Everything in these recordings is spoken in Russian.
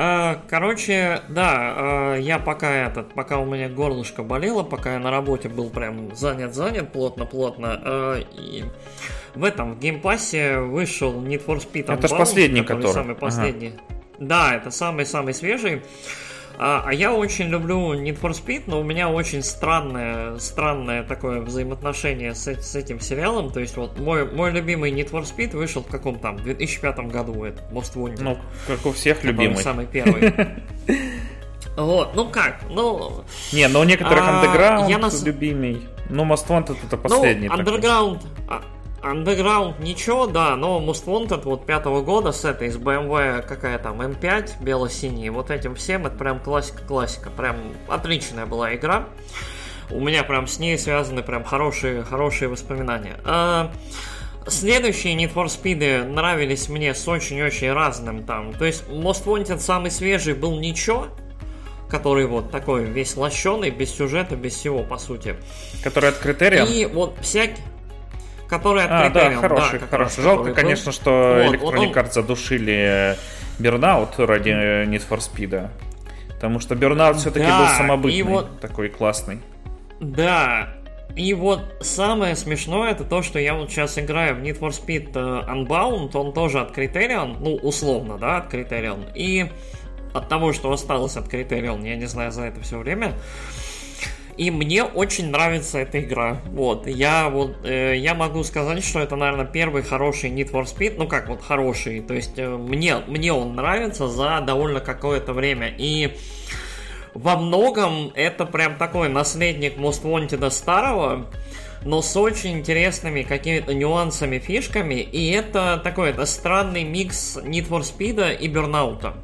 А, короче, да, а, я пока этот, пока у меня горлышко болело, пока я на работе был прям занят-занят, плотно-плотно, а, и в этом, в Game Pass е вышел Need for Speed Unbound, Это же последний, который. который. Самый последний. Ага. Да, это самый-самый свежий. А, а я очень люблю Need for Speed, но у меня очень странное, странное такое взаимоотношение с, с этим сериалом. То есть вот мой, мой любимый Need for Speed вышел в каком там 2005 году, это Most Wanted. Ну, как у всех любимый. Самый первый. Вот, ну как, ну... Не, но у некоторых а, Underground я нас... любимый. Ну, Most Wanted это последний. Ну, Underground, а, Underground ничего, да, но Most Wanted вот пятого года с этой, с BMW какая там, M5 бело-синий, вот этим всем, это прям классика-классика, прям отличная была игра. У меня прям с ней связаны прям хорошие, хорошие воспоминания. А, следующие Need for Speed нравились мне с очень-очень разным там. То есть Most Wanted самый свежий был ничего, который вот такой весь лощеный, без сюжета, без всего, по сути. Который от критерия. И вот всякий который А, да, хороший, да, хороший. Жалко, конечно, что вот, Electronic Arts задушили Burnout ради Need for Speed. Потому что Burnout все-таки да, был самобытный, вот, такой классный. Да, и вот самое смешное это то, что я вот сейчас играю в Need for Speed э, Unbound, он тоже от Criterion, ну, условно, да, от Criterion. И от того, что осталось от Criterion, я не знаю за это все время, и мне очень нравится эта игра. Вот, я вот, э, я могу сказать, что это, наверное, первый хороший Need for Speed, ну как вот хороший, то есть э, мне, мне он нравится за довольно какое-то время. И во многом это прям такой наследник Most Wanted старого, но с очень интересными какими-то нюансами, фишками, и это такой, это странный микс Need for Speed и Burnout.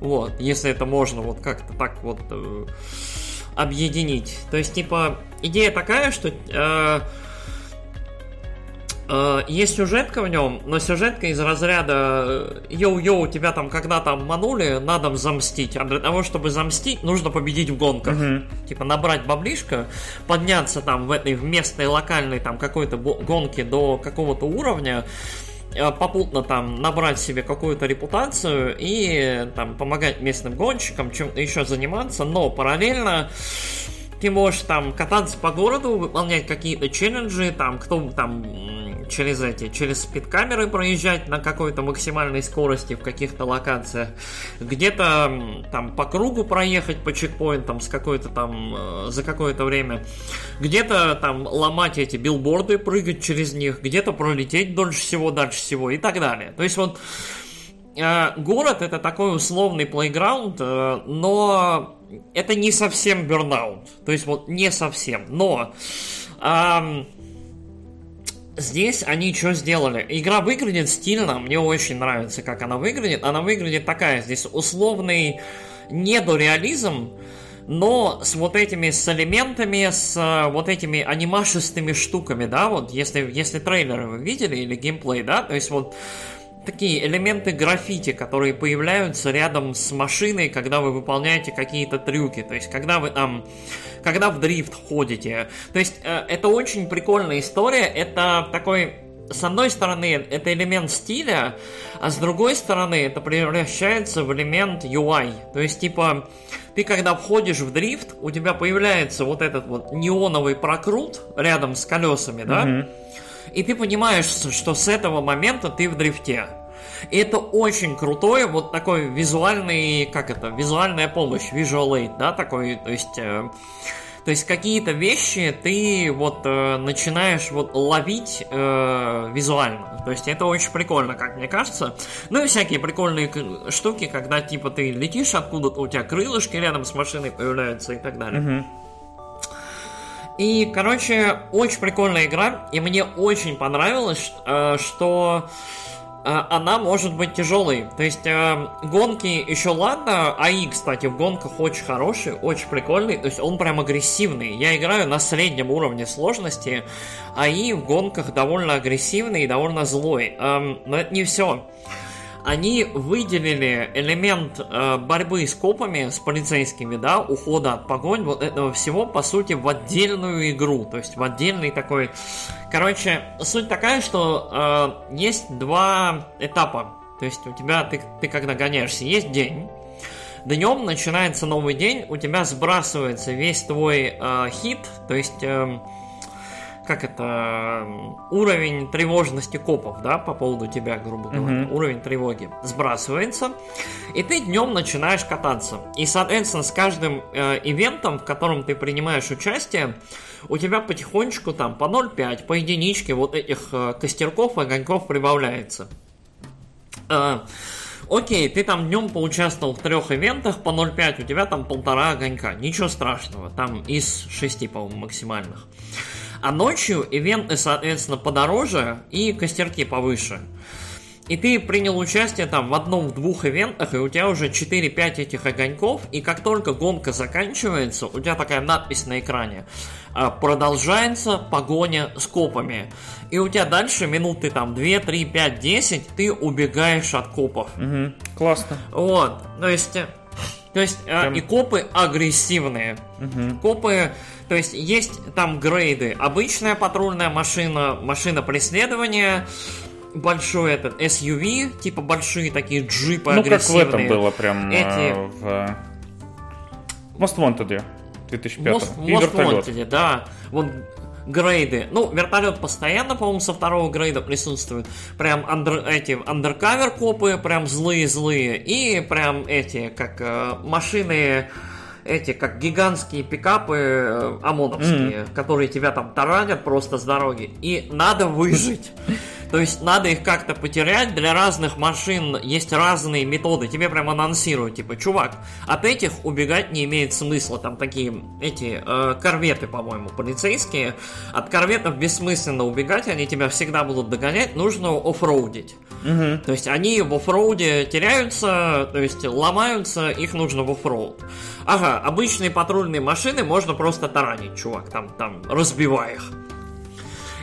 Вот, если это можно вот как-то так вот... Э, объединить. То есть, типа, идея такая, что э, э, есть сюжетка в нем, но сюжетка из разряда «Йоу-йоу, тебя там когда-то обманули, надо замстить». А для того, чтобы замстить, нужно победить в гонках. Угу. Типа, набрать баблишко, подняться там в этой в местной локальной там какой-то гонке до какого-то уровня, Э, попутно там набрать себе какую-то репутацию и там помогать местным гонщикам, чем-то еще заниматься, но параллельно ты можешь там кататься по городу, выполнять какие-то челленджи, там кто там через эти, через спидкамеры проезжать на какой-то максимальной скорости в каких-то локациях, где-то там по кругу проехать по чекпоинтам с какой-то там э, за какое-то время, где-то там ломать эти билборды, прыгать через них, где-то пролететь дольше всего, дальше всего и так далее. То есть вот э, город это такой условный плейграунд, э, но это не совсем бернаут. То есть вот не совсем. Но эм, Здесь они что сделали? Игра выглядит стильно, мне очень нравится, как она выглядит. Она выглядит такая, здесь условный недореализм, но с вот этими, с элементами, с э, вот этими анимашистыми штуками, да, вот если, если трейлеры вы видели или геймплей, да, то есть вот такие элементы граффити, которые появляются рядом с машиной, когда вы выполняете какие-то трюки. То есть, когда вы там, когда в дрифт ходите. То есть, э, это очень прикольная история. Это такой с одной стороны, это элемент стиля, а с другой стороны, это превращается в элемент UI. То есть, типа, ты когда входишь в дрифт, у тебя появляется вот этот вот неоновый прокрут рядом с колесами, да? Mm-hmm. И ты понимаешь, что с этого момента ты в дрифте. И это очень крутой, вот такой визуальный, как это, визуальная помощь, visual aid, да, такой, то есть... Э, то есть какие-то вещи ты вот э, начинаешь вот ловить э, визуально. То есть это очень прикольно, как мне кажется. Ну и всякие прикольные штуки, когда типа ты летишь откуда-то, у тебя крылышки рядом с машиной появляются и так далее. Uh-huh. И, короче, очень прикольная игра, и мне очень понравилось, э, что э, она может быть тяжелой. То есть э, гонки еще ладно, АИ, кстати, в гонках очень хороший, очень прикольный. То есть он прям агрессивный. Я играю на среднем уровне сложности, АИ в гонках довольно агрессивный и довольно злой. Эм, но это не все они выделили элемент э, борьбы с копами, с полицейскими, да, ухода от погонь, вот этого всего, по сути, в отдельную игру, то есть в отдельный такой... Короче, суть такая, что э, есть два этапа. То есть у тебя, ты, ты когда гоняешься, есть день, Днем начинается новый день, у тебя сбрасывается весь твой э, хит, то есть... Э, как это, уровень тревожности копов, да, по поводу тебя, грубо говоря, угу. уровень тревоги сбрасывается, и ты днем начинаешь кататься. И, соответственно, с каждым э, ивентом, в котором ты принимаешь участие, у тебя потихонечку там по 0,5, по единичке вот этих э, костерков, огоньков прибавляется. Э, Окей, ты там днем поучаствовал в трех ивентах по 0,5, у тебя там полтора огонька. Ничего страшного, там из шести, по-моему, максимальных. А ночью ивенты, соответственно, подороже и костерки повыше. И ты принял участие там в одном-двух ивентах, и у тебя уже 4-5 этих огоньков, и как только гонка заканчивается, у тебя такая надпись на экране. «А, продолжается погоня с копами. И у тебя дальше минуты там 2, 3, 5, 10 ты убегаешь от копов. Угу, классно. Вот, то есть... То есть Прям... и копы агрессивные. Угу. Копы то есть есть там грейды. Обычная патрульная машина, машина преследования, большой этот SUV, типа большие такие джипы Ну, как в этом было прям Эти... Э, в Most Wanted 2005 Most, И Most Wanted, да. Вот грейды. Ну, вертолет постоянно, по-моему, со второго грейда присутствует. Прям андер, эти андеркавер копы, прям злые-злые. И прям эти, как э, машины эти, как гигантские пикапы э, ОМОНовские, mm-hmm. которые тебя там таранят просто с дороги. И надо выжить. То есть надо их как-то потерять. Для разных машин есть разные методы. Тебе прям анонсируют, типа, чувак, от этих убегать не имеет смысла. Там такие эти э, корветы, по-моему, полицейские. От корветов бессмысленно убегать, они тебя всегда будут догонять. Нужно оффроудить. Угу. То есть они в оффроуде теряются, то есть ломаются, их нужно в оффроуд. Ага, обычные патрульные машины можно просто таранить, чувак, там, там, разбивая их.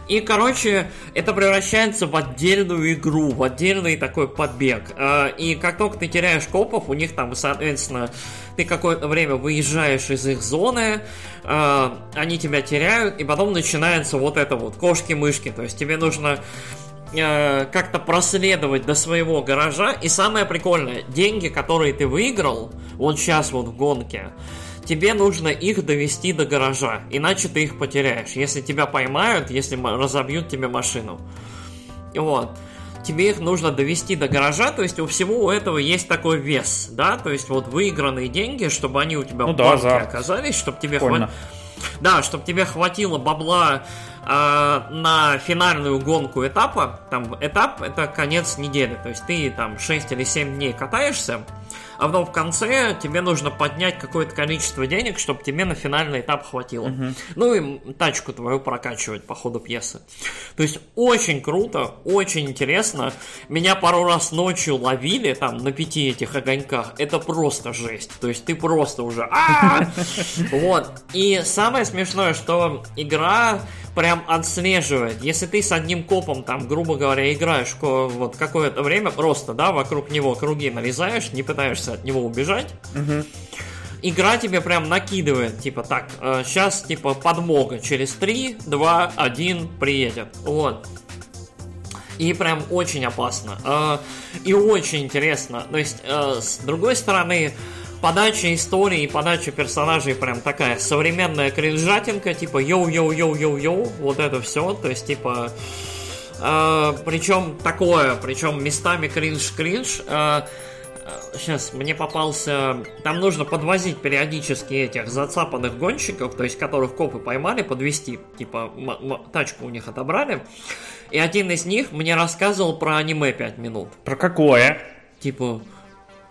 И, короче, это превращается в отдельную игру, в отдельный такой подбег. А, и как только ты теряешь копов, у них там, соответственно, ты какое-то время выезжаешь из их зоны, а, они тебя теряют, и потом начинается вот это вот кошки-мышки. То есть тебе нужно а, как-то проследовать до своего гаража. И самое прикольное, деньги, которые ты выиграл, вот сейчас вот в гонке, тебе нужно их довести до гаража, иначе ты их потеряешь. Если тебя поймают, если разобьют тебе машину. Вот. Тебе их нужно довести до гаража, то есть у всего у этого есть такой вес, да, то есть вот выигранные деньги, чтобы они у тебя ну, в банке да, оказались, чтобы тебе хватило... Да, чтобы тебе хватило бабла э, на финальную гонку этапа. Там этап это конец недели. То есть ты там 6 или 7 дней катаешься а потом в конце тебе нужно поднять какое-то количество денег, чтобы тебе на финальный этап хватило. Угу. Ну и тачку твою прокачивать по ходу пьесы. То есть очень круто, очень интересно. Меня пару раз ночью ловили там на пяти этих огоньках. Это просто жесть. То есть ты просто уже... Вот. И самое смешное, что игра прям отслеживает. Если ты с одним копом, там, грубо говоря, играешь вот какое-то время, просто, да, вокруг него круги нарезаешь, не пытаешься от него убежать, угу. игра тебе прям накидывает, типа, так, э, сейчас, типа, подмога через 3, 2, 1 приедет. Вот. И прям очень опасно. Э, и очень интересно. То есть, э, с другой стороны, подача истории и подача персонажей прям такая современная кринжатинка, типа йоу-йоу-йоу-йоу-йоу, вот это все, то есть типа... Э, причем такое, причем местами кринж-кринж. Э, сейчас мне попался... Там нужно подвозить периодически этих зацапанных гонщиков, то есть которых копы поймали, подвести, типа тачку у них отобрали. И один из них мне рассказывал про аниме 5 минут. Про какое? Типа,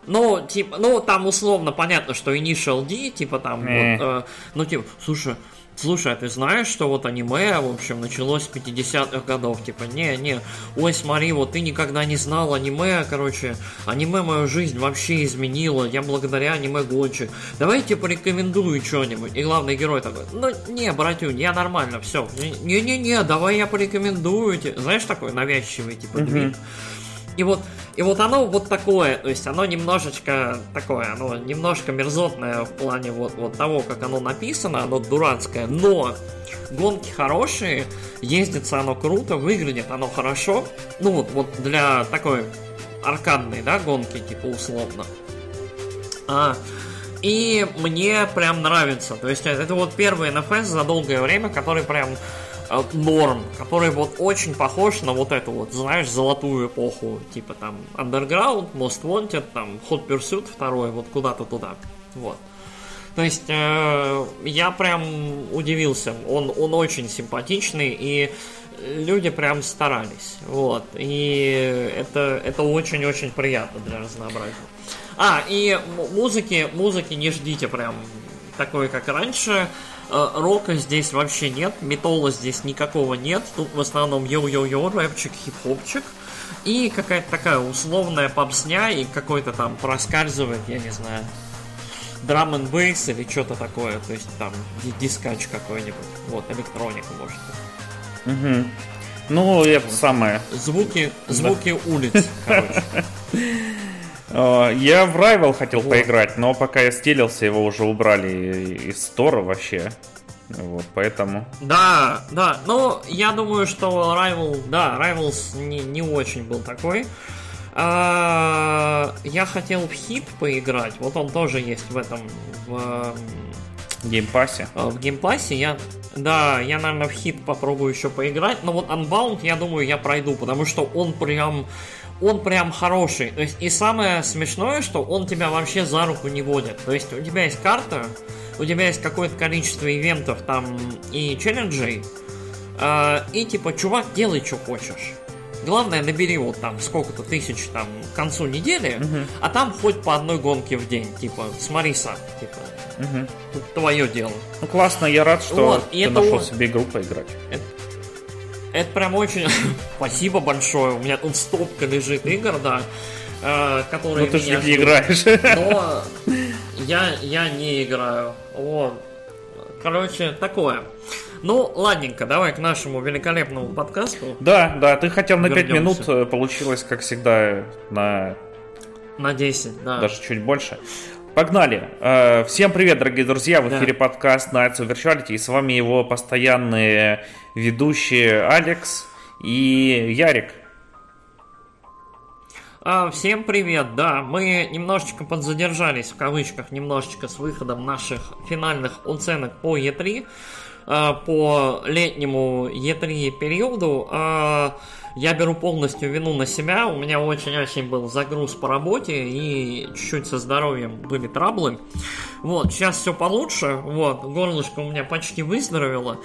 ну, типа, ну, там условно понятно, что Initial D, типа там, mm. вот, э, ну, типа, слушай, Слушай, а ты знаешь, что вот аниме, в общем, началось с 50-х годов? Типа, не, не, ой, смотри, вот ты никогда не знал аниме, короче, аниме мою жизнь вообще изменило, я благодаря аниме гонщик. Давай я тебе порекомендую что-нибудь. И главный герой такой, ну, не, братюнь, я нормально, все. Не-не-не, давай я порекомендую тебе. Знаешь, такой навязчивый, типа, mm-hmm. И вот, и вот оно вот такое, то есть оно немножечко такое, оно немножко мерзотное в плане вот, вот того, как оно написано, оно дурацкое, но гонки хорошие, ездится оно круто, выглядит оно хорошо, ну вот, вот для такой аркадной, да, гонки, типа условно. А, и мне прям нравится. То есть это вот первый NFS за долгое время, который прям норм, который вот очень похож на вот эту вот, знаешь, золотую эпоху, типа там Underground, Most Wanted, там Hot Pursuit второй, вот куда-то туда. Вот. То есть э, я прям удивился. Он, он очень симпатичный и люди прям старались. Вот. И это, это очень-очень приятно для разнообразия. А, и музыки, музыки не ждите прям такой, как раньше. Э, рока здесь вообще нет, металла здесь никакого нет. Тут в основном йо-йо-йо, рэпчик, хип-хопчик. И какая-то такая условная попсня, и какой-то там проскальзывает, я не знаю, драм н бейс или что-то такое. То есть там дискач какой-нибудь. Вот, электроника, может быть. Угу. Ну, это самое. Звуки, звуки да. улиц, короче. Я в Rival хотел вот. поиграть, но пока я стелился, его уже убрали из стора вообще. Вот, поэтому... Да, да, ну, я думаю, что Rival, да, Rivals не, не очень был такой. А, я хотел в Heat поиграть, вот он тоже есть в этом, в... Game Pass е? А, в Game Pass е я... Да, я, наверное, в Heat попробую еще поиграть, но вот Unbound, я думаю, я пройду, потому что он прям он прям хороший. То есть, и самое смешное, что он тебя вообще за руку не водит. То есть, у тебя есть карта, у тебя есть какое-то количество ивентов там и челленджей, э, и типа, чувак, делай, что хочешь. Главное, набери вот там сколько-то тысяч там к концу недели, угу. а там хоть по одной гонке в день. Типа, смотри сам, типа, угу. твое дело. Ну классно, я рад, что вот, ты нашел это... себе игру поиграть. Это, это прям очень... Спасибо большое. У меня тут стопка лежит игр, да, э, которые... Ну ты же не играешь. Но я, я не играю. Вот. Короче, такое. Ну, ладненько, давай к нашему великолепному подкасту. Да, да, ты хотел на Вернемся. 5 минут, э, получилось, как всегда, на... На 10, да. Даже чуть больше. Погнали! Э, всем привет, дорогие друзья! В эфире да. подкаст Nights of Virtuality, и с вами его постоянные ведущие Алекс и Ярик. А, всем привет, да, мы немножечко подзадержались, в кавычках, немножечко с выходом наших финальных оценок по E3, а, по летнему E3 периоду. Я беру полностью вину на себя, у меня очень-очень был загруз по работе и чуть-чуть со здоровьем были траблы. Вот, сейчас все получше, вот, горлышко у меня почти выздоровело.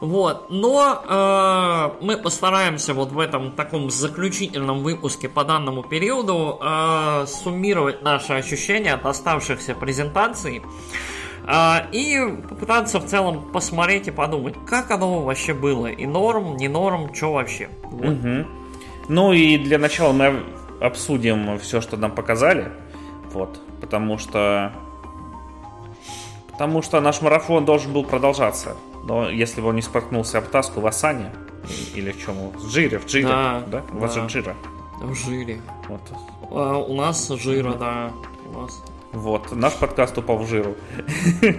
Вот, но э, мы постараемся вот в этом таком заключительном выпуске по данному периоду э, суммировать наши ощущения от оставшихся презентаций и попытаться в целом посмотреть и подумать, как оно вообще было, и норм, не норм, что вообще. Вот. Угу. Ну и для начала мы обсудим все, что нам показали, вот, потому что потому что наш марафон должен был продолжаться. Но если бы он не споткнулся об таску в Асане, или в чем? В жире, в джире, да? да? У вас же джира. В жире. Вот. А, у нас жира, да. У нас. Вот, наш подкаст упал в жиру.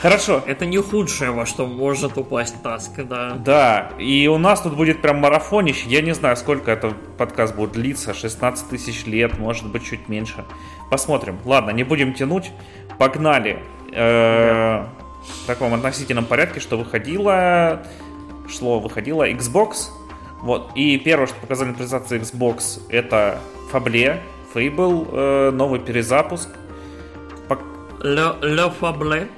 Хорошо. Это не худшее, во что может упасть Таск, да. Да, и у нас тут будет прям марафонище. Я не знаю, сколько этот подкаст будет длиться. 16 тысяч лет, может быть, чуть меньше. Посмотрим. Ладно, не будем тянуть. Погнали. Э, в таком относительном порядке, что выходило, шло, выходило Xbox. Вот. И первое, что показали на презентации Xbox, это Фабле, Fable, э, новый перезапуск. Le, Fable.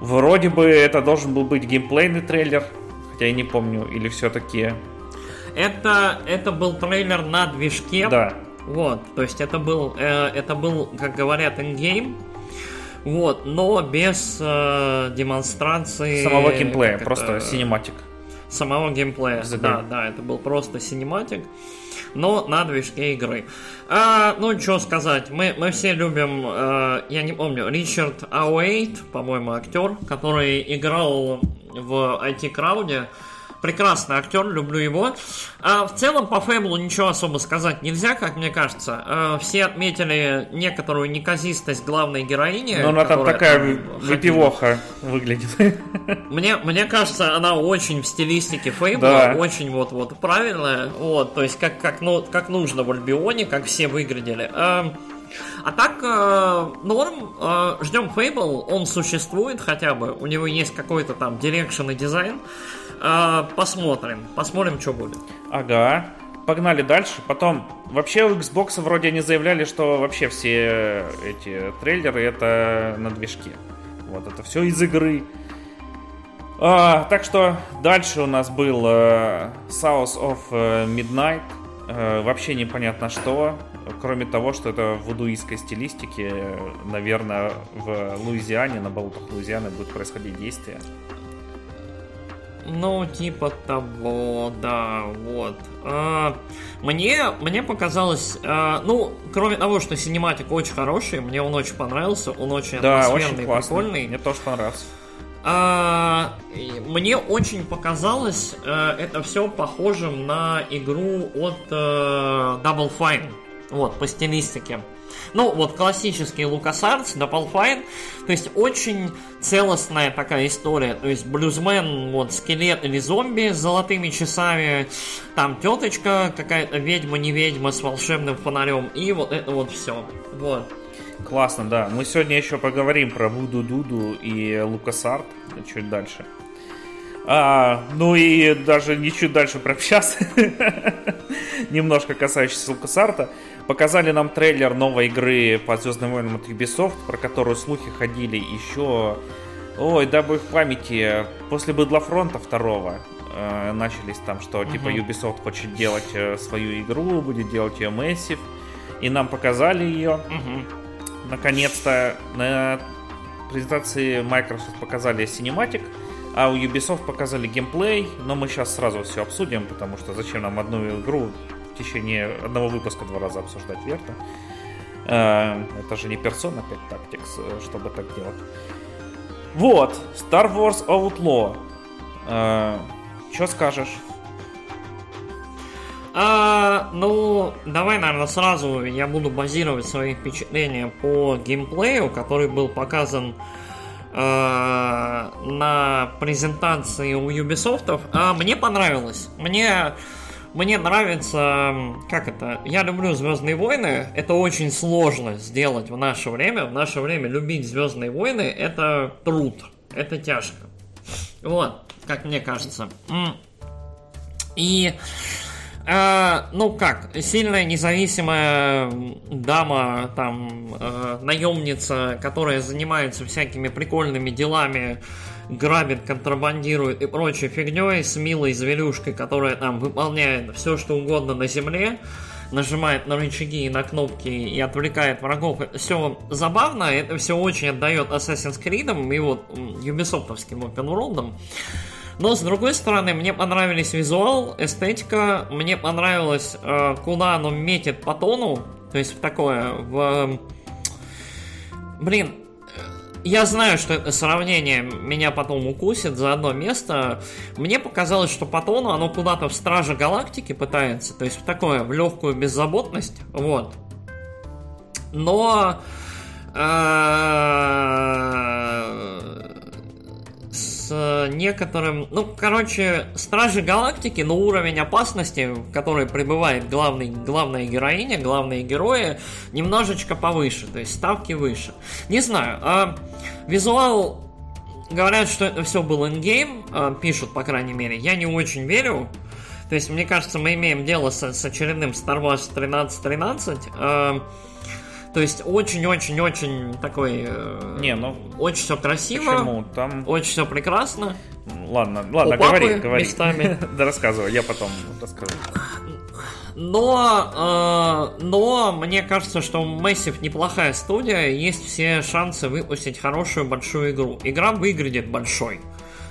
Вроде бы это должен был быть геймплейный трейлер, хотя я не помню, или все-таки... Это, это был трейлер на движке. Да. Вот, то есть это был, э, это был, как говорят, in-game, вот, но без э, демонстрации... Самого геймплея, просто это, cinematic. Самого геймплея, да, да, это был просто синематик, но на движке игры. А, ну, что сказать, мы, мы все любим, э, я не помню, Ричард Ауэйт, по-моему, актер, который играл в IT-крауде, прекрасный актер, люблю его. А в целом по Фэблу ничего особо сказать нельзя, как мне кажется. А, все отметили некоторую неказистость главной героини. Но она там такая выпивоха выглядит. Мне, мне кажется, она очень в стилистике Fable, да. очень вот-вот правильная. Вот, то есть как, как, ну, как нужно в Альбионе, как все выглядели. А, А так, э, норм, э, ждем Fable, он существует хотя бы, у него есть какой-то там direction и дизайн. Э, посмотрим, посмотрим, что будет. Ага, погнали дальше. Потом, вообще у Xbox вроде они заявляли, что вообще все эти трейлеры это на движке. Вот это все из игры. А, так что дальше у нас был э, South of э, Midnight. Э, вообще непонятно что. Кроме того, что это в вудуистской стилистике, наверное, в Луизиане, на болотах Луизианы будет происходить действие. Ну, типа того, да, вот. А, мне, мне показалось, а, ну, кроме того, что синематик очень хороший, мне он очень понравился, он очень Да, атмосферный, очень классный. прикольный. Мне тоже понравился. А, мне очень показалось э, это все похожим на игру от э, Double Fine. Вот, по стилистике. Ну, вот классический LucasArts, Double Fine. То есть очень целостная такая история. То есть блюзмен, вот скелет или зомби с золотыми часами. Там теточка, какая-то ведьма, не ведьма с волшебным фонарем. И вот это вот все. Вот. Классно, да. Мы сегодня еще поговорим про Вуду Дуду и Лукасарт чуть дальше. А, ну и даже не чуть дальше про час, немножко касающийся Лукасарта. Показали нам трейлер новой игры по Звездным войнам от Ubisoft, про которую слухи ходили еще... Ой, дабы в памяти, после Быдлофронта второго э, начались там, что типа. Ubisoft хочет делать э, свою игру, будет делать ее Massive. И нам показали ее. Наконец-то на презентации Microsoft показали Cinematic, а у Ubisoft показали геймплей, но мы сейчас сразу все обсудим, потому что зачем нам одну игру в течение одного выпуска два раза обсуждать, верно? Э, Это же не Persona 5 Tactics, э, чтобы так делать. Вот, Star Wars Outlaw. Что скажешь? А, ну, давай, наверное, сразу я буду базировать свои впечатления по геймплею, который был показан а, на презентации у Ubisoft. А, мне понравилось. Мне, мне нравится, как это, я люблю Звездные войны. Это очень сложно сделать в наше время. В наше время любить Звездные войны это труд, это тяжко. Вот, как мне кажется. И э, ну как, сильная независимая дама, там, э, наемница, которая занимается всякими прикольными делами, грабит, контрабандирует и прочей фигней, с милой зверюшкой, которая там выполняет все, что угодно на земле, нажимает на рычаги и на кнопки и отвлекает врагов. Все забавно, это все очень отдает Assassin's Creed и вот юбисоптовским open world. Но с другой стороны, мне понравились визуал, эстетика, мне понравилось, э, куда оно метит по тону, то есть в такое, в... Блин, я знаю, что это сравнение меня потом укусит за одно место. Мне показалось, что по тону оно куда-то в Страже Галактики пытается, то есть в такое, в легкую беззаботность, вот. Но э, с некоторым, ну, короче, Стражи Галактики, но уровень опасности, в который пребывает главный, главная героиня, главные герои, немножечко повыше, то есть ставки выше. Не знаю, а визуал говорят, что это все был ингейм, а, пишут, по крайней мере. Я не очень верю. То есть, мне кажется, мы имеем дело с, с очередным Star Wars 1313. а, то есть, очень-очень-очень такой... э, Не, ну Очень все красиво. почему? Там... Очень все прекрасно. Ладно, ладно, У папы говори, говори. местами. Да рассказывай, я потом расскажу. Но, э, но мне кажется, что Massive неплохая студия, есть все шансы выпустить хорошую большую игру. Игра выглядит большой.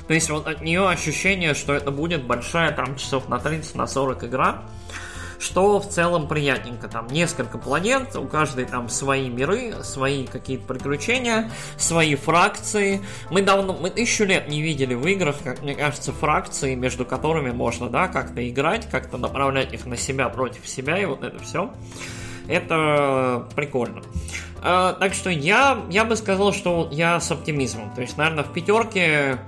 То есть вот от нее ощущение, что это будет большая там часов на 30, на 40 игра. Что в целом приятненько. Там несколько планет, у каждой там свои миры, свои какие-то приключения, свои фракции. Мы давно, мы тысячу лет не видели в играх, как мне кажется, фракции, между которыми можно, да, как-то играть, как-то направлять их на себя против себя, и вот это все. Это прикольно. А, так что я, я бы сказал, что я с оптимизмом. То есть, наверное, в пятерке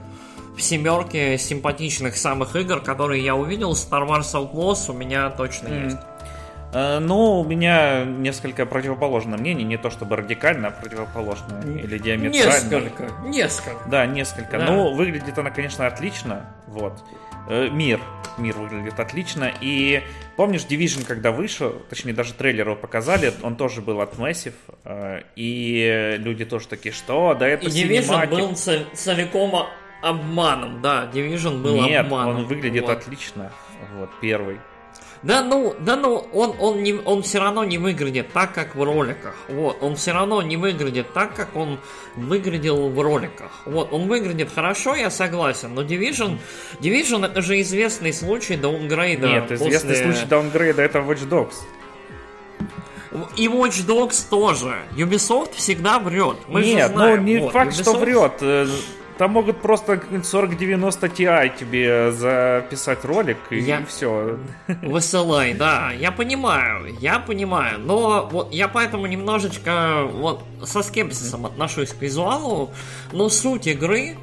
в семерке симпатичных самых игр, которые я увидел, Star Wars Outlaws у меня точно М. есть. Э, ну, у меня несколько противоположное мнение, не то чтобы радикально, а противоположное или диаметрально. Несколько, несколько. Да, несколько. Да. Ну, выглядит она, конечно, отлично. Вот. Э, мир. Мир выглядит отлично. И помнишь, Division, когда вышел, точнее, даже трейлер его показали, он тоже был от Massive. Э, и люди тоже такие, что? Да это И Division был целиком обманом, да. Division был Нет, обманом. он выглядит вот. отлично. Вот, первый. Да ну, да ну, он, он, не, он все равно не выглядит так, как в роликах. Вот, он все равно не выглядит так, как он выглядел в роликах. Вот, он выглядит хорошо, я согласен, но Division, Division это же известный случай даунгрейда. Нет, после... известный случай даунгрейда это Watch Dogs. И Watch Dogs тоже. Ubisoft всегда врет. Мы Нет, же знаем. ну не вот, факт, Ubisoft... что врет. Там могут просто 4090 Ti тебе записать ролик и, я... и все. Высылай, да, я понимаю, я понимаю. Но вот я поэтому немножечко вот со скепсисом отношусь к визуалу. Но суть игры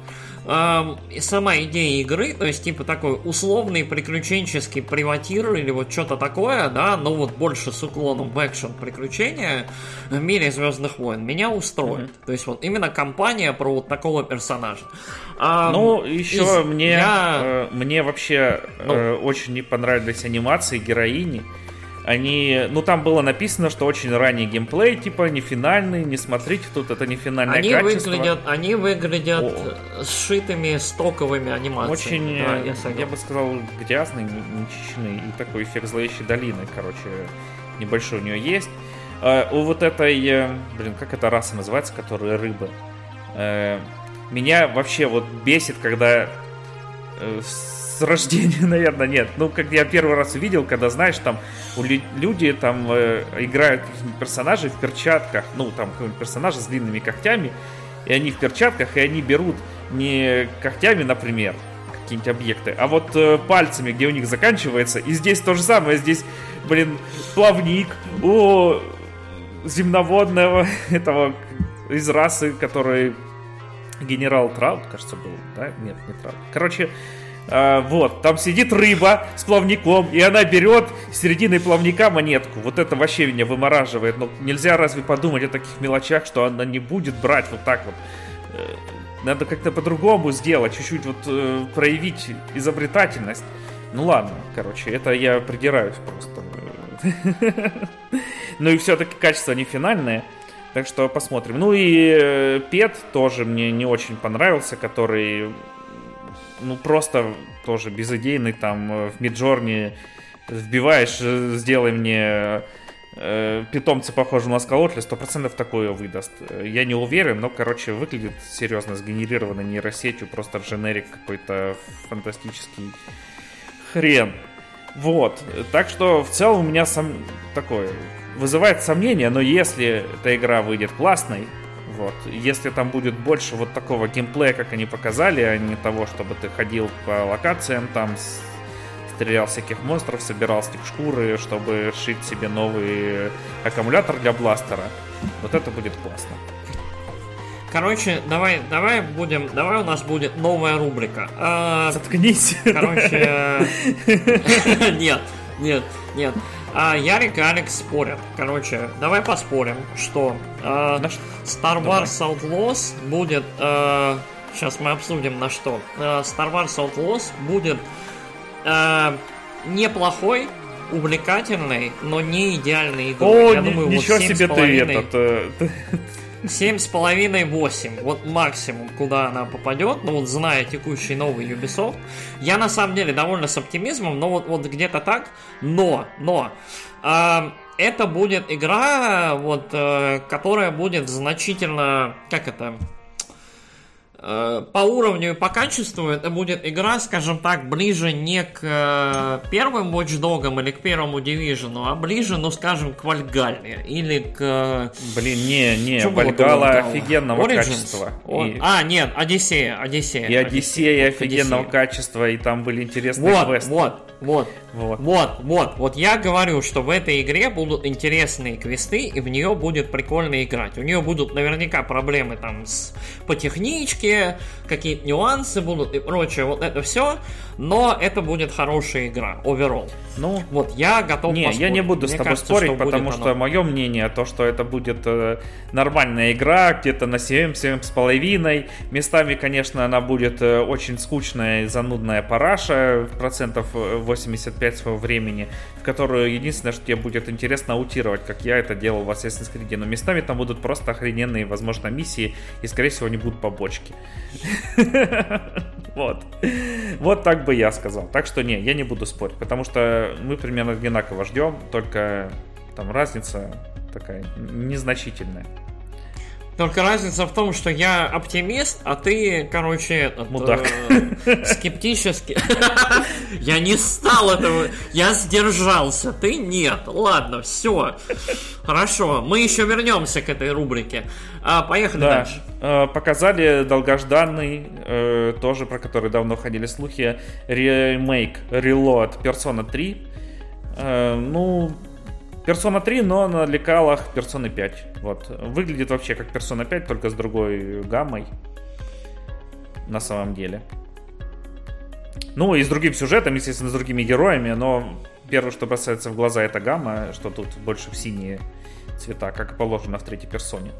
э, сама идея игры, то есть типа такой условный приключенческий приватир или вот что-то такое, да, но вот больше с уклоном в экшен приключения в мире Звездных войн, меня устроит. Mm-hmm. То есть вот именно компания про вот такого персонажа. А, ну, еще из... мне, я... э, мне вообще ну... э, очень не понравились анимации героини. Они, ну там было написано, что очень ранний геймплей, типа не финальный, не смотрите, тут это не финальное они качество. Выглядят, они выглядят О. сшитыми стоковыми анимациями. Очень, да, я, я бы сказал, грязный, нечищенный и такой эффект зловещей долины, короче, небольшой у нее есть. Э, у вот этой, э, блин, как эта раса называется, которая рыбы? Э, меня вообще вот бесит, когда э, с рождения, наверное, нет. Ну, как я первый раз увидел, когда, знаешь, там у люди там э, играют персонажей в перчатках, ну, там персонажи с длинными когтями, и они в перчатках, и они берут не когтями, например, какие-нибудь объекты, а вот э, пальцами, где у них заканчивается. И здесь то же самое, здесь, блин, плавник у земноводного этого из расы, который генерал Траут, кажется, был, да? Нет, не Траут. Короче, а, вот, там сидит рыба с плавником, и она берет серединой плавника монетку. Вот это вообще меня вымораживает. Но нельзя разве подумать о таких мелочах, что она не будет брать вот так вот. Э, надо как-то по-другому сделать, чуть-чуть вот э, проявить изобретательность. Ну ладно, короче, это я придираюсь просто. Ну и все-таки качество не финальное. Так что посмотрим. Ну и э, Пет тоже мне не очень понравился, который ну, просто тоже безыдейный, там, э, в Миджорне вбиваешь, э, сделай мне э, питомца похожего на скалотля, сто процентов такое выдаст. Я не уверен, но, короче, выглядит серьезно сгенерированной нейросетью, просто дженерик какой-то фантастический хрен. Вот, так что в целом у меня сам такое вызывает сомнение, но если эта игра выйдет классной, вот. Если там будет больше вот такого геймплея, как они показали, а не того, чтобы ты ходил по локациям, там стрелял всяких монстров, собирал с них шкуры, чтобы шить себе новый аккумулятор для бластера, вот это будет классно. Короче, давай, давай будем, давай у нас будет новая рубрика. А, Заткнись. Короче, нет, нет, нет. А Ярик и Алекс спорят. Короче, давай поспорим, что э, Star Wars давай. Outlaws будет... Э, сейчас мы обсудим на что. Э, Star Wars Outlaws будет э, неплохой, увлекательный, но не идеальный. игрой. О, Я ни, думаю, ничего вот себе ты этот... Э, ты, 7,5-8. Вот максимум, куда она попадет. Ну вот зная текущий новый Ubisoft. Я на самом деле довольно с оптимизмом, но вот, вот где-то так. Но, но. Э, это будет игра, вот, э, которая будет значительно, как это, по уровню и по качеству это будет игра, скажем так, ближе не к э, первым Watch Dogs или к первому Division, а ближе, ну скажем, к Вальгалле или к... Э, Блин, не, не, Вальгала офигенного Origins? качества. О... И... А, нет, Одиссея, Одиссея. И Одиссея, Одиссея офигенного Одиссея. качества, и там были интересные вот, квесты. Вот, вот, вот, вот, вот, вот я говорю, что в этой игре будут интересные квесты, и в нее будет прикольно играть. У нее будут наверняка проблемы там с по техничке, развитие, какие-то нюансы будут и прочее, вот это все, но это будет хорошая игра, оверолл. Ну, вот я готов Не, поспорить. я не буду Мне с тобой кажется, спорить, что потому что оно. мое мнение, то, что это будет э, нормальная игра, где-то на 7, 7 с половиной. Местами, конечно, она будет э, очень скучная и занудная параша, процентов э, 85 своего времени, в которую единственное, что тебе будет интересно аутировать, как я это делал в Assassin's Creed. Но местами там будут просто охрененные, возможно, миссии, и, скорее всего, не будут побочки. Вот. Вот так бы я сказал. Так что не, я не буду спорить, потому что мы примерно одинаково ждем, только там разница такая незначительная. Только разница в том, что я оптимист, а ты, короче, этот, Мудак. э, скептически. Я не стал этого, я сдержался, ты нет. Ладно, все. Хорошо, мы еще вернемся к этой рубрике. А, поехали Да, дальше. э, показали долгожданный, э, тоже про который давно ходили слухи, ремейк Reload Persona 3. Э, ну, Persona 3, но на лекалах Persona 5. Вот. Выглядит вообще как Persona 5, только с другой гаммой. На самом деле. Ну, и с другим сюжетом, естественно, с другими героями, но первое, что бросается в глаза, это гамма, что тут больше в синие цвета, как и положено в третьей персоне.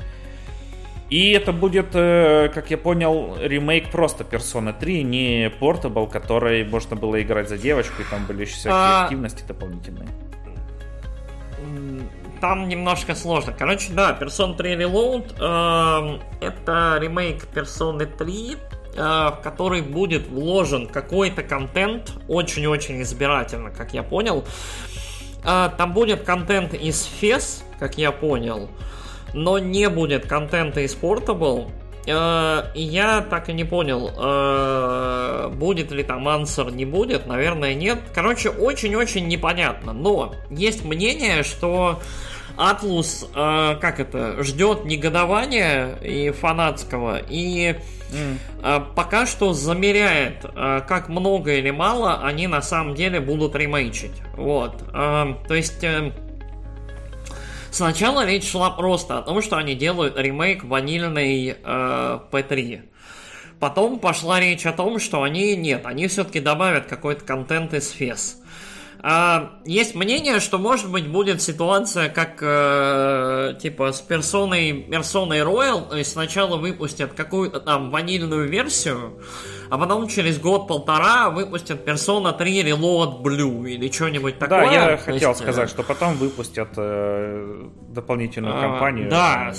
И это будет, э, как я понял, ремейк просто Persona 3, не Portable, который можно было играть за девочку, и там были еще всякие А. активности дополнительные. Там немножко сложно. Короче, да, Persona 3 Reload эм, это ремейк Persona 3, э, в который будет вложен какой-то контент, очень-очень избирательно, как я понял. Э, Там будет контент из FES, как я понял, но не будет контента из Portable. Э, я так и не понял, э, будет ли там ансер, не будет, наверное, нет. Короче, очень-очень непонятно. Но есть мнение, что Атлус, э, как это, ждет негодования и фанатского, и э, пока что замеряет, как много или мало они на самом деле будут ремейчить. Вот. То есть... Сначала речь шла просто о том, что они делают ремейк ванильной э, P3. Потом пошла речь о том, что они нет, они все-таки добавят какой-то контент из FES. А, есть мнение, что может быть будет ситуация, как э, типа с персоной, персоной Royal, то есть сначала выпустят какую-то там ванильную версию, а потом через год-полтора выпустят Persona 3 Reload Blue или что-нибудь такое. Да, я То хотел есть, э, сказать, что потом выпустят э, дополнительную а, кампанию. Да,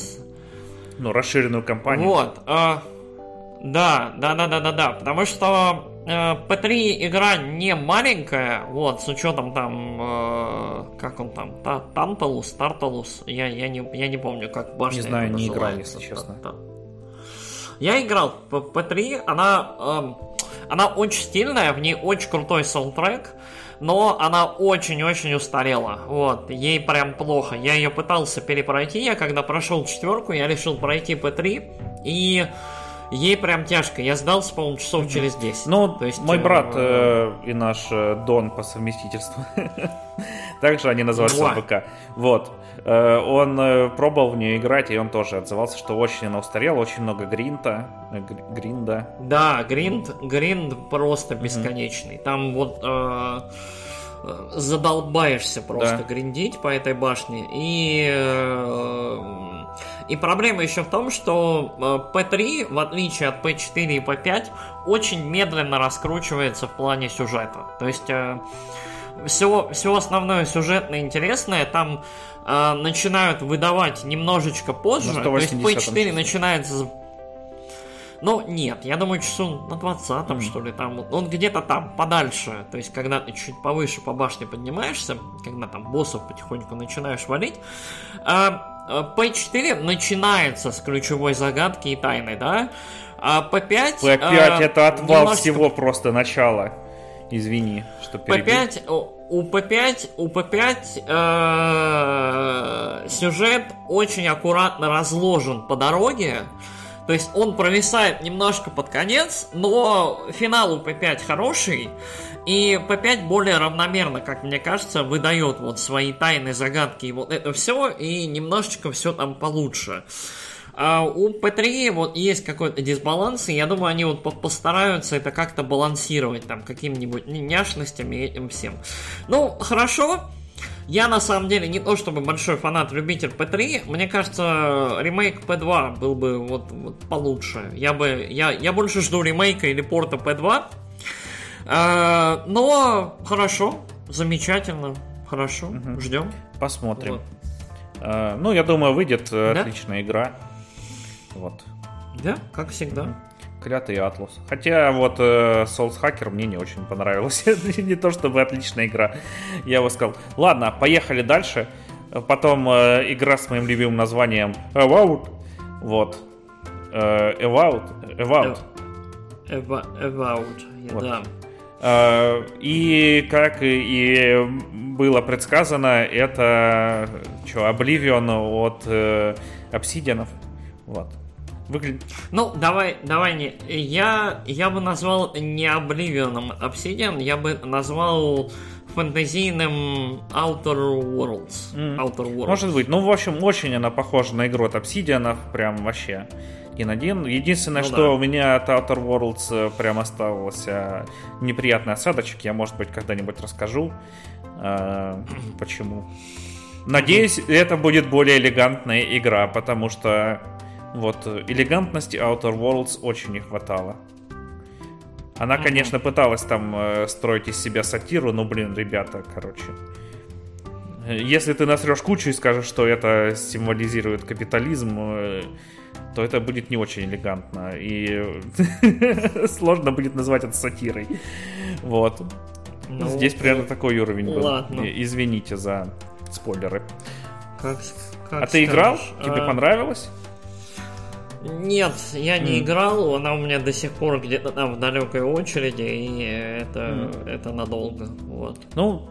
Ну, расширенную кампанию. Вот, а, да, да, да, да, да, да, потому что э, P3 игра не маленькая, вот, с учетом там, э, как он там, Та- Танталус, Тарталус, я, я, не, я не помню, как башня Не знаю, не играл, если честно. Та- та- Я играл в P3, она, эм, она очень стильная, в ней очень крутой саундтрек, но она очень-очень устарела. Вот, ей прям плохо. Я ее пытался перепройти, я когда прошел четверку, я решил пройти P3, и ей прям тяжко. Я сдался, по-моему, часов через 10. Ну, То есть, мой э, брат э, и наш э, Дон по совместительству. Также они называются Во. ВК. Вот. Э, Он э, пробовал в нее играть, и он тоже отзывался, что очень она устарела, очень много гринта. гр- Гринда. Да, гринд, гринд просто бесконечный. Там вот э, задолбаешься просто Да. гриндить по этой башне. И, э, и проблема еще в том, что э, P3, в отличие от P4 и P5, очень медленно раскручивается в плане сюжета. То есть э, все, все основное сюжетное интересное там э, начинают выдавать немножечко позже. То есть 180-м P4 часу. начинается ну, нет, я думаю, часу на 20-м, что ли, там, он где-то там, подальше, то есть, когда ты чуть повыше по башне поднимаешься, когда там боссов потихоньку начинаешь валить, а, P4 начинается с ключевой загадки и тайны, да, а P5... P5 а, это отвал немножечко всего просто начала. Извини, что перебил. P5, у у P5, у P5 э, сюжет очень аккуратно разложен по дороге. То есть он провисает немножко под конец, но финал у P5 хороший. И P5 более равномерно, как мне кажется, выдает вот свои тайны, загадки и вот это все, и немножечко все там получше. А у P3 вот есть какой-то дисбаланс, и я думаю, они вот постараются это как-то балансировать там какими-нибудь няшностями и этим всем. Ну, хорошо, я на самом деле не то чтобы большой фанат, любитель P3. Мне кажется, ремейк P2 был бы вот, вот получше. Я бы. Я, я больше жду ремейка или порта P2. А, но хорошо, замечательно, хорошо, угу. ждем. Посмотрим. Вот. А, ну, я думаю, выйдет э, да? отличная игра. Вот. Да, как всегда. Клятый Атлус. Хотя вот э, Souls Hacker мне не очень понравилось. не то чтобы отличная игра. Я бы сказал. Ладно, поехали дальше. Потом э, игра с моим любимым названием About. Вот. Э, About. About. About. Вот. Да. Э, и как и было предсказано, это что, Oblivion от э, Obsidian. Вот выглядит. Ну, давай, давай не. Я, я бы назвал не Oblivion Obsidian, я бы назвал фэнтезийным Outer Worlds. Mm. Outer Worlds. Может быть. Ну, в общем, очень она похожа на игру от Obsidian, прям вообще один. Единственное, ну, что да. у меня от Outer Worlds э, прям остался неприятный осадочек. Я, может быть, когда-нибудь расскажу, э, почему. Надеюсь, это будет более элегантная игра, потому что вот элегантности Outer Worlds очень не хватало. Она, конечно, пыталась там э, строить из себя сатиру, но, блин, ребята, короче. Если ты насрешь кучу и скажешь, что это символизирует капитализм, э, то это будет не очень элегантно. И сложно будет назвать это сатирой. Вот. Ну, Здесь примерно такой уровень был. Ладно. Извините за спойлеры. Как, как а ты играл? Тебе а... понравилось? Нет, я не mm. играл, она у меня до сих пор где-то там в далекой очереди, и это, mm. это надолго. Вот. Ну,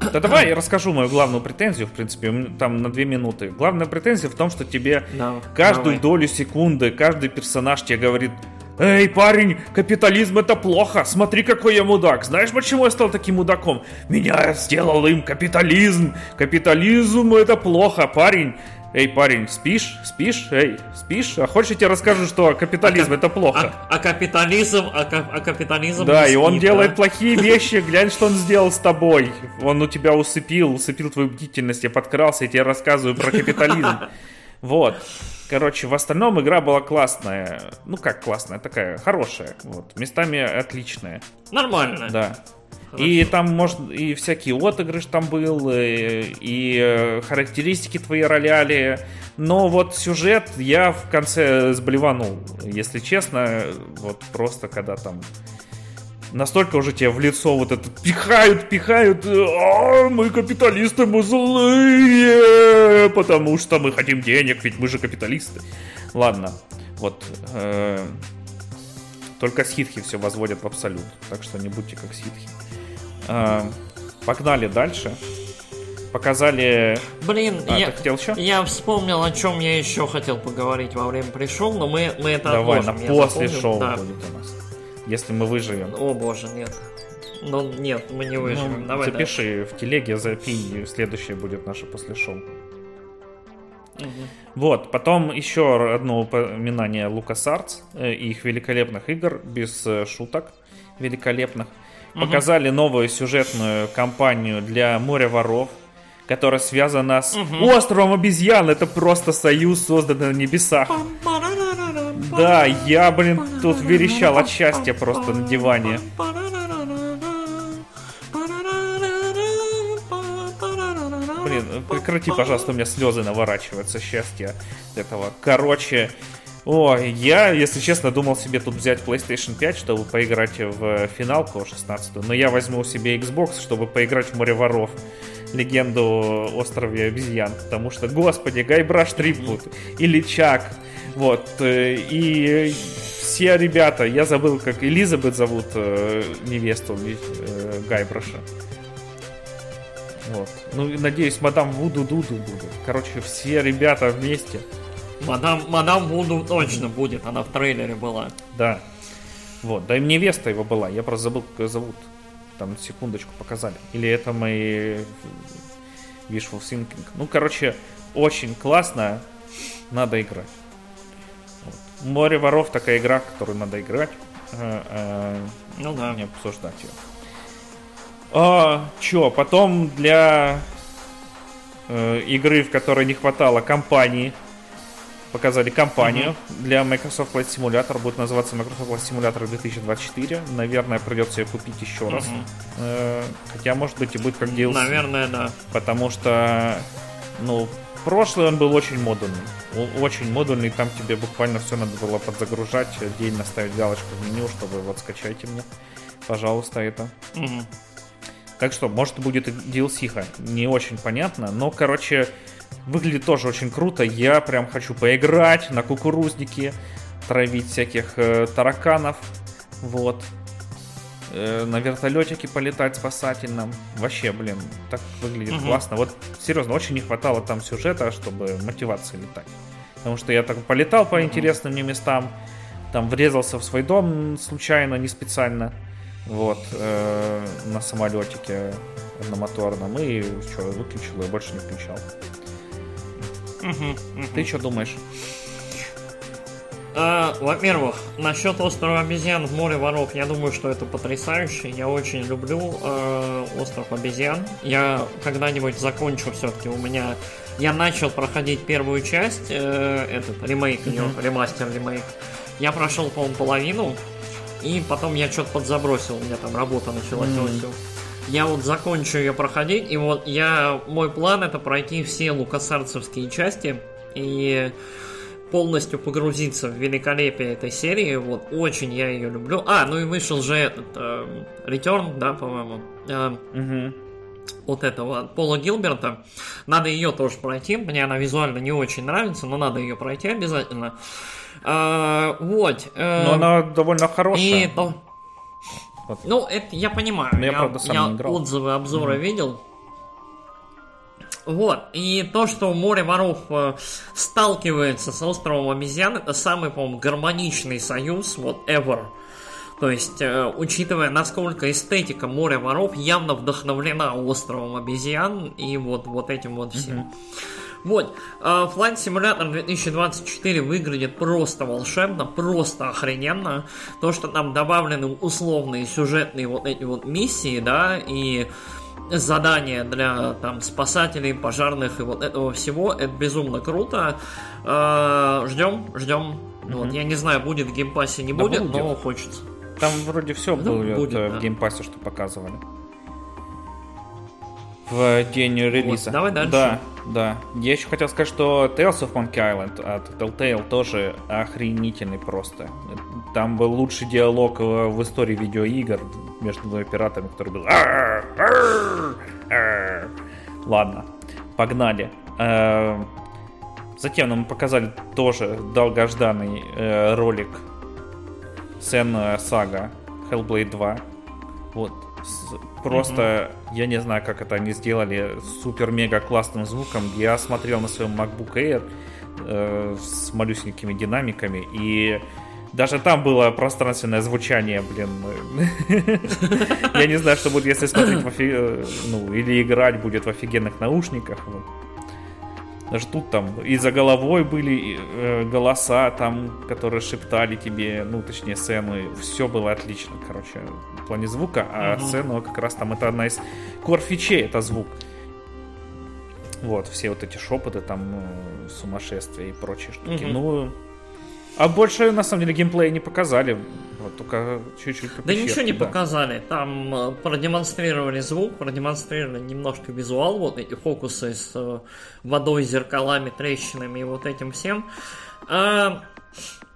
да давай я расскажу мою главную претензию, в принципе, там на две минуты. Главная претензия в том, что тебе да, каждую давай. долю секунды, каждый персонаж тебе говорит, Эй, парень, капитализм это плохо. Смотри, какой я мудак. Знаешь, почему я стал таким мудаком? Меня сделал им капитализм. Капитализм это плохо, парень. Эй, парень, спишь? Спишь? Эй, спишь? А хочешь, я тебе расскажу, что капитализм а, это плохо? А, а капитализм, а, а капитализм Да, и он спит, делает да? плохие вещи, глянь, что он сделал с тобой. Он у тебя усыпил, усыпил твою бдительность, я подкрался, и тебе рассказываю про капитализм. Вот. Короче, в остальном игра была классная. Ну как классная, такая хорошая. Вот. Местами отличная. Нормально. Да. И там, может, и всякие отыгрыш там был, и, и э, характеристики твои роляли. Но вот сюжет я в конце сблеванул, если честно. Вот просто когда там настолько уже тебе в лицо вот это пихают, пихают, а, мы капиталисты, мы злые, потому что мы хотим денег, ведь мы же капиталисты. Ладно, вот. Э, только ситхи все возводят в абсолют, так что не будьте как ситхи. Э, погнали дальше. Показали... Блин, а, я, хотел еще? я вспомнил, о чем я еще хотел поговорить во время пришел, но мы, мы это Давай, отложим. на после шоу да. будет у нас. Если мы выживем. О боже, нет. Ну нет, мы не выживем. Ну, Давай запиши дальше. в телеге, запинь, следующее будет наше после шоу. Угу. Вот, потом еще одно упоминание LucasArts э, и их великолепных игр, без э, шуток великолепных. Показали новую сюжетную кампанию для Моря воров, которая связана с угу. островом обезьян. Это просто союз, созданный на небесах. Да, я, блин, тут верещал от счастья просто на диване. Блин, прекрати, пожалуйста, у меня слезы наворачиваются счастья этого. Короче, о, я, если честно, думал себе тут взять PlayStation 5, чтобы поиграть в финалку 16 но я возьму себе Xbox, чтобы поиграть в Море воров. Легенду острове обезьян, потому что, господи, Гайбраш Трипут или Чак, вот, э, и все ребята, я забыл, как Элизабет зовут э, невесту э, Гайбраша. Вот. Ну, надеюсь, мадам Вуду Дуду будет. Короче, все ребята вместе. Мадам, мадам Вуду точно будет, она в трейлере была. Да. Вот, да и невеста его была, я просто забыл, как ее зовут. Там секундочку показали. Или это мои Wishful Thinking. Ну, короче, очень классно, надо играть. Море воров такая игра, которую надо играть. Э, э, Ну да. не обсуждать ее. А, чё, потом для э, игры, в которой не хватало компании, показали компанию для Microsoft Flight Simulator, будет называться Microsoft Flight Simulator 2024. Наверное, придется ее купить еще раз. Мгм. Э, хотя, может быть, и будет как DLC. Наверное, да. Потому что, ну, прошлый он был очень модульный. Очень модульный, там тебе буквально все надо было подзагружать, отдельно ставить галочку в меню, чтобы вот скачайте мне, пожалуйста, это. Мгм. Так что, может, будет и DLC-ха, не очень понятно, но, короче, выглядит тоже очень круто. Я прям хочу поиграть на кукурузнике, травить всяких э, тараканов, вот. Э, на вертолетике полетать спасательном. Вообще, блин, так выглядит Мгм. классно. Вот, серьезно, очень не хватало там сюжета, чтобы мотивации летать. Потому что я так полетал по интересным мне местам, там врезался в свой дом случайно, не специально. Вот, э, на самолетике одномоторном. И что, выключил и больше не включал. Ты что думаешь? А, Во-первых, насчет острова обезьян в море воров, я думаю, что это потрясающе. Я очень люблю э, остров обезьян. Я когда-нибудь закончу все-таки. У меня я начал проходить первую часть, э, этот ремейк ее, ремастер ремейк. Я прошел, по-моему, половину, и потом я что-то подзабросил. У меня там работа началась осенью. Я вот закончу ее проходить, и вот я мой план это пройти все лукасарцевские части и полностью погрузиться в великолепие этой серии. Вот очень я ее люблю. А, ну и вышел же этот эм, Return, да, по-моему. эм, Угу. вот этого Пола Гилберта. Надо ее тоже пройти. Мне она визуально не очень нравится, но надо ее пройти обязательно. А, вот. э, Но она довольно хорошая. и Вот. Ну, это я понимаю. Но я, правда, сам я не играл. отзывы, обзоры видел. Вот, и то, что море воров э, сталкивается с островом обезьян, это самый, по-моему, гармоничный союз, вот, ever. То есть, э, учитывая, насколько эстетика моря воров явно вдохновлена островом обезьян и вот, вот этим вот всем. Вот, э, Flight Simulator 2024 выглядит просто волшебно, просто охрененно. То, что там добавлены условные сюжетные вот эти вот миссии, да, и задания для там спасателей, пожарных и вот этого всего, это безумно круто. Э, Ждем, ждем. Вот, я не знаю, будет в Game Pass'е, не Да будет, будет. но хочется. Там вроде все Ну, было будет, э, да. в Game Pass'е, что показывали. В день релиза. давай дальше. Да, да. Я еще хотел сказать, что Tales of Monkey Island от Telltale тоже охренительный просто. Там был лучший диалог в, истории видеоигр между двумя пиратами, который был... Ладно, погнали. Э, Затем нам показали тоже долгожданный э, ролик Сенная сага Hellblade 2. Вот. Просто, я не знаю, как это они сделали супер-мега классным звуком. Я смотрел на своем MacBook Air э, с малюсенькими динамиками, и даже там было пространственное звучание, блин. Я не знаю, что будет, если смотреть, э, ну, или играть будет в офигенных наушниках. Даже тут там и за головой были э, голоса, там, которые шептали тебе, ну, точнее, сцены. Все было отлично, короче, в плане звука. А Мгм. сцена как раз там, это одна из кор-фичей, это звук. Вот, все вот эти шепоты, там, э, сумасшествия и прочие штуки. Мгм. Ну, а больше, на самом деле, геймплея не показали. Вот, только чуть-чуть Да ничего не да. показали. Там э, продемонстрировали звук, продемонстрировали немножко визуал, вот эти фокусы с э, водой, зеркалами, трещинами и вот этим всем. А,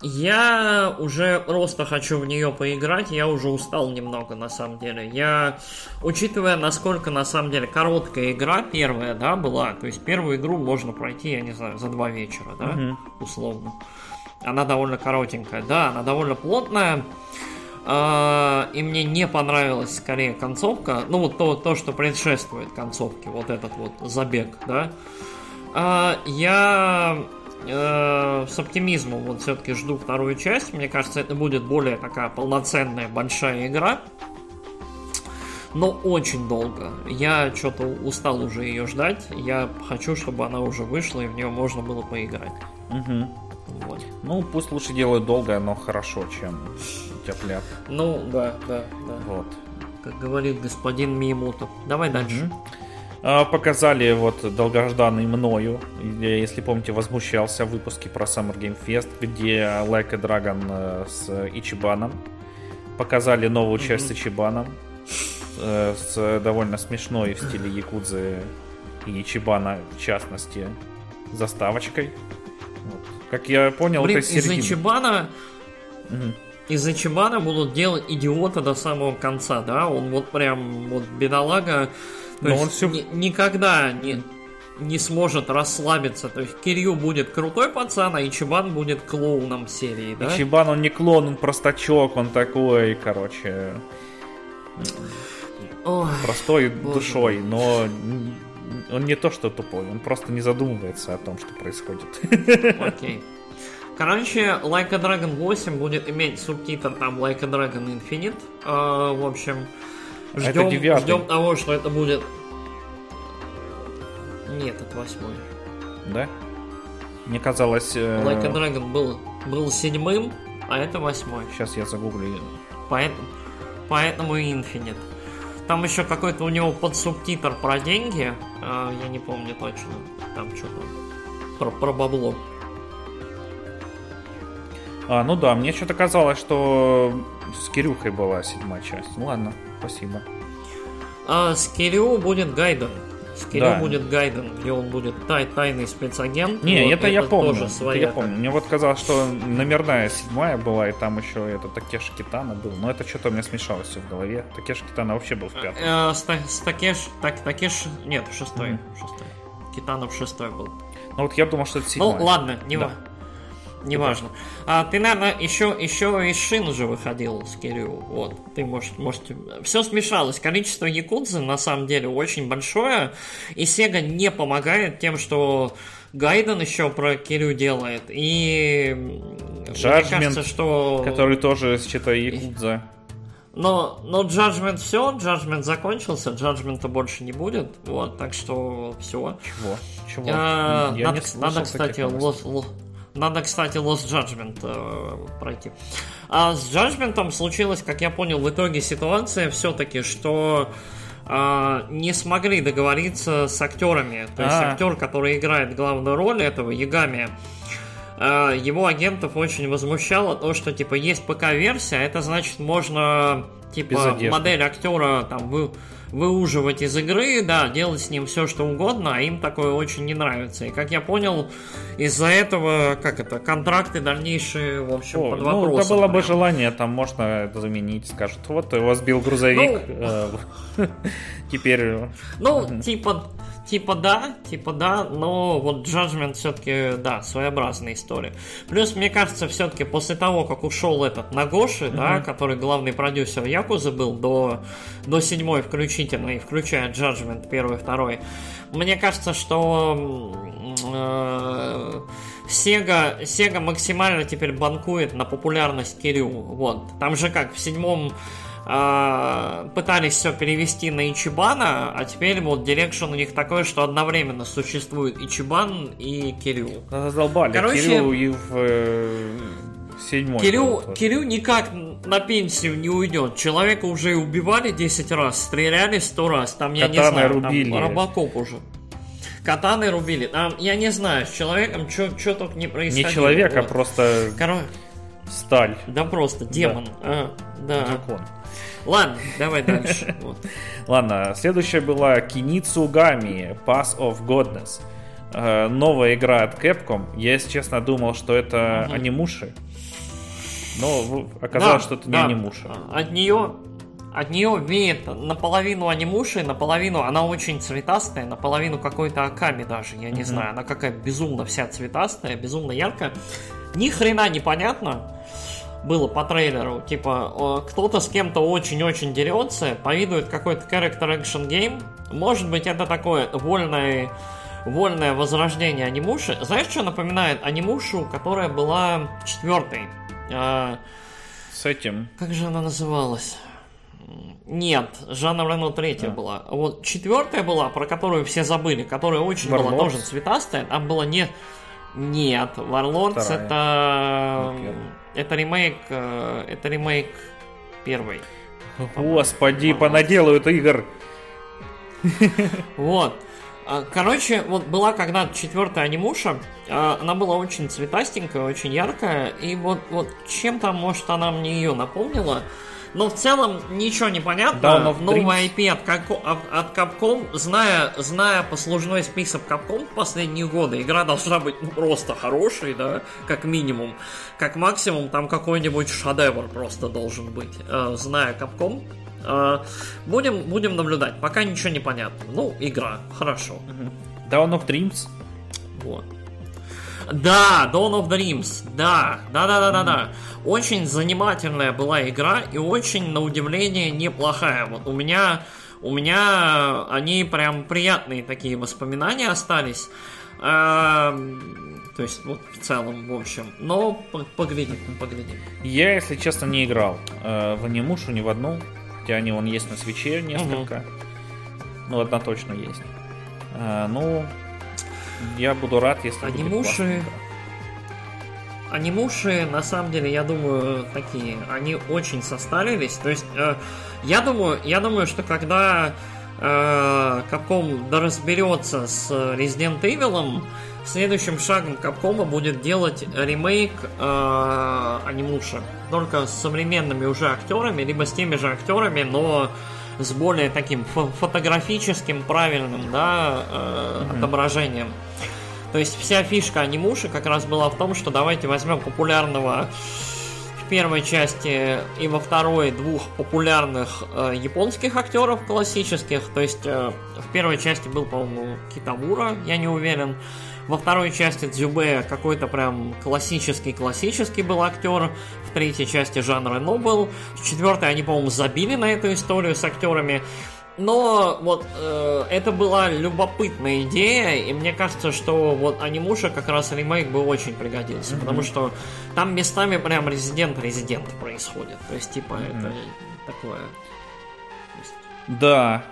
я уже просто хочу в нее поиграть, я уже устал немного на самом деле. Я, учитывая, насколько на самом деле короткая игра первая, да, была, то есть первую игру можно пройти, я не знаю, за два вечера, да, Мгм. условно. Она довольно коротенькая, да, она довольно плотная. А, И мне не понравилась скорее концовка. Ну, вот то, то, что предшествует концовке, вот этот вот забег, да. А, Я э, с оптимизмом вот все-таки жду вторую часть. Мне кажется, это будет более такая полноценная большая игра. Но очень долго. Я что-то устал уже ее ждать. Я хочу, чтобы она уже вышла и в нее можно было поиграть. Мгм. Вот. Ну, пусть лучше делают долго, но хорошо, чем тепляк. Ну, да, да, да. Вот. Как говорит господин Миемутов. Давай дальше. А, Показали вот долгожданный мною, если помните, возмущался в выпуске про Summer Game Fest, где Like a Dragon э, с Ичибаном. Показали новую часть с Ичибаном, э, с довольно смешной в стиле Якудзы и Ичибана, в частности, заставочкой. Вот. Как я понял, Блин, это из середина. Ичибана... Мгм. Из Ичибана будут делать идиота до самого конца, да? Он вот прям, вот бедолага... То Но есть он всё- ни- никогда не, не сможет расслабиться. То есть Кирью будет крутой пацан, а Ичибан будет клоуном серии, да? Ичибан, он не клон, он простачок, он такой, короче, Ой, простой Боже душой, но он не то что тупой, он просто не задумывается о том, что происходит. окей. Короче, Like a Dragon 8 будет иметь субтитр там Like a Dragon Infinite. Э, в общем, А это ждем, девятый. ждем того, что это будет... Нет, это восьмой. Да? Мне казалось... э, Like a Dragon был, был седьмым, а это восьмой. Сейчас я загуглю. Поэтому, поэтому и Infinite. Там еще какой-то у него подсубтитр про деньги. а, я не помню точно. Там что-то про, про бабло. А, ну да, мне что-то казалось, что с Кирюхой была седьмая часть. Ну ладно, спасибо. А с Кирю будет Гайден. С Кирю Да. будет Гайден, где он будет тай тайный спецагент. Не, Вот это, я помню. Тоже это своя, я помню. Мне вот казалось, что номерная седьмая была, и там еще это Такеши Китана был. Но это что-то у меня смешалось все в голове. Такеши Китана вообще был в пятом. Э, с, с Такеш... Так, Такеш... Нет, шестой. Мгм. шестой. Китанов шестой был. Ну вот я думал, что это Ну, седьмая. ладно, не, Да. ва- не важно. А ты, наверное, еще, еще и Шин уже выходил с Кирю. Вот, ты, может, может... Все смешалось. Количество якудзы, на самом деле, очень большое. И Сега не помогает тем, что Гайден еще про Кирю делает. И м, мне Judgment, кажется, что... Который тоже считай Якудза. Но, но Judgment все, Judgment закончился, Judgment больше не будет. Вот, так что все. Чего? Чего? А, Я надо, надо, кстати. Lost, Lo- надо, кстати, Lost Judgment э, пройти. А с Judgment случилась, как я понял, в итоге ситуация все-таки, что а, не смогли договориться с актерами. То есть А. актер, который играет главную роль этого Ягами, а, его агентов очень возмущало то, что типа есть ПК-версия, а это значит можно типа модель актера там вы, выуживать из игры, да, делать с ним все что угодно, а им такое очень не нравится. И как я понял, из-за этого, как это, контракты дальнейшие, в общем, О, под ну, да вопросом. было бы прям. желание, там можно это заменить. Скажут, вот его сбил грузовик. Ну. э, Теперь Ну, типа, типа да, типа да, но вот Judgment все-таки, да, своеобразная история. Плюс, мне кажется, все-таки после того, как ушел этот Нагоши, да, который главный продюсер Якузы был до, до седьмой включительно, и включая Judgment первый, второй, мне кажется, что э, Sega, Sega максимально теперь банкует на популярность Кирю. Вот. Там же как в седьмом а, пытались все перевести на Ичибана, а теперь вот direction у них такой, что одновременно существует Ичибан и Кирю. задолбали. Короче, Кирю и в э, седьмой. Тоже. Кирю никак на пенсию не уйдет. Человека уже убивали 10 раз, стреляли 100 раз. Там, я не Катаной знаю, рубили. там Робокоп уже. Катаны рубили. Там, я не знаю, с человеком что только не Не происходило. человек, а Вот. просто Короче, сталь. да просто демон. А, да. Дракон. Ладно, давай дальше. Вот. Ладно, следующая была Киницу Гами Pass of Godness. Э, Новая игра от Capcom. Я, если честно, думал, что это Мгм. анимуши. Но оказалось, Да, что это не да. анимуши. От нее от нее веет наполовину анимуши, наполовину она очень цветастая, наполовину какой-то аками даже, я не Мгм. знаю, она какая безумно вся цветастая, безумно яркая. Ни хрена непонятно было по трейлеру, типа кто-то с кем-то очень-очень дерется, повидует какой-то character action game, может быть это такое вольное вольное возрождение анимуши. Знаешь, что напоминает анимушу, которая была четвертой? Э, С этим. как же она называлась? Нет, Жанна Рено третья А. была. Вот четвертая была, про которую все забыли, которая очень была Warlords? тоже цветастая. Там было не... Нет, Warlords Вторая. это... Первая. Это ремейк... э, Это ремейк первый. Господи, понаделают игр. Вот. А, Короче, вот была когда-то четвертая анимуша, а, она была очень цветастенькая, очень яркая, и вот, вот чем-то, может, она мне ее напомнила, но в целом ничего не понятно. Dawn of Новый IP от, от- Capcom, зная, зная послужной список Capcom в последние годы, игра должна быть ну, просто хорошей, да, как минимум. Как максимум, там какой-нибудь шедевр просто должен быть, э, зная Capcom. Э, Будем, будем наблюдать. Пока ничего не понятно. Ну, игра. Хорошо. Dawn of Dreams. Вот. Да, Dawn of Dreams. Да, да, да, да, да, да. Очень занимательная была игра и очень, на удивление, неплохая. Вот у меня, у меня они прям приятные такие воспоминания остались. Эм, То есть, вот в целом, в общем. Но по- поглядим, поглядим. Я, если честно, не играл э, в анимушу ни в одну. Хотя они вон есть на свече несколько. Ну, одна точно есть. Э, ну, я буду рад, если будет Анимуши- классная игра. Анимуши, на самом деле, я думаю, такие, они очень состарились. То есть, э, я думаю, я думаю, что когда э, Capcom доразберется с Resident Evil, следующим шагом Capcom будет делать ремейк э, анимуши. Только с современными уже актерами, либо с теми же актерами, но с более таким фо- фотографическим, правильным, да, э, отображением. То есть вся фишка анимуши как раз была в том, что давайте возьмем популярного в первой части и во второй двух популярных э, японских актеров классических. То есть э, в первой части был, по-моему, Китамура, я не уверен. Во второй части Дзюбе какой-то прям классический-классический был актер. В третьей части Жан Рено был. В четвертой они, по-моему, забили на эту историю с актерами. Но вот э, это была любопытная идея, и мне кажется, что вот анимуша как раз ремейк бы очень пригодился, потому что там местами прям резидент-резидент происходит. То есть, типа, это такое. Да.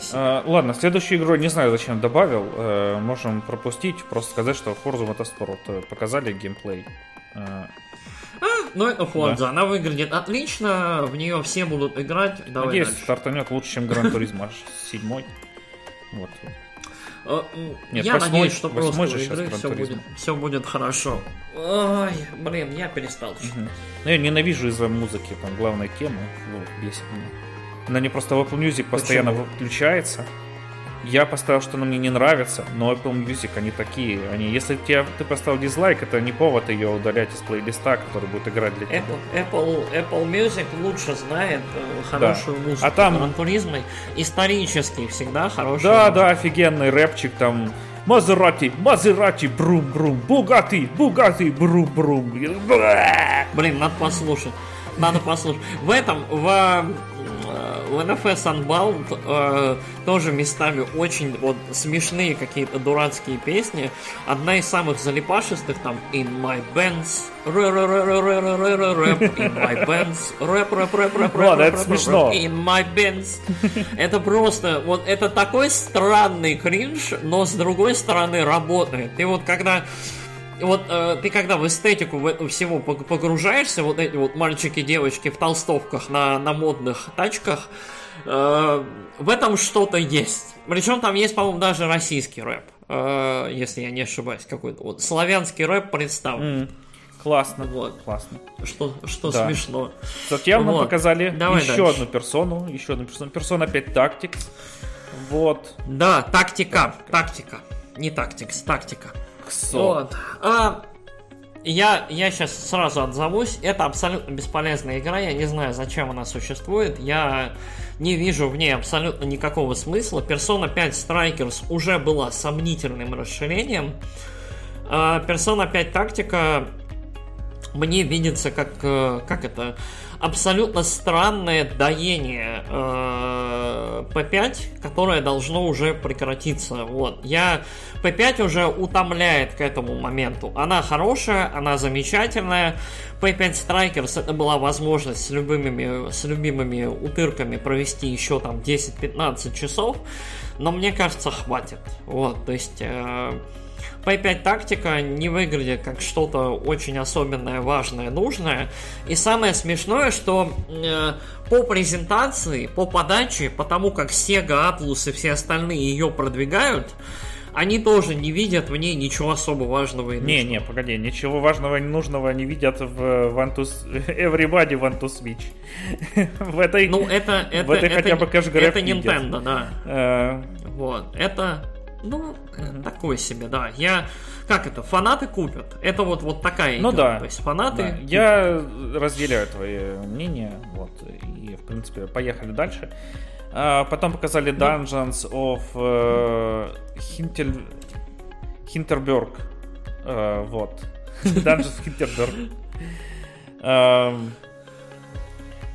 себе. Э, ладно, следующую игру не знаю, зачем добавил. Э, можем пропустить, просто сказать, что Forza Motorsport э, показали геймплей. Э, Ну, это Forza, она выглядит отлично, в нее все будут играть. Давай Надеюсь, дальше. стартанет лучше, чем Гран Туризма 7. Вот. Нет, я восьмой- надеюсь, что просто у игры Gran все Turismo. будет, все будет хорошо. Ой, блин, я перестал читать. Ну, я ненавижу из-за музыки, там, главной темы. Вот, бесит меня. Она мне просто в Apple Music постоянно Почему? выключается. Я поставил, что она мне не нравится, но Apple Music, они такие. Они, если тебе, ты поставил дизлайк, это не повод ее удалять из плейлиста, который будет играть для тебя. Apple, Apple, Apple Music лучше знает э, хорошую музыку. А там- Gran Turismo исторически всегда хорошая Да, музыка. да, офигенный рэпчик там. Мазерати, Мазерати, брум-брум, Бугати, Бугати, брум-брум. Блин, надо послушать. Надо послушать. В этом, в, э, NFS Unbound э, тоже местами очень вот смешные какие-то дурацкие песни. Одна из самых залипашистых там In my bands, рэп, In my bands, рэп, рэп, рэп, рэп, рэп, это смешно. In my bands. Это просто, вот это такой странный кринж, но с другой стороны работает. Ты вот когда вот э, ты когда в эстетику в эту всего пог- погружаешься, вот эти вот мальчики, девочки в толстовках на, на модных тачках, э, в этом что-то есть. Причем там есть, по-моему, даже российский рэп, э, если я не ошибаюсь, какой-то вот славянский рэп представлен. М, Классно, Вот. классно. Что, что Да. смешно. Затем нам Вот. показали Давай еще дальше. одну персону, еще одну персону. Персона 5 Tactics. Вот. Да, тактика, тактика. Не тактикс, тактика. Ксо. Вот. А, я, я сейчас сразу отзовусь. Это абсолютно бесполезная игра. Я не знаю, зачем она существует. Я не вижу в ней абсолютно никакого смысла. Persona 5 Strikers уже была сомнительным расширением. А Persona 5 Тактика мне видится как, э, как это, абсолютно странное доение э, P5, которое должно уже прекратиться. Вот. Я... P5 уже утомляет к этому моменту. Она хорошая, она замечательная. P5 Strikers это была возможность с любыми, с любимыми утырками провести еще там 10-15 часов. Но мне кажется, хватит. Вот, то есть... э, P5 тактика не выглядит как что-то очень особенное, важное, нужное. И самое смешное, что э, по презентации, по подаче, по тому, как Sega, Atlus и все остальные ее продвигают, они тоже не видят в ней ничего особо важного и нужного. Не, не, погоди, ничего важного и нужного не видят в One to... Everybody Want to Switch. в этой, ну, это, это, в этой это, хотя бы кэшгрэп Это Nintendo, да. Э... Вот, это, ну, такое себе, да. Я, как это, фанаты купят. Это вот, вот такая ну, игра. да. То есть фанаты... Да. Я разделяю твои мнения, вот, и, в принципе, поехали дальше. А, потом показали Dungeons of uh, Hintel... Hinterberg. Uh, вот. Dungeons of Hinterberg. Uh,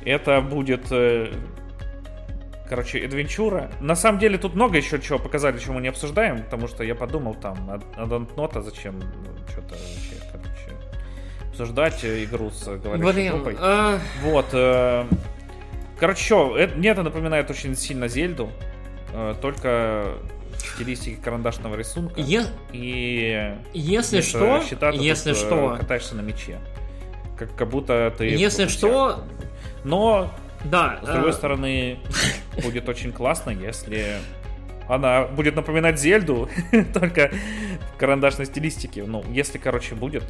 это будет э, короче, адвенчура. На самом деле тут много еще чего показали, чего мы не обсуждаем, потому что я подумал там, а Донтнота зачем ну, что-то вообще, короче, обсуждать игру с говорящей жопой. А... Вот. Э, Короче, что, это, мне это напоминает очень сильно Зельду, э, только в стилистике карандашного рисунка. Е... И если что, считать, если тут, что, катаешься на мече, как, как будто ты. Если что, но да. С другой а... стороны, будет очень классно, если она будет напоминать Зельду, только в карандашной стилистике. Ну, если, короче, будет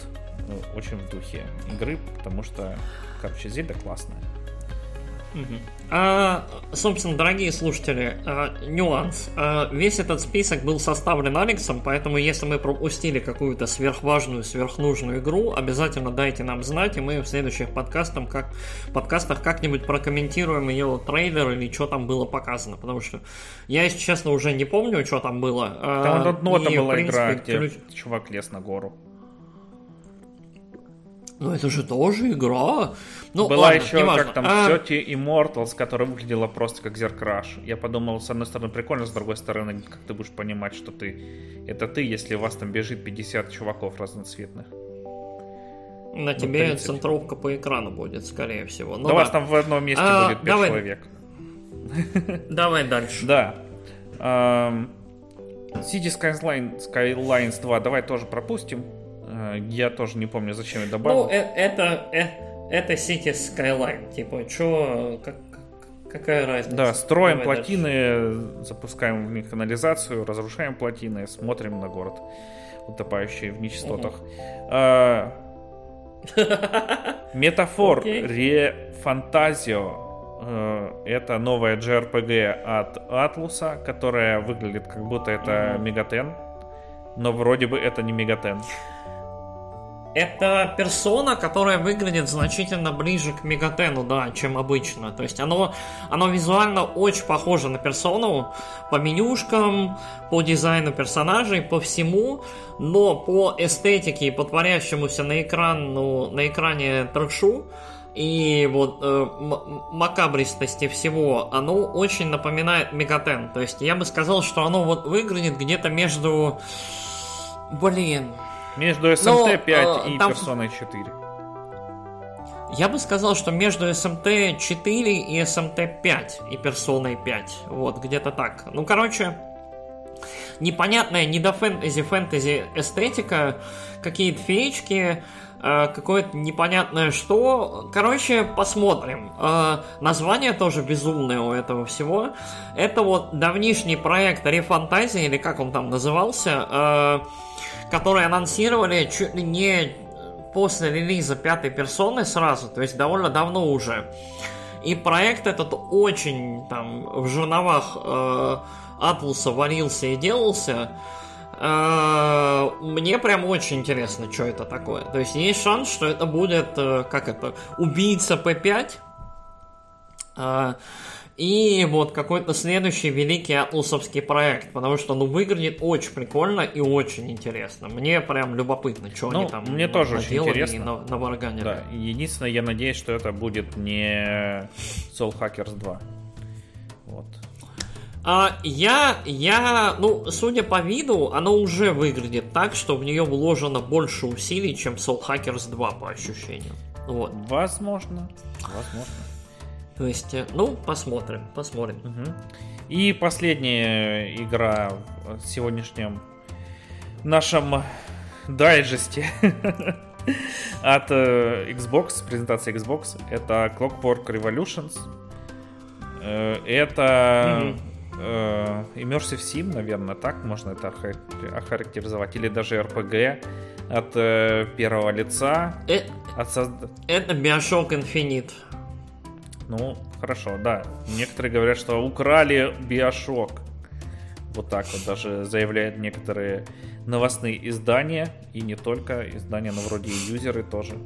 ну, очень в духе игры, потому что, короче, Зельда классная. А, собственно, дорогие слушатели, а, нюанс. А, весь этот список был составлен Алексом, поэтому если мы пропустили какую-то сверхважную, сверхнужную игру, обязательно дайте нам знать, и мы в следующих подкастах, как, подкастах как-нибудь прокомментируем ее трейлер или что там было показано, потому что я, если честно, уже не помню, что там было. Там а, одно была принципе, игра, где ключ... чувак лез на гору. Ну это же тоже игра. Ну, Была ладно, еще, как там, а... Тети Immortals, которая выглядела просто как Зеркраш. Я подумал, с одной стороны прикольно, с другой стороны, как ты будешь понимать, что ты это ты, если у вас там бежит 50 чуваков разноцветных. На ну, тебе 30. центровка по экрану будет, скорее всего. Ну, да, да. у вас там в одном месте а, будет 5 давай... человек. Давай дальше. Да. City Skylines, Skylines 2 давай тоже пропустим. Э, я тоже не помню, зачем я добавил. Ну, э, это, э, это City Skyline. Типа, что, как, какая разница? Да, строим Давай плотины, дальше. запускаем в них канализацию, разрушаем плотины, смотрим на город, утопающий в нечистотах. А, метафор Ре Фантазио. Это новая JRPG от Атлуса, которая выглядит как будто это Мегатен, но вроде бы это не Мегатен. Это персона, которая выглядит значительно ближе к Мегатену, да, чем обычно. То есть оно, оно визуально очень похоже на персону по менюшкам, по дизайну персонажей, по всему, но по эстетике и по творящемуся на, экран, ну, на экране трэшу и вот э, макабристости всего, оно очень напоминает Мегатен. То есть я бы сказал, что оно вот выглядит где-то между... Блин, между SMT 5 Но, э, и там... Persona 4. Я бы сказал, что между SMT 4 и SMT 5 и Persona 5. Вот, где-то так. Ну, короче, непонятная не до фэнтези, фэнтези эстетика, какие-то феечки, э, какое-то непонятное что. Короче, посмотрим. Э, название тоже безумное у этого всего. Это вот давнишний проект Рефантазия, или как он там назывался, которые анонсировали чуть ли не после релиза пятой персоны сразу, то есть довольно давно уже. И проект этот очень там в жерновах э, Атлуса варился и делался. Э, мне прям очень интересно, что это такое. То есть есть шанс, что это будет, э, как это, убийца P5. Э, и вот какой-то следующий великий атлусовский проект, потому что, ну, выглядит очень прикольно и очень интересно. Мне прям любопытно, что ну, они там Мне тоже очень интересно. На, на варгане. Да, единственное, я надеюсь, что это будет не Soul Hackers 2. Вот. А, я, я, ну, судя по виду, оно уже выглядит так, что в нее вложено больше усилий, чем Soul Hackers 2 по ощущениям. Вот. Возможно. Возможно. То есть, э, ну, посмотрим, посмотрим. Угу. И последняя игра в сегодняшнем нашем дайджесте от э, Xbox, презентация Xbox, это Clockwork Revolutions. Э, это э, Immersive Sim, наверное, так можно это охарактеризовать. Или даже RPG от первого лица. Э, от. Это Bioshock Infinite. Ну, хорошо, да. Некоторые говорят, что украли Bioshock. Вот так вот даже заявляют некоторые новостные издания. И не только издания, но вроде и юзеры тоже.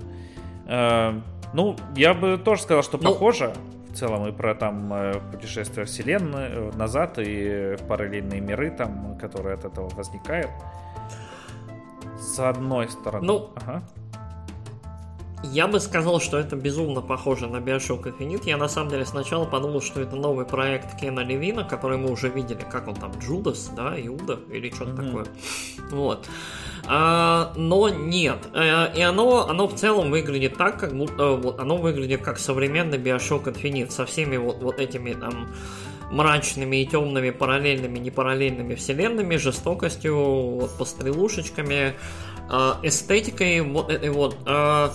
Э, ну, я бы тоже сказал, что ну, похоже в целом и про там э, путешествие вселенной э, назад и в параллельные миры там, которые от этого возникают. С одной стороны. Ну, ага. Я бы сказал, что это безумно похоже на Bioshock Infinite. Я на самом деле сначала подумал, что это новый проект Кена Левина, который мы уже видели, как он там, Джудас, да, Иуда или что-то mm-hmm. такое. Вот. А, но нет. А, и оно, оно в целом выглядит так, как будто вот, оно выглядит как современный Bioshock Infinite со всеми вот, вот этими там мрачными и темными параллельными, непараллельными вселенными, жестокостью, вот, пострелушечками, э, эстетикой вот этой вот. Э, Э,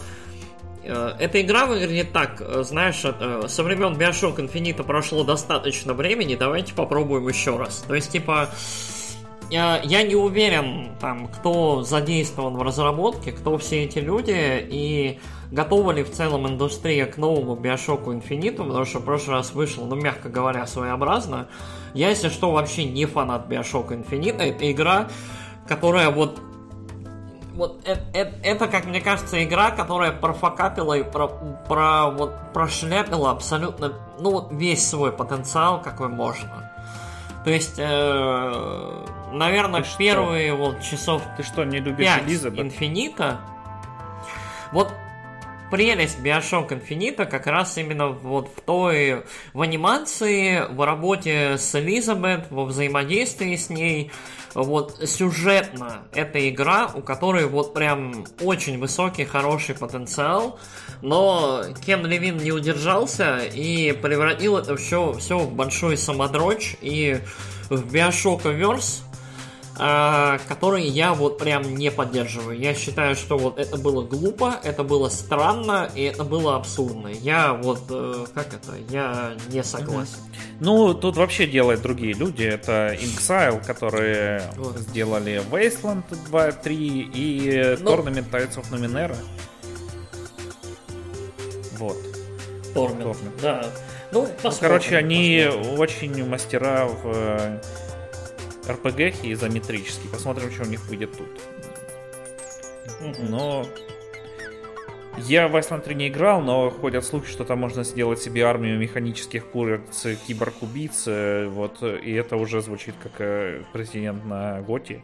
эта игра выглядит так, э, знаешь, э, со времен Bioshock Infinite прошло достаточно времени, давайте попробуем еще раз. То есть, типа, я не уверен, там, кто задействован в разработке, кто все эти люди, и готова ли в целом индустрия к новому Bioshock Infinite, потому что в прошлый раз вышел, ну, мягко говоря, своеобразно. Я, если что, вообще не фанат Bioshock Infinite. Это игра, которая вот вот это, это, это, как мне кажется, игра, которая профокапила и про, про, вот, прошляпила абсолютно, ну, весь свой потенциал, какой можно. То есть, э, наверное, ты первые что? вот часов Ты что, не любишь Элизабет? Инфинита. Вот прелесть Bioshock Infinite как раз именно вот в той, в анимации, в работе с Элизабет, во взаимодействии с ней, вот сюжетно это игра, у которой вот прям очень высокий, хороший потенциал, но Кен Левин не удержался и превратил это все, все в большой самодрочь. И в Bioshock Verse а, который я вот прям не поддерживаю. Я считаю, что вот это было глупо, это было странно и это было абсурдно. Я вот, э, как это, я не согласен. Ну, тут вообще делают другие люди. Это Inxile, которые вот. сделали Wasteland 2, 3 и ну, Tournament Tides of Numenera. Вот. Tournament, да. Ну, ну короче, они посмотрим. очень мастера в э, RPG изометрический. Посмотрим, что у них выйдет тут. Но я в Iceland 3 не играл, но ходят слухи, что там можно сделать себе армию механических куриц, киборг-убийц, вот, и это уже звучит как э, президент на Готи.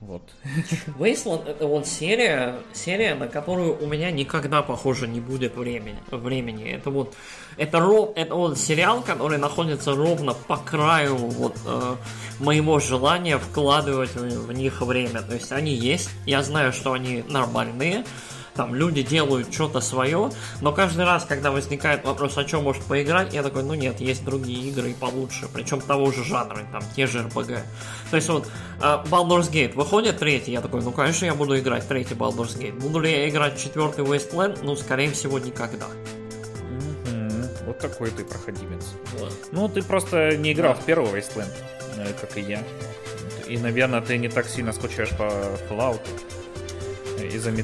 Вот. Wasteland это вот серия, серия, на которую у меня никогда, похоже, не будет времени. времени. Это вот это, ров, это вот сериал, который находится ровно по краю вот э, моего желания вкладывать в, в них время. То есть они есть, я знаю, что они нормальные, там люди делают что-то свое, но каждый раз, когда возникает вопрос, о чем может поиграть, я такой, ну нет, есть другие игры и получше, причем того же жанра, там, те же RPG. То есть вот, uh, Baldur's Gate выходит третий, я такой, ну конечно я буду играть третий Baldur's Gate. Буду ли я играть четвертый Wasteland? Ну, скорее всего, никогда. Mm-hmm. Вот такой ты проходимец. Вот. Ну, ты просто не играл в первый Wasteland, э, как и я. И, наверное, ты не так сильно скучаешь по Fallout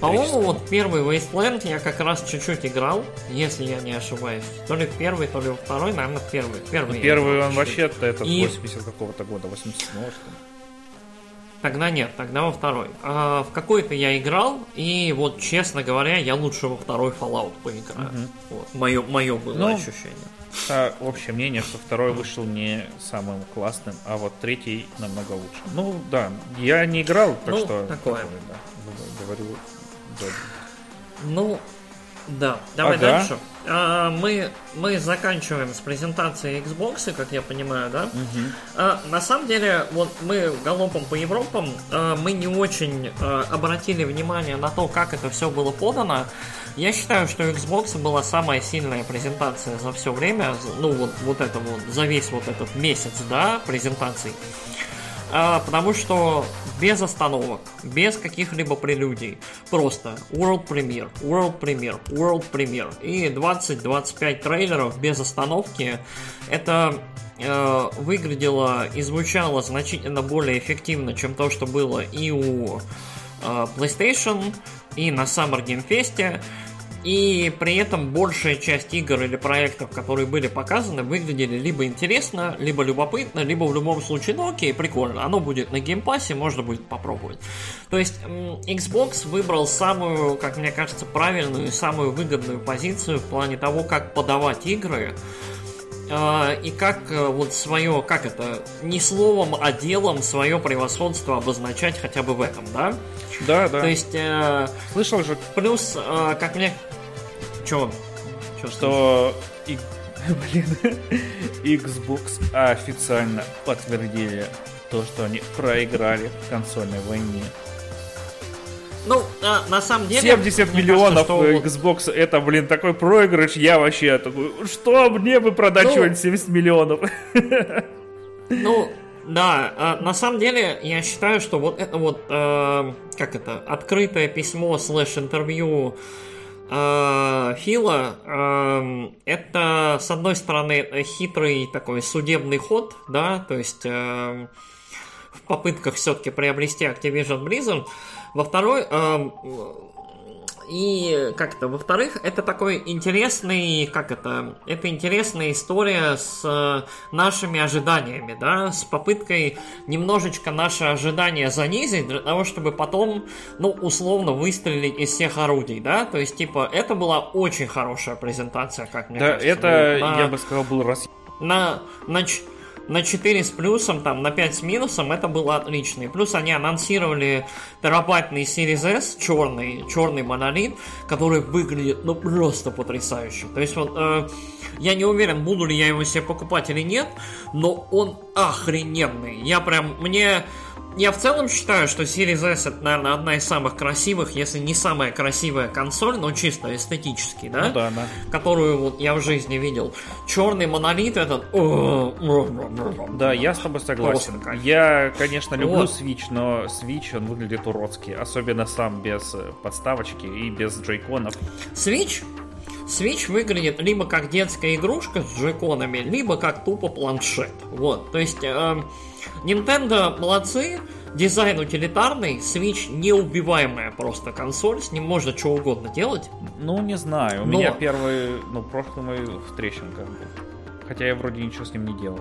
По-моему, вот первый Wasteland я как раз чуть-чуть играл, если я не ошибаюсь. То ли в первый, то ли во второй, наверное, первый. Первый, первый он вообще-то этот И... 80 какого-то года, 87 что ли. Тогда нет, тогда во второй. А в какой-то я играл, и вот, честно говоря, я лучше во второй Fallout поиграю. Угу. Вот, мое, мое было ну, ощущение. А, общее мнение, что второй вышел не самым классным, а вот третий намного лучше. Ну да, я не играл, так ну, что такое. такое да говорю Добби. Ну, да, давай ага. дальше. А, мы, мы заканчиваем с презентацией Xbox, как я понимаю, да? Угу. А, на самом деле, вот мы галопом по Европам, а, мы не очень а, обратили внимание на то, как это все было подано. Я считаю, что Xbox была самая сильная презентация за все время, ну вот, вот это вот, за весь вот этот месяц, да, презентаций. А, потому что без остановок, без каких-либо прелюдий. Просто World Premiere, World Premiere, World Premiere. И 20-25 трейлеров без остановки. Это э, выглядело и звучало значительно более эффективно, чем то, что было и у э, PlayStation, и на Summer Game Fest. И при этом большая часть игр или проектов, которые были показаны, выглядели либо интересно, либо любопытно, либо в любом случае, ну окей, прикольно, оно будет на Game Pass'е, можно будет попробовать. То есть Xbox выбрал самую, как мне кажется, правильную и самую выгодную позицию в плане того, как подавать игры, а, и как э, вот свое, как это, не словом, а делом свое превосходство обозначать хотя бы в этом, да? Да, да. То есть... Э, Слышал же. Плюс, э, как мне... Чё? Чё что... И... Блин, Xbox официально подтвердили то, что они проиграли в консольной войне. Ну, а, на самом деле... 70 миллионов кажется, что... Xbox, это, блин, такой проигрыш. Я вообще такой, что мне бы продать ну, 70 миллионов? Ну, да, а, на самом деле я считаю, что вот это вот, э, как это, открытое письмо слэш интервью э, Фила, э, это, с одной стороны, хитрый такой судебный ход, да, то есть э, в попытках все-таки приобрести Activision Blizzard, во второй, э, и как это, во-вторых, это такой интересный, как это, это интересная история с э, нашими ожиданиями, да, с попыткой немножечко наши ожидания занизить для того, чтобы потом, ну, условно выстрелить из всех орудий, да, то есть, типа, это была очень хорошая презентация, как мне да, кажется. это, на, я бы сказал, был раз... На, на, на 4 с плюсом, там, на 5 с минусом, это было отлично. И плюс они анонсировали терабайтный Series S, черный, черный монолит, который выглядит, ну, просто потрясающе. То есть, вот, э, я не уверен, буду ли я его себе покупать или нет, но он охрененный. Я прям, мне я в целом считаю, что Series S это, наверное, одна из самых красивых, если не самая красивая консоль, но чисто эстетически, да? Ну да, да. Которую вот я в жизни видел. Черный монолит этот... Да, я с тобой согласен. Я, конечно, люблю вот. Switch, но Switch, он выглядит уродски. Особенно сам без э, подставочки и без джейконов. Switch Switch выглядит либо как детская игрушка с джойконами, либо как тупо планшет. Вот, то есть э, Nintendo молодцы, дизайн утилитарный, Switch неубиваемая просто консоль, с ним можно что угодно делать. Ну, не знаю, у Но... меня первый, ну, прошлый мой в трещинках был. Хотя я вроде ничего с ним не делал.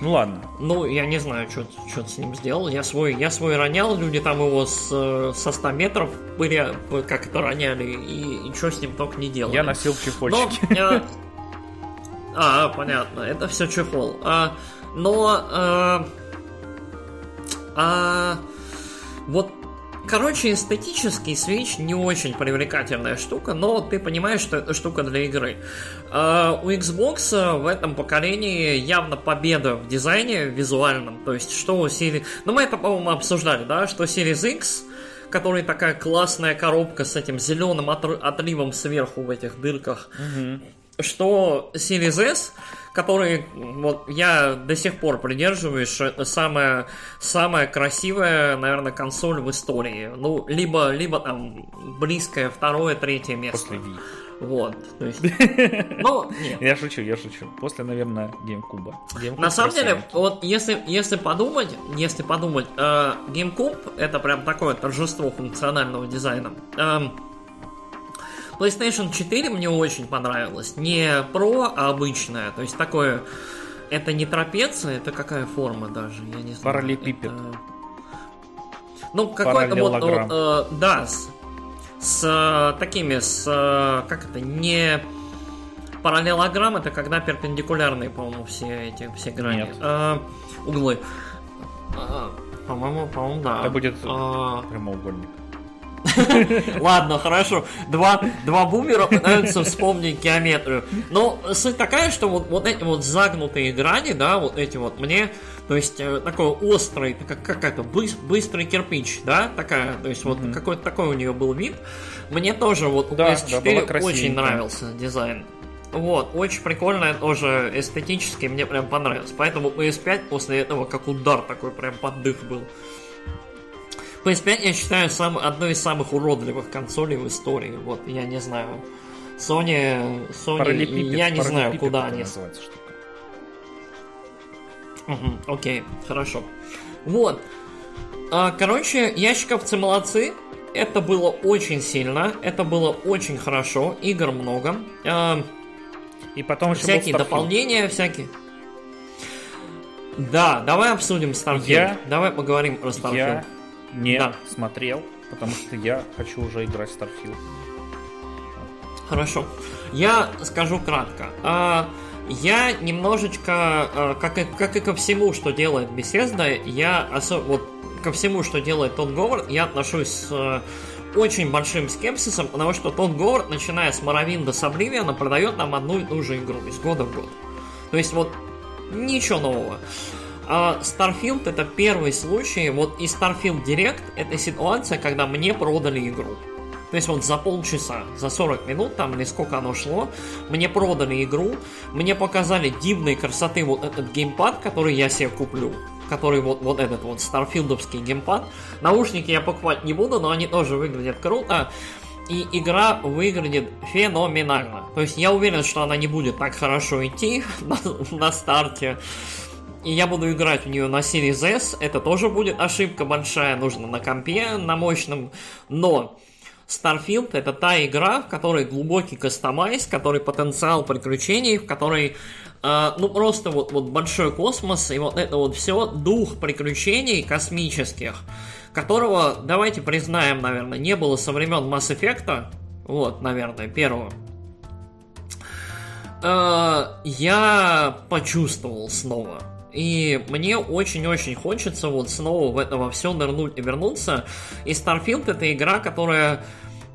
Ну ладно. Ну, я не знаю, что ты с ним сделал. Я свой, я свой ронял, люди там его с, со 100 метров пыря, как это роняли, и, и что с ним только не делали. Я носил чехольчики. Но, а, а, понятно, это все чехол. А, но... А, а, вот Короче, эстетический Switch не очень привлекательная штука, но ты понимаешь, что это штука для игры. Uh, у Xbox в этом поколении явно победа в дизайне визуальном. То есть, что у Series... Ну, мы это, по-моему, обсуждали, да? Что Series X который такая классная коробка с этим зеленым отливом сверху в этих дырках. Mm-hmm. Что Series S которые вот я до сих пор придерживаюсь, что это самая, самая красивая, наверное, консоль в истории. Ну, либо, либо там близкое второе, третье место. После Wii. Вот, то есть... Ну, нет. Я шучу, я шучу. После, наверное, GameCube. GameCube На самом деле, вот если, если подумать, если подумать, э, GameCube это прям такое торжество функционального дизайна. Э, PlayStation 4 мне очень понравилось. Не Pro, а обычная. То есть такое... Это не трапеция, это какая форма даже, я не знаю. Параллелепипед. Это... Ну, какой-то вот, вот э, да, с, с э, такими, с, э, как это, не параллелограмм, это когда перпендикулярные, по-моему, все эти, все грани. Нет. Э, углы. Э, по-моему, по-моему, да. Это будет э, прямоугольник. Ладно, хорошо. Два, два бумера пытаются вспомнить геометрию. Но суть такая, что вот, вот эти вот загнутые грани, да, вот эти вот мне, то есть э, такой острый, как, как это, быстрый кирпич, да, такая, то есть вот mm-hmm. какой-то такой у нее был вид. Мне тоже вот у да, PS4 да, очень нравился дизайн. Вот, очень прикольно, тоже эстетически мне прям понравилось. Поэтому PS5 после этого как удар такой прям поддых был. PS5 я считаю сам, одной из самых уродливых консолей в истории. Вот, я не знаю. Sony, Sony я не знаю, куда они. Угу, окей, хорошо. Вот. А, короче, ящиковцы молодцы. Это было очень сильно, это было очень хорошо, игр много. А, и потом еще всякие дополнения, всякие. Да, давай обсудим Starfield. Я... Давай поговорим про Starfield. Я не да. смотрел, потому что я хочу уже играть в Starfield. Хорошо. Я скажу кратко. А, я немножечко, а, как и, как и ко всему, что делает Bethesda, я особо, вот ко всему, что делает тот Говард, я отношусь с а, очень большим скепсисом, потому что тот Говард, начиная с Моровинда с Обливиана, продает нам одну и ту же игру из года в год. То есть вот ничего нового. А Starfield это первый случай, вот и Starfield Direct это ситуация, когда мне продали игру. То есть вот за полчаса, за 40 минут там или сколько оно шло, мне продали игру, мне показали дивной красоты вот этот геймпад, который я себе куплю, который вот, вот этот вот старфилдовский геймпад. Наушники я покупать не буду, но они тоже выглядят круто. И игра выглядит феноменально. То есть я уверен, что она не будет так хорошо идти на, на старте. И я буду играть в нее на Series S. Это тоже будет ошибка большая. Нужно на компе, на мощном. Но Starfield это та игра, в которой глубокий кастомайз, который потенциал приключений, в которой э, ну просто вот, вот большой космос и вот это вот все дух приключений космических, которого, давайте признаем, наверное, не было со времен Mass Effect, вот, наверное, первого. Э, я почувствовал снова. И мне очень-очень хочется вот снова в это во все нырнуть и вернуться. И Starfield это игра, которая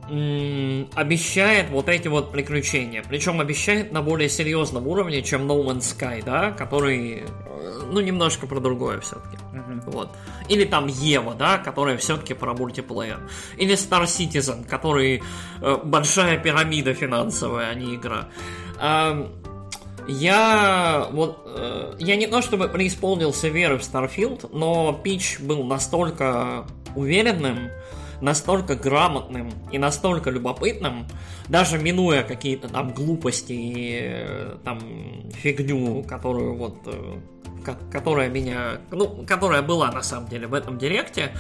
обещает вот эти вот приключения. Причем обещает на более серьезном уровне, чем No Man's Sky, да, который, э, ну, немножко про другое все-таки. Mm-hmm. Вот. Или там Ева, да, которая все-таки про мультиплеер. Или Star Citizen, который э, большая пирамида финансовая, а не игра. Э, я вот э, я не то чтобы преисполнился веры в Starfield, но пич был настолько уверенным, настолько грамотным и настолько любопытным, даже минуя какие-то там глупости и э, там фигню, которую вот э, которая меня, ну, которая была на самом деле в этом директе,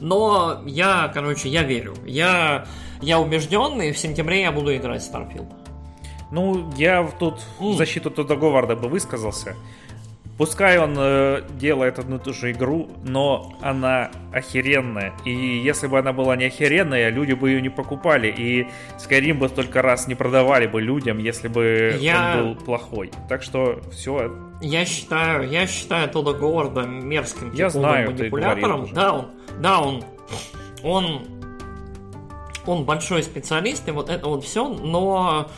но я, короче, я верю, я, я убежден, и в сентябре я буду играть в Starfield. Ну, я тут в защиту Тодда Говарда бы высказался. Пускай он э, делает одну и ту же игру, но она охеренная. И если бы она была не охеренная, люди бы ее не покупали. И Skyrim бы столько раз не продавали бы людям, если бы я... он был плохой. Так что все. Я считаю, я считаю Тодда Говарда мерзким я знаю, манипулятором. Да, он, да, он, он, он большой специалист, и вот это вот все, но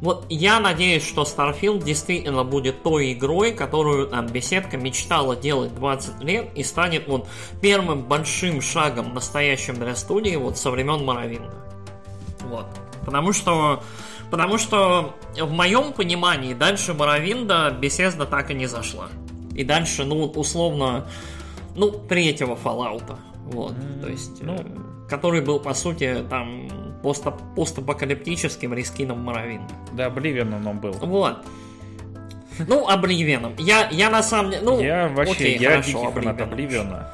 вот я надеюсь, что Starfield действительно будет той игрой, которую там беседка мечтала делать 20 лет и станет вот первым большим шагом настоящим для студии вот со времен Моровинда. Вот. Потому что Потому что в моем понимании дальше Моровинда беседа так и не зашла. И дальше, ну, условно, ну, третьего Fallout. Вот, mm, то есть, ну, э, который был, по сути, там, пост постапокалиптическим рискином Моровин. Да, Обливианом он был. Вот. Ну, Обливианом. Я, я на самом деле... Ну, я вообще, окей, я хорошо, дикий фанат Обливиана.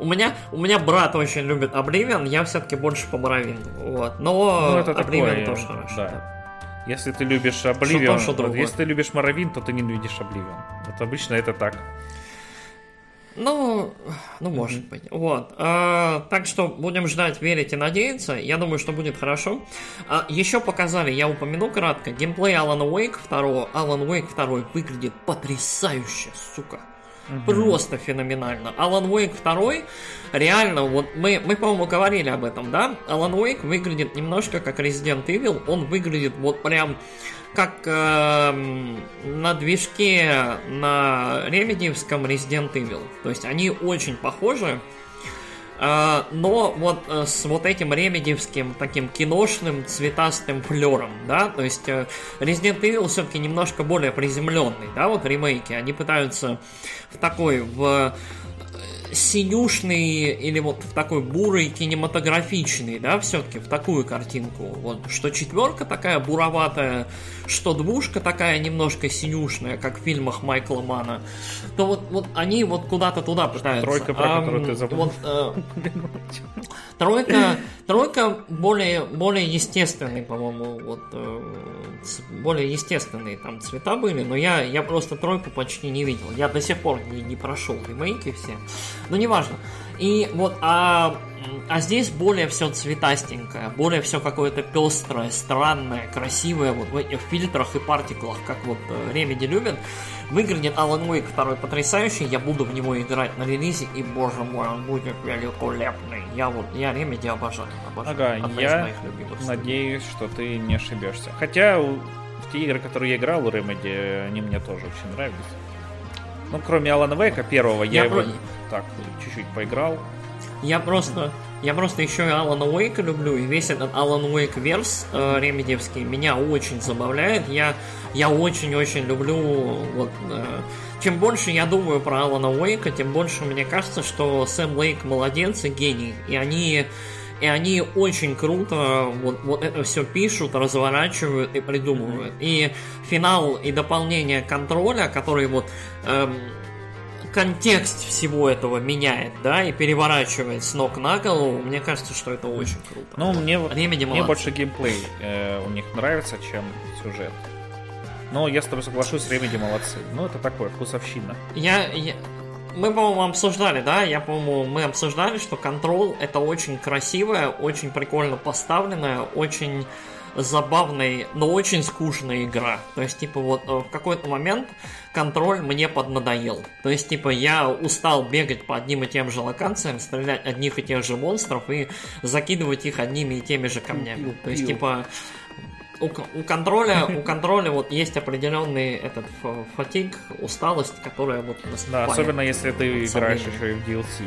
У меня, у меня брат очень любит Обливиан, я все-таки больше по Моровину. Вот. Но ну, это Обливиан тоже хорошо. Да. да. Если ты любишь Обливиан, вот, если ты любишь Моровин, то ты не любишь Обливиан. Вот обычно это так. Ну, ну может mm-hmm. быть. Вот. А, так что будем ждать, верить и надеяться. Я думаю, что будет хорошо. А, еще показали, я упомяну кратко, геймплей Alan Wake 2. Alan Wake 2 выглядит потрясающе, сука. Угу. Просто феноменально. Alan Wake 2 реально, вот мы, мы, по-моему, говорили об этом, да? Alan Wake выглядит немножко как Resident Evil. Он выглядит вот прям как э, на движке на ремедиевском Resident Evil. То есть они очень похожи, э, но вот э, с вот этим ремедиевским таким киношным цветастым флером, да, то есть э, Resident Evil все-таки немножко более приземленный, да, вот ремейки, они пытаются в такой, в синюшный или вот в такой бурый кинематографичный, да, все-таки в такую картинку. Вот что четверка такая буроватая, что двушка такая немножко синюшная, как в фильмах Майкла Мана. То вот, вот они вот куда-то туда пытаются. Тройка, про а, которую ты забыл. Вот, э, тройка, тройка более, более естественный, по-моему, вот э, более естественные там цвета были, но я, я просто тройку почти не видел. Я до сих пор не, не прошел ремейки все. Но неважно. И вот, а, а здесь более все цветастенькое, более все какое-то пестрое, странное, красивое, вот в этих фильтрах и партиклах, как вот э, Ремеди любят. Выглядит Alan Wake 2 потрясающий, я буду в него играть на релизе, и, боже мой, он будет великолепный. Я вот, я Ремеди обожаю. обожаю. Ага, я надеюсь, что ты не ошибешься. Хотя в те игры, которые я играл у Ремеди, они мне тоже очень нравились. Ну, кроме Алана Вейка первого, я, я его про... так чуть-чуть поиграл. Я просто, я просто еще и Алана Уэйка люблю, и весь этот Alan Wake verse э, ремедевский меня очень забавляет. Я, я очень-очень люблю вот, э, чем больше я думаю про Алана Уэйка, тем больше мне кажется, что Сэм Лейк молодец и гений. И они и они очень круто вот, вот это все пишут, разворачивают и придумывают. И финал и дополнение контроля, который вот эм, контекст всего этого меняет, да, и переворачивает с ног на голову, мне кажется, что это очень круто. Ну, мне, Ремеди мне больше геймплей э, у них нравится, чем сюжет. Но я с тобой соглашусь, Ремеди молодцы. Ну, это такое, вкусовщина. Я, я, мы, по-моему, обсуждали, да? Я, по-моему, мы обсуждали, что Control это очень красивая, очень прикольно поставленная, очень забавная, но очень скучная игра. То есть, типа, вот э, в какой-то момент контроль мне поднадоел. То есть, типа, я устал бегать по одним и тем же локациям, стрелять одних и тех же монстров и закидывать их одними и теми же камнями. То есть, типа, у, у контроля, у контроля вот есть определенный этот фатиг, усталость, которая вот Да, особенно если ты играешь еще и в DLC.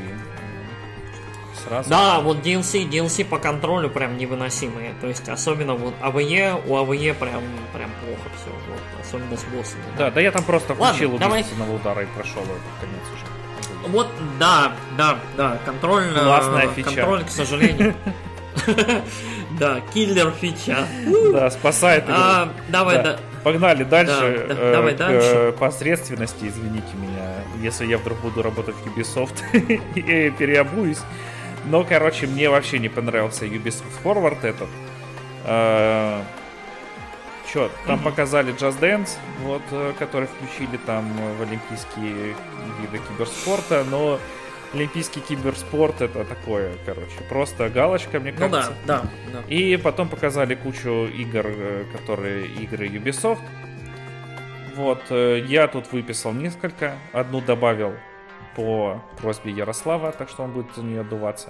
Сразу. Да, вот DLC, DLC по контролю прям невыносимые. То есть, особенно вот АВЕ, у АВЕ прям, прям плохо все. Вот, особенно с боссами. Да, да, да я там просто включил Ладно, давай... удара и прошел его конец уже. Вот, да, да, да, контроль... Классная фича. Контроль, к сожалению. Да, киллер фича. Да, спасает. А, давай, да. Погнали дальше. Да, давай э, дальше. Посредственности, извините меня, если я вдруг буду работать в Ubisoft и переобуюсь. Но, короче, мне вообще не понравился Ubisoft Forward этот. Э, Че, там показали Just Dance, вот, э, который включили там в олимпийские виды киберспорта, но олимпийский киберспорт это такое, короче, просто галочка, мне кажется. Ну да, да, да. И потом показали кучу игр, э, которые игры Ubisoft. Вот, э, я тут выписал несколько, одну добавил по просьбе Ярослава, так что он будет за нее отдуваться.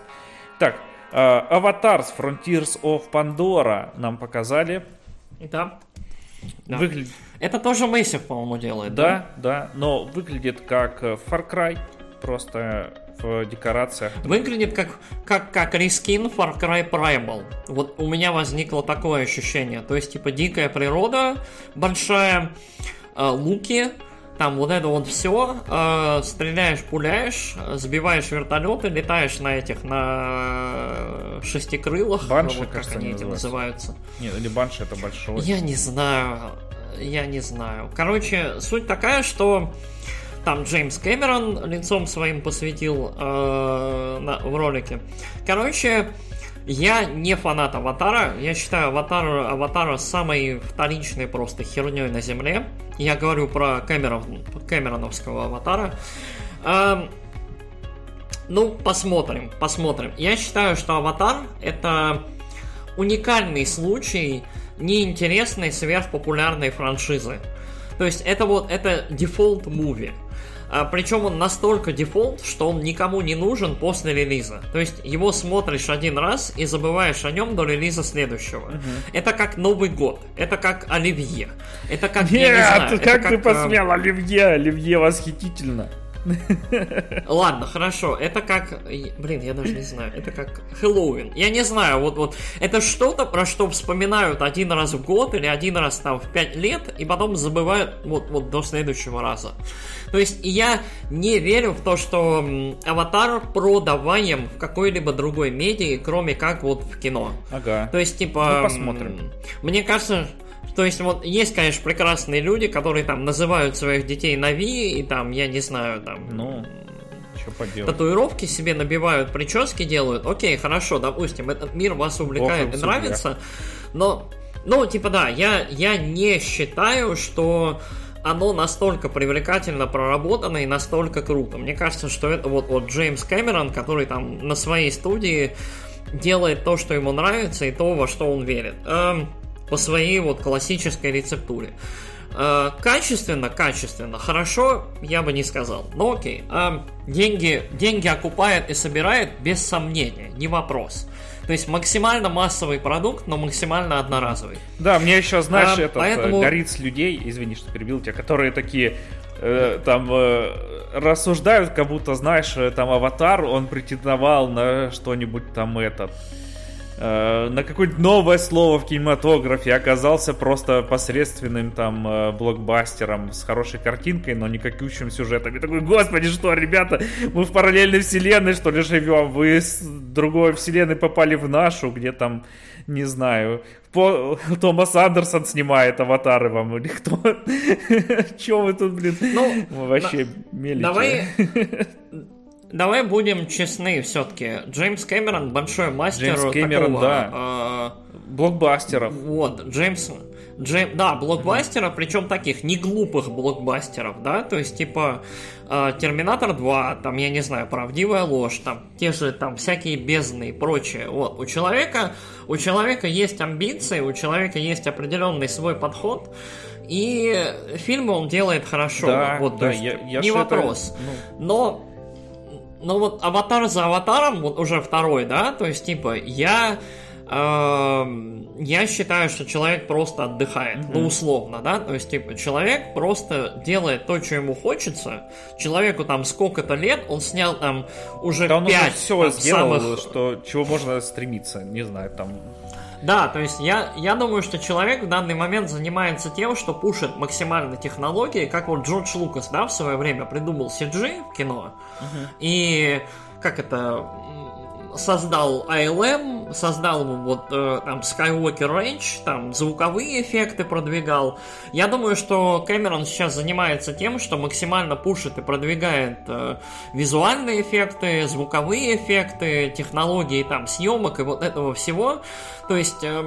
Так, Аватарс uh, Frontiers of Pandora нам показали. Да. да. Выглядит... Это тоже Massive, по-моему, делает. Да, да, да, но выглядит как э, Far Cry, просто в декорациях. Выглядит как, как, как рескин Far Cry Primal. Вот у меня возникло такое ощущение. То есть, типа, дикая природа, большая, э, луки, там вот это вот все, э, стреляешь, пуляешь, сбиваешь вертолеты, летаешь на этих, на шестикрылах. Банши, вот, как они эти называются. Нет, или банши это большой. Я не знаю, я не знаю. Короче, суть такая, что там Джеймс Кэмерон лицом своим посвятил э, на, в ролике. Короче, я не фанат Аватара. Я считаю Аватар, Аватара самой вторичной просто херней на Земле. Я говорю про Кэмерон, Кэмероновского Аватара. Э, ну, посмотрим, посмотрим. Я считаю, что Аватар это уникальный случай неинтересной сверхпопулярной франшизы. То есть это вот это default movie. А, причем он настолько дефолт, что он никому не нужен после релиза. То есть его смотришь один раз и забываешь о нем до релиза следующего. Угу. Это как Новый год. Это как Оливье. Это как Нет, я не знаю, как ты как, посмел, Оливье, Оливье восхитительно. Ладно, хорошо. Это как... Блин, я даже не знаю. Это как Хэллоуин. Я не знаю, вот, вот. Это что-то, про что вспоминают один раз в год или один раз там в пять лет, и потом забывают вот, вот до следующего раза. То есть я не верю в то, что аватар продаваем в какой-либо другой медиа, кроме как вот в кино. Ага. То есть, типа... Ну, посмотрим. Мне кажется, то есть вот есть, конечно, прекрасные люди, которые там называют своих детей Нави, и там, я не знаю, там... Ну, что поделать. Татуировки себе набивают, прически делают. Окей, хорошо, допустим, этот мир вас увлекает Ох, и нравится, но... Ну, типа, да, я, я не считаю, что оно настолько привлекательно проработано и настолько круто. Мне кажется, что это вот, вот Джеймс Кэмерон, который там на своей студии делает то, что ему нравится, и то, во что он верит. Эм, по своей вот классической рецептуре. Э, качественно, качественно, хорошо, я бы не сказал. Но окей. Э, деньги, деньги окупает и собирает без сомнения, не вопрос. То есть максимально массовый продукт, но максимально одноразовый. Да, мне еще, знаешь, а, этот поэтому... горит с людей, извини, что перебил тебя, которые такие э, там э, рассуждают, как будто, знаешь, там аватар, он претендовал на что-нибудь там этот Э, на какое-нибудь новое слово в кинематографе оказался просто посредственным там э, блокбастером с хорошей картинкой, но никакущим сюжетом. И такой, господи, что, ребята, мы в параллельной вселенной, что ли, живем? Вы с другой вселенной попали в нашу, где там, не знаю, по... Томас Андерсон снимает аватары вам, или кто? Чего вы тут, блин, ну, вообще мелите? Давай Давай будем честны все-таки. Джеймс Кэмерон большой мастер Джеймс Кэмерон, такого, да. Э, блокбастеров. Вот, Джеймс... Джейм, да, блокбастеров, причем таких не глупых блокбастеров, да, то есть типа э, Терминатор 2, там, я не знаю, правдивая ложь, там, те же там всякие бездны и прочее. Вот, у человека, у человека есть амбиции, у человека есть определенный свой подход, и фильмы он делает хорошо. Да, вот, да, я, я не вопрос. Это, ну... Но ну вот аватар за аватаром, вот уже второй, да, то есть типа я э, я считаю, что человек просто отдыхает, mm-hmm. ну условно, да, то есть типа человек просто делает то, что ему хочется. Человеку там сколько-то лет, он снял там уже да, он пять уже все сделал, самых... что чего можно стремиться, не знаю, там да, то есть я, я думаю, что человек в данный момент занимается тем, что пушит максимально технологии, как вот Джордж Лукас, да, в свое время придумал CG в кино. Uh-huh. И как это создал ILM, создал вот э, там Skywalker Range, там звуковые эффекты продвигал. Я думаю, что Кэмерон сейчас занимается тем, что максимально пушит и продвигает э, визуальные эффекты, звуковые эффекты, технологии там съемок и вот этого всего. То есть э,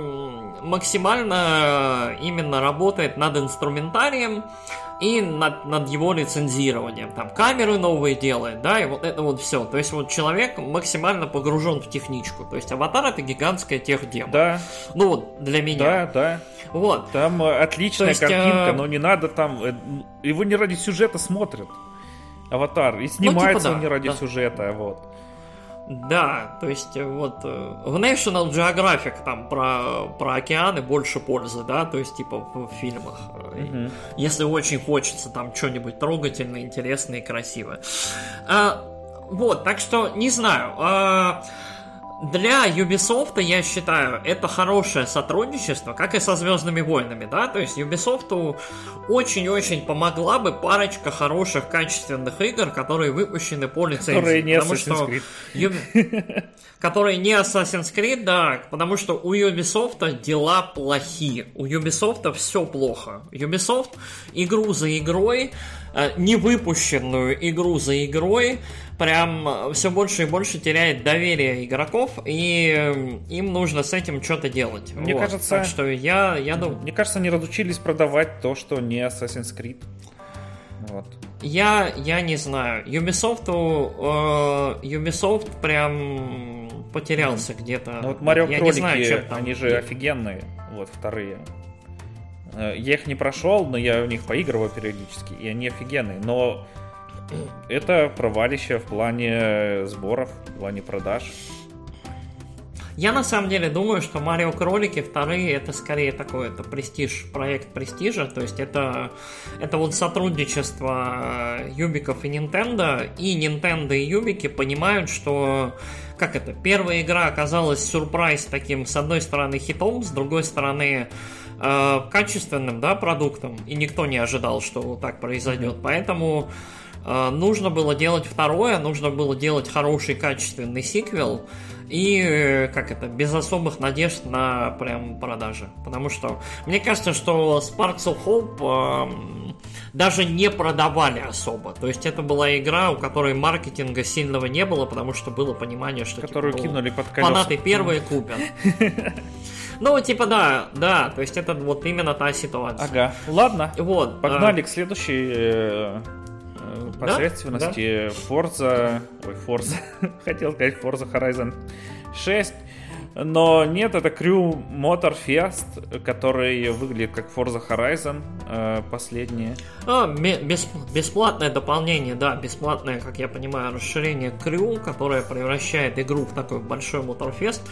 максимально именно работает над инструментарием и над, над его лицензированием. Там камеры новые делает, да, и вот это вот все. То есть вот человек максимально погружен в техничку. То есть аватар это гигантская техдема. Да. Ну вот, для меня. Да, да. Вот. Там э, отличная есть, картинка, а... но не надо там... Э, его не ради сюжета смотрят. Аватар. И снимается ну, типа, да, он не ради да. сюжета, вот. Да, то есть э, вот э, в National Geographic там про, про океаны больше пользы, да, то есть типа в, фильмах. Mm-hmm. Если очень хочется там что-нибудь трогательное, интересное и красивое. А, вот, так что не знаю. А, для Ubisoft, я считаю, это хорошее сотрудничество, как и со Звездными войнами, да, то есть Ubisoft очень-очень помогла бы парочка хороших, качественных игр, которые выпущены по лицензии. Которые не потому Assassin's Creed. Которые не Assassin's Creed, да, потому что у Ubisoft дела плохие, у Ubisoft все плохо. Ubisoft игру за игрой, э, невыпущенную игру за игрой, прям все больше и больше теряет доверие игроков, и им нужно с этим что-то делать. Мне вот. кажется, так что я, я думаю... Мне кажется, они разучились продавать то, что не Assassin's Creed. Вот. Я, я не знаю. Ubisoft, э, Ubisoft прям потерялся mm. где-то. Ну вот Марио Кролики, не знаю, чем там... они же офигенные, вот вторые. Э, я их не прошел, но я в них поигрываю периодически, и они офигенные. Но это провалище в плане сборов, в плане продаж. Я на самом деле думаю, что Марио Кролики вторые это скорее такой это престиж, проект престижа, то есть это, это вот сотрудничество Юбиков и Nintendo, и Nintendo и Юбики понимают, что как это, первая игра оказалась сюрприз таким, с одной стороны, хитом, с другой стороны, э, качественным, да, продуктом, и никто не ожидал, что так произойдет, поэтому э, нужно было делать второе, нужно было делать хороший качественный сиквел, и, э, как это, без особых надежд на прям продажи. Потому что мне кажется, что Sparks of Hope э, даже не продавали особо. То есть это была игра, у которой маркетинга сильного не было, потому что было понимание, что Которую типа, ну, кинули под колеса. фанаты первые купят. Ну, типа, да, да, то есть это вот именно та ситуация. Ага, ладно. Вот. Погнали а, к следующей посредственности. Forza... Ой, Forza. Хотел сказать Forza Horizon 6. Но нет, это Crew Motorfest, который выглядит как Forza Horizon э, последние. А, бес, бесплатное дополнение, да, бесплатное, как я понимаю, расширение Crew, которое превращает игру в такой большой Motorfest.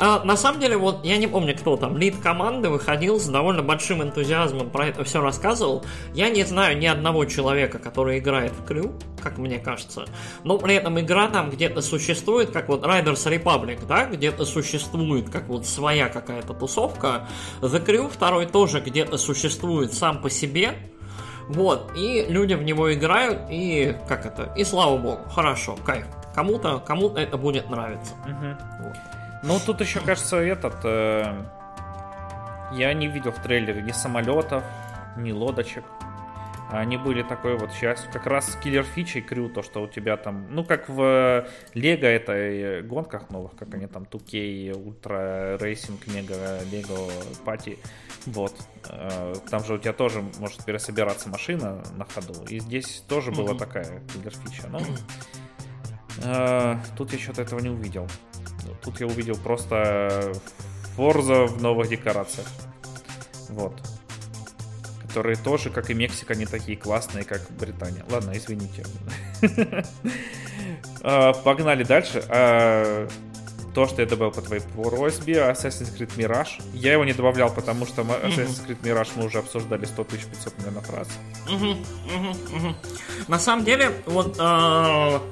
А, на самом деле, вот я не помню, кто там, лид команды выходил с довольно большим энтузиазмом про это все рассказывал. Я не знаю ни одного человека, который играет в Крю, как мне кажется. Но при этом игра там где-то существует, как вот Riders Republic, да, где-то существует как вот своя какая-то тусовка. The Crew второй тоже где-то существует сам по себе, вот, и люди в него играют, и как это, и слава богу, хорошо, кайф. Кому-то, кому-то это будет нравиться. Угу. Вот. Ну, тут еще, кажется, этот... Э, я не видел в трейлере ни самолетов, ни лодочек. Они были такой вот частью. Как раз киллер фичей Crew, то, что у тебя там... Ну, как в Лего этой гонках новых, как они там, 2K, Ultra Racing, Mega, Lego Party. Вот. Э, там же у тебя тоже может пересобираться машина на ходу. И здесь тоже была такая киллер фича. Ну, э, тут я что-то этого не увидел. Тут я увидел просто Форза в новых декорациях. Вот. Которые тоже, как и Мексика, не такие классные, как Британия. Ладно, извините. А, погнали дальше. А, то, что я добавил по твоей просьбе, Assassin's Creed Mirage. Я его не добавлял, потому что Assassin's Creed Mirage мы уже обсуждали 100 500 миллионов раз. На самом деле, вот а,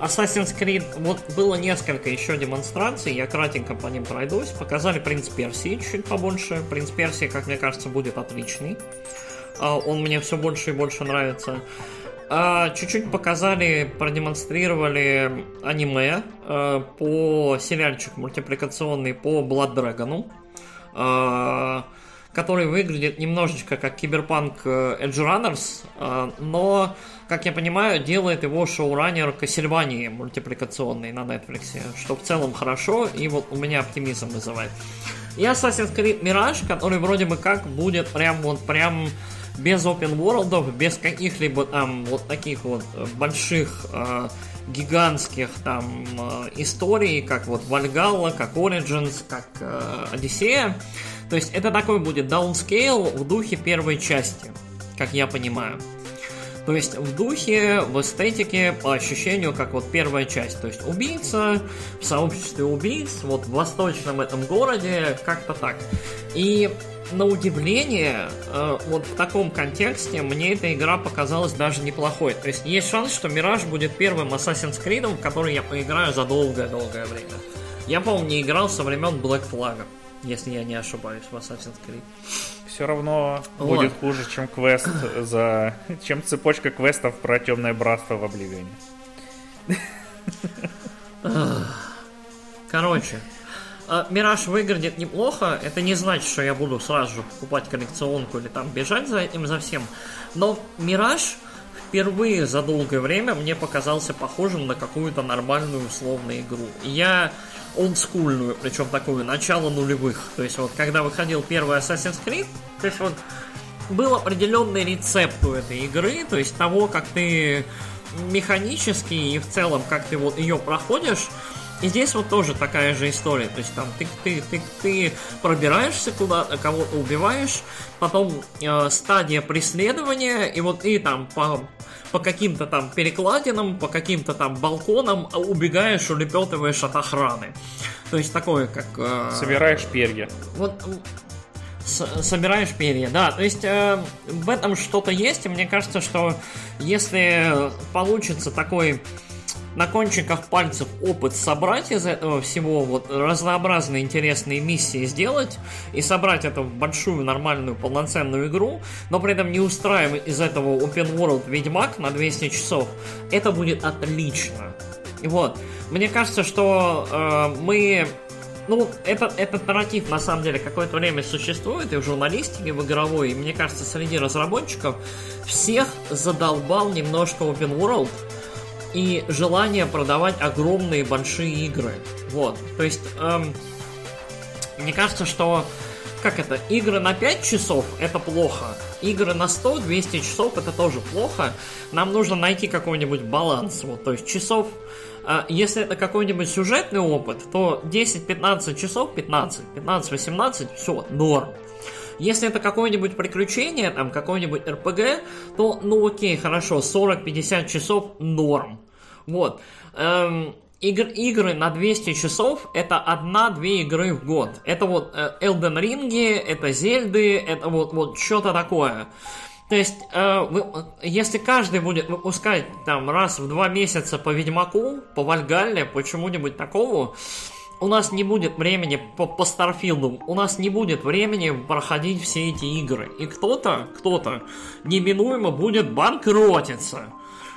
Assassin's Creed, вот было несколько еще демонстраций, я кратенько по ним пройдусь. Показали принц Персии чуть побольше. Принц Персии, как мне кажется, будет отличный. А, он мне все больше и больше нравится. А, чуть-чуть показали, продемонстрировали аниме а, по сериальчик мультипликационный по Blood Dragon который выглядит немножечко как киберпанк э, Edge Runners, но, как я понимаю, делает его шоураннер Кассельвании мультипликационный на Netflix, что в целом хорошо, и вот у меня оптимизм вызывает. И Assassin's Creed Mirage, который вроде бы как будет прям вот прям без open world, без каких-либо там вот таких вот больших э, гигантских там э, историй, как вот Вальгалла, как Origins, как э, Одиссея. То есть это такой будет downscale в духе первой части, как я понимаю. То есть в духе, в эстетике, по ощущению, как вот первая часть. То есть убийца в сообществе убийц, вот в восточном этом городе, как-то так. И на удивление, э, вот в таком контексте мне эта игра показалась даже неплохой. То есть есть шанс, что Мираж будет первым Assassin's Creed, в который я поиграю за долгое-долгое время. Я, по-моему, не играл со времен Black Flag если я не ошибаюсь, в Assassin's Creed. Все равно вот. будет хуже, чем квест за... чем цепочка квестов про темное братство в Обливионе. Короче, а, Мираж выглядит неплохо. Это не значит, что я буду сразу же покупать коллекционку или там бежать за этим, за всем. Но Мираж впервые за долгое время мне показался похожим на какую-то нормальную условную игру. я олдскульную, причем такую, начало нулевых. То есть вот когда выходил первый Assassin's Creed, то есть вот был определенный рецепт у этой игры, то есть того, как ты механически и в целом, как ты вот ее проходишь, И здесь вот тоже такая же история. То есть там ты, ты, ты, ты пробираешься куда-то, кого-то убиваешь, потом э, стадия преследования, и вот ты там по, по каким-то там перекладинам, по каким-то там балконам убегаешь, улепетываешь от охраны. То есть такое, как... Э, Собираешь перья. Вот собираешь перья, да. То есть э, в этом что-то есть, и мне кажется, что если получится такой на кончиках пальцев опыт собрать из этого всего, вот разнообразные интересные миссии сделать и собрать это в большую нормальную полноценную игру, но при этом не устраивать из этого open world Ведьмак на 200 часов, это будет отлично. И вот, мне кажется, что э, мы ну, этот, этот нарратив на самом деле какое-то время существует и в журналистике, и в игровой, и мне кажется, среди разработчиков всех задолбал немножко open world, и желание продавать огромные большие игры. Вот. То есть, эм, мне кажется, что как это, игры на 5 часов это плохо, игры на 100-200 часов это тоже плохо. Нам нужно найти какой-нибудь баланс. Вот, то есть часов, э, если это какой-нибудь сюжетный опыт, то 10-15 часов, 15, 15-18, все, норм. Если это какое-нибудь приключение, там, какой-нибудь РПГ, то, ну окей, хорошо, 40-50 часов норм. Вот. Эм, игр, игры на 200 часов это одна-две игры в год. Это вот э, Elden Ring, это Зельды, это вот, вот что-то такое. То есть, э, вы, если каждый будет выпускать там раз в два месяца по Ведьмаку, по Вальгалле, почему-нибудь такому, у нас не будет времени по, по Старфилду, у нас не будет времени проходить все эти игры. И кто-то, кто-то неминуемо будет банкротиться.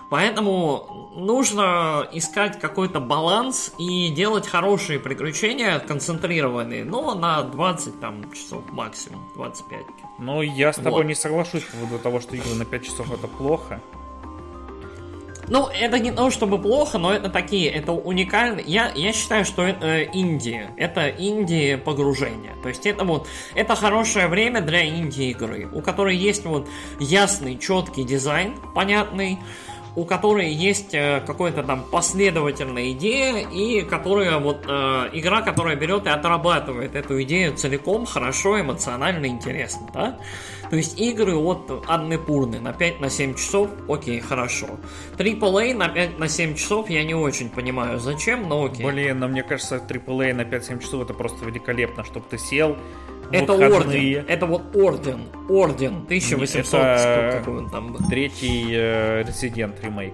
Поэтому нужно искать какой-то баланс и делать хорошие приключения, концентрированные, но на 20 там, часов максимум, 25. Ну, я с тобой вот. не соглашусь по поводу того, что игры на 5 часов это плохо. Ну, это не то чтобы плохо, но это такие, это уникально. Я, я считаю, что это э, Индия. Это Индия погружения. То есть это вот, это хорошее время для Индии игры, у которой есть вот ясный, четкий дизайн, понятный, у которой есть э, какая-то там последовательная идея, и которая вот э, игра, которая берет и отрабатывает эту идею целиком, хорошо, эмоционально, интересно, да? То есть игры от Анны Пурны на 5 на 7 часов, окей, хорошо. AAA на 5 на 7 часов я не очень понимаю, зачем, но окей. Блин, но мне кажется, AAA на 5-7 часов это просто великолепно, чтобы ты сел, это орден. Это вот орден. Орден. 1800 это какой он там был. Третий э, Resident ремейк.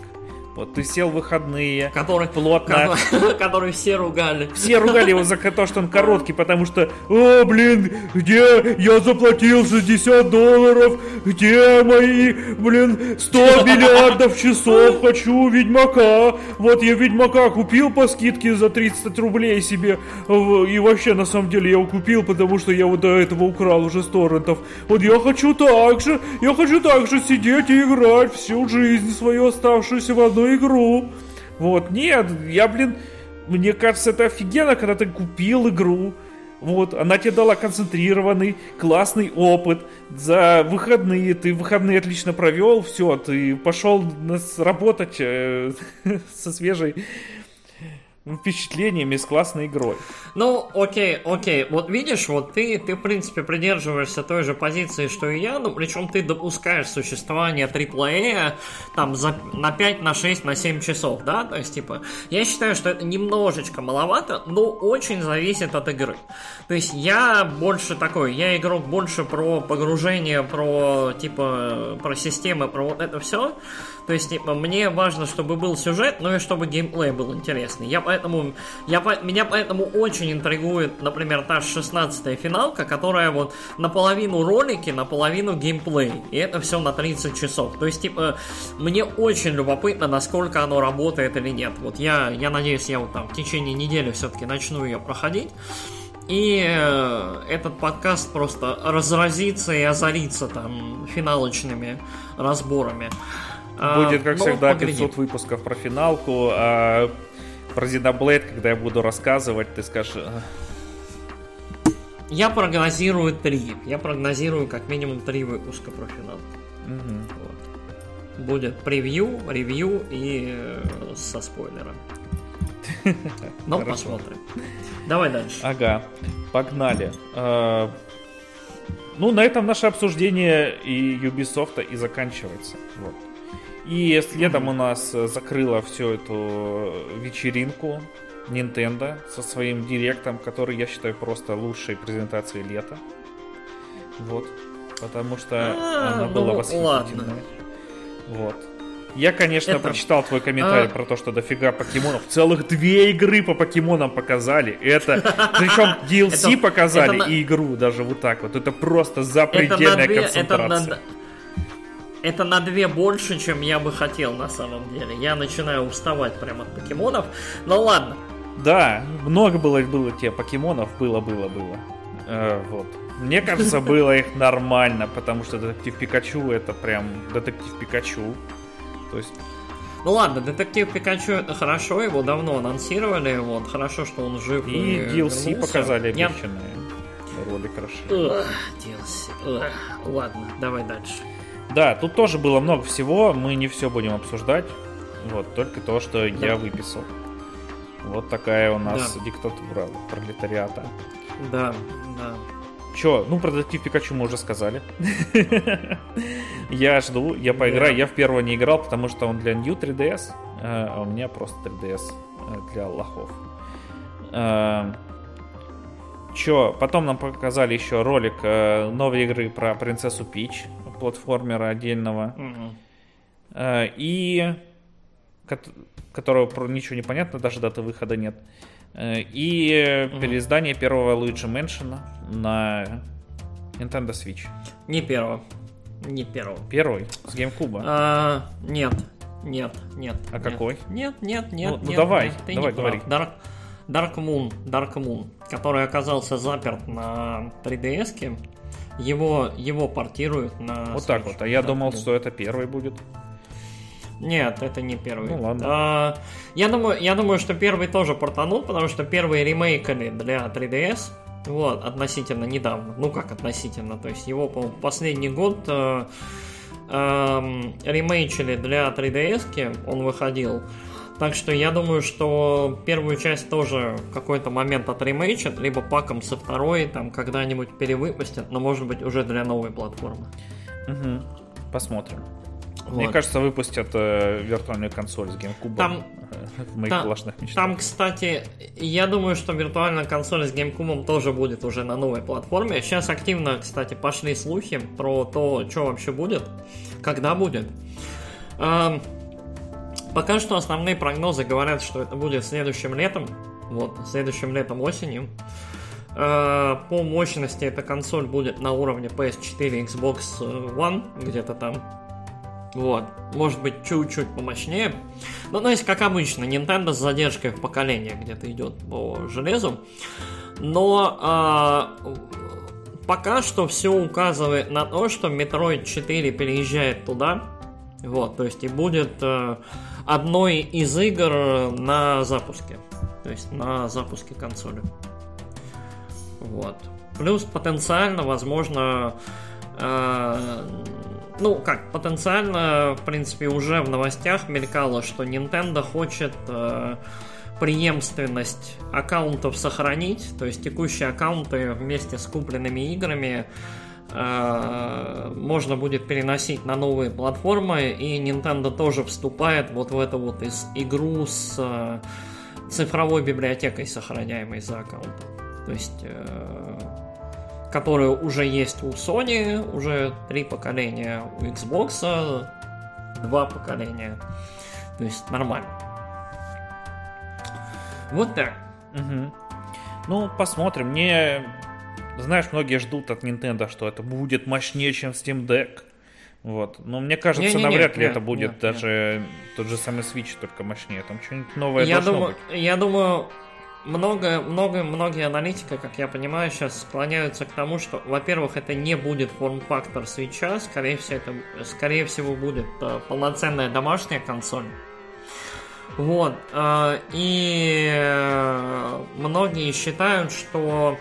Вот ты сел в выходные, который, плотно. Который все ругали. Все ругали его за то, что он короткий, потому что, о, блин, где я заплатил 60 долларов, где мои, блин, 100 миллиардов часов, хочу Ведьмака. Вот я Ведьмака купил по скидке за 30 рублей себе, и вообще, на самом деле, я его купил, потому что я вот до этого украл уже с торрентов. Вот я хочу так же, я хочу так же сидеть и играть всю жизнь свою оставшуюся в одной игру. Вот, нет, я, блин, мне кажется, это офигенно, когда ты купил игру, вот, она тебе дала концентрированный, классный опыт за выходные. Ты выходные отлично провел, все, ты пошел работать э, со свежей впечатлениями с классной игрой. Ну, окей, окей. Вот видишь, вот ты, ты в принципе придерживаешься той же позиции, что и я, но причем ты допускаешь существование AAA там за, на 5, на 6, на 7 часов, да? То есть, типа, я считаю, что это немножечко маловато, но очень зависит от игры. То есть я больше такой, я игрок больше про погружение, про, типа, про системы, про вот это все. То есть, типа, мне важно, чтобы был сюжет, но и чтобы геймплей был интересный. Я поэтому, я, меня поэтому очень интригует, например, та 16 финалка, которая вот наполовину ролики, наполовину геймплей. И это все на 30 часов. То есть, типа, мне очень любопытно, насколько оно работает или нет. Вот я, я надеюсь, я вот там в течение недели все-таки начну ее проходить. И э, этот подкаст просто разразится и озарится там финалочными разборами. Будет, как а, всегда, погляди. 500 выпусков про финалку. А про Xenoblade, когда я буду рассказывать, ты скажешь... Я прогнозирую три. Я прогнозирую как минимум три выпуска про финал. Угу. Вот. Будет превью, ревью и э, со спойлером. Ну, посмотрим. Давай дальше. Ага, погнали. А, ну, на этом наше обсуждение и Ubisoft и заканчивается. И следом у нас закрыла всю эту вечеринку Nintendo со своим директом, который я считаю просто лучшей презентацией лета. Вот. Потому что А, она ну, была ладно. восхитительная. Вот. Я, конечно, Это- прочитал твой комментарий А. про то, что дофига покемонов. Целых две игры по покемонам показали. Это, причем DLC Это- показали это и игру даже вот так вот. Это просто Это на запредельная это концентрация. на, это на две больше, чем я бы хотел на самом деле. Я начинаю уставать прямо от покемонов. Ну ладно. Да, много было, было тебе покемонов, было, было, было. Э, вот. Мне кажется, было их нормально, потому что детектив Пикачу это прям детектив Пикачу. То есть, Ну ладно, детектив Пикачу это хорошо, его давно анонсировали, вот, хорошо, что он жив. и DLC вернулся. показали Я- обещанные. Ролик расширен. Ugh, DLC. Ладно, давай дальше. Да, тут тоже было много всего, мы не все будем обсуждать. Вот, только то, что Да. я выписал. Вот такая у нас Да. диктатура пролетариата. Да, да. Че, ну про детектив Пикачу мы уже сказали. Я жду, я поиграю. Я в первого не играл, потому что он для New 3DS, э, а у меня просто 3DS э, для лохов. Че, потом нам показали еще ролик э, новой игры про принцессу Пич, платформера отдельного. Э, И кот- которого ничего не понятно, даже даты выхода нет. Э, И переиздание первого Луиджи Мэншена на Nintendo Switch. Не первого. Не первого. Первый с GameCube. А, нет, нет, нет. А нет. какой? Нет, нет, нет. Ну, ну нет, давай, нет, ты давай, не говори. Dark, Dark Moon, Dark Moon, который оказался заперт на 3DS, его, его портируют на вот так вот. А я Dark думал, Moon. что это первый будет. Нет, это не первый. Ну, ладно. А, я, думаю, я думаю, что первый тоже портанул, потому что первый ремейкали для 3DS. Вот, относительно недавно. Ну как относительно, то есть его, по последний год э, эм, ремейчили для 3DS, он выходил. Так что я думаю, что первую часть тоже в какой-то момент отремейчат, либо паком со второй там когда-нибудь перевыпустят, но может быть уже для новой платформы. Мгм. Посмотрим. Мне Вот. кажется, выпустят э, виртуальную консоль с GameCube Там- в моих там- мечтах. Там, кстати, я думаю, что виртуальная консоль с GameCube тоже будет уже на новой платформе. Сейчас активно, кстати, пошли слухи про то, что вообще будет, когда будет. Эм, Пока что основные прогнозы говорят, что это будет следующим летом. Вот, следующим летом осенью. Э, По мощности эта консоль будет на уровне PS4 Xbox One, где-то там. Вот. Может быть, чуть-чуть помощнее. Ну, то есть, как обычно, Nintendo с задержкой в поколении где-то идет по железу. Но а, пока что все указывает на то, что Metroid 4 переезжает туда. Вот, то есть и будет э, одной из игр на запуске. То есть на запуске консоли. Вот. Плюс потенциально, возможно, э, ну как, потенциально, в принципе, уже в новостях мелькало, что Nintendo хочет э, преемственность аккаунтов сохранить, то есть текущие аккаунты вместе с купленными играми можно будет переносить на новые платформы, и Nintendo тоже вступает вот в эту вот из- игру с э, цифровой библиотекой, сохраняемой за аккаунтом. То есть, э, которая уже есть у Sony, уже три поколения, у Xbox два поколения. То есть нормально. Вот так. Мгм. Ну, посмотрим. Мне, знаешь, многие ждут от Nintendo, что это будет мощнее, чем Steam Deck. Вот. Но мне кажется, Не-не-не, навряд ли нет, это будет нет, даже тот же самый Switch, только мощнее. Там что-нибудь новое Я должно думаю, быть. я думаю, много, много, многие аналитики, как я понимаю, сейчас склоняются к тому, что, во-первых, это не будет форм-фактор свеча, скорее всего, это, скорее всего, будет э, полноценная домашняя консоль. Вот. э, и э, многие считают, что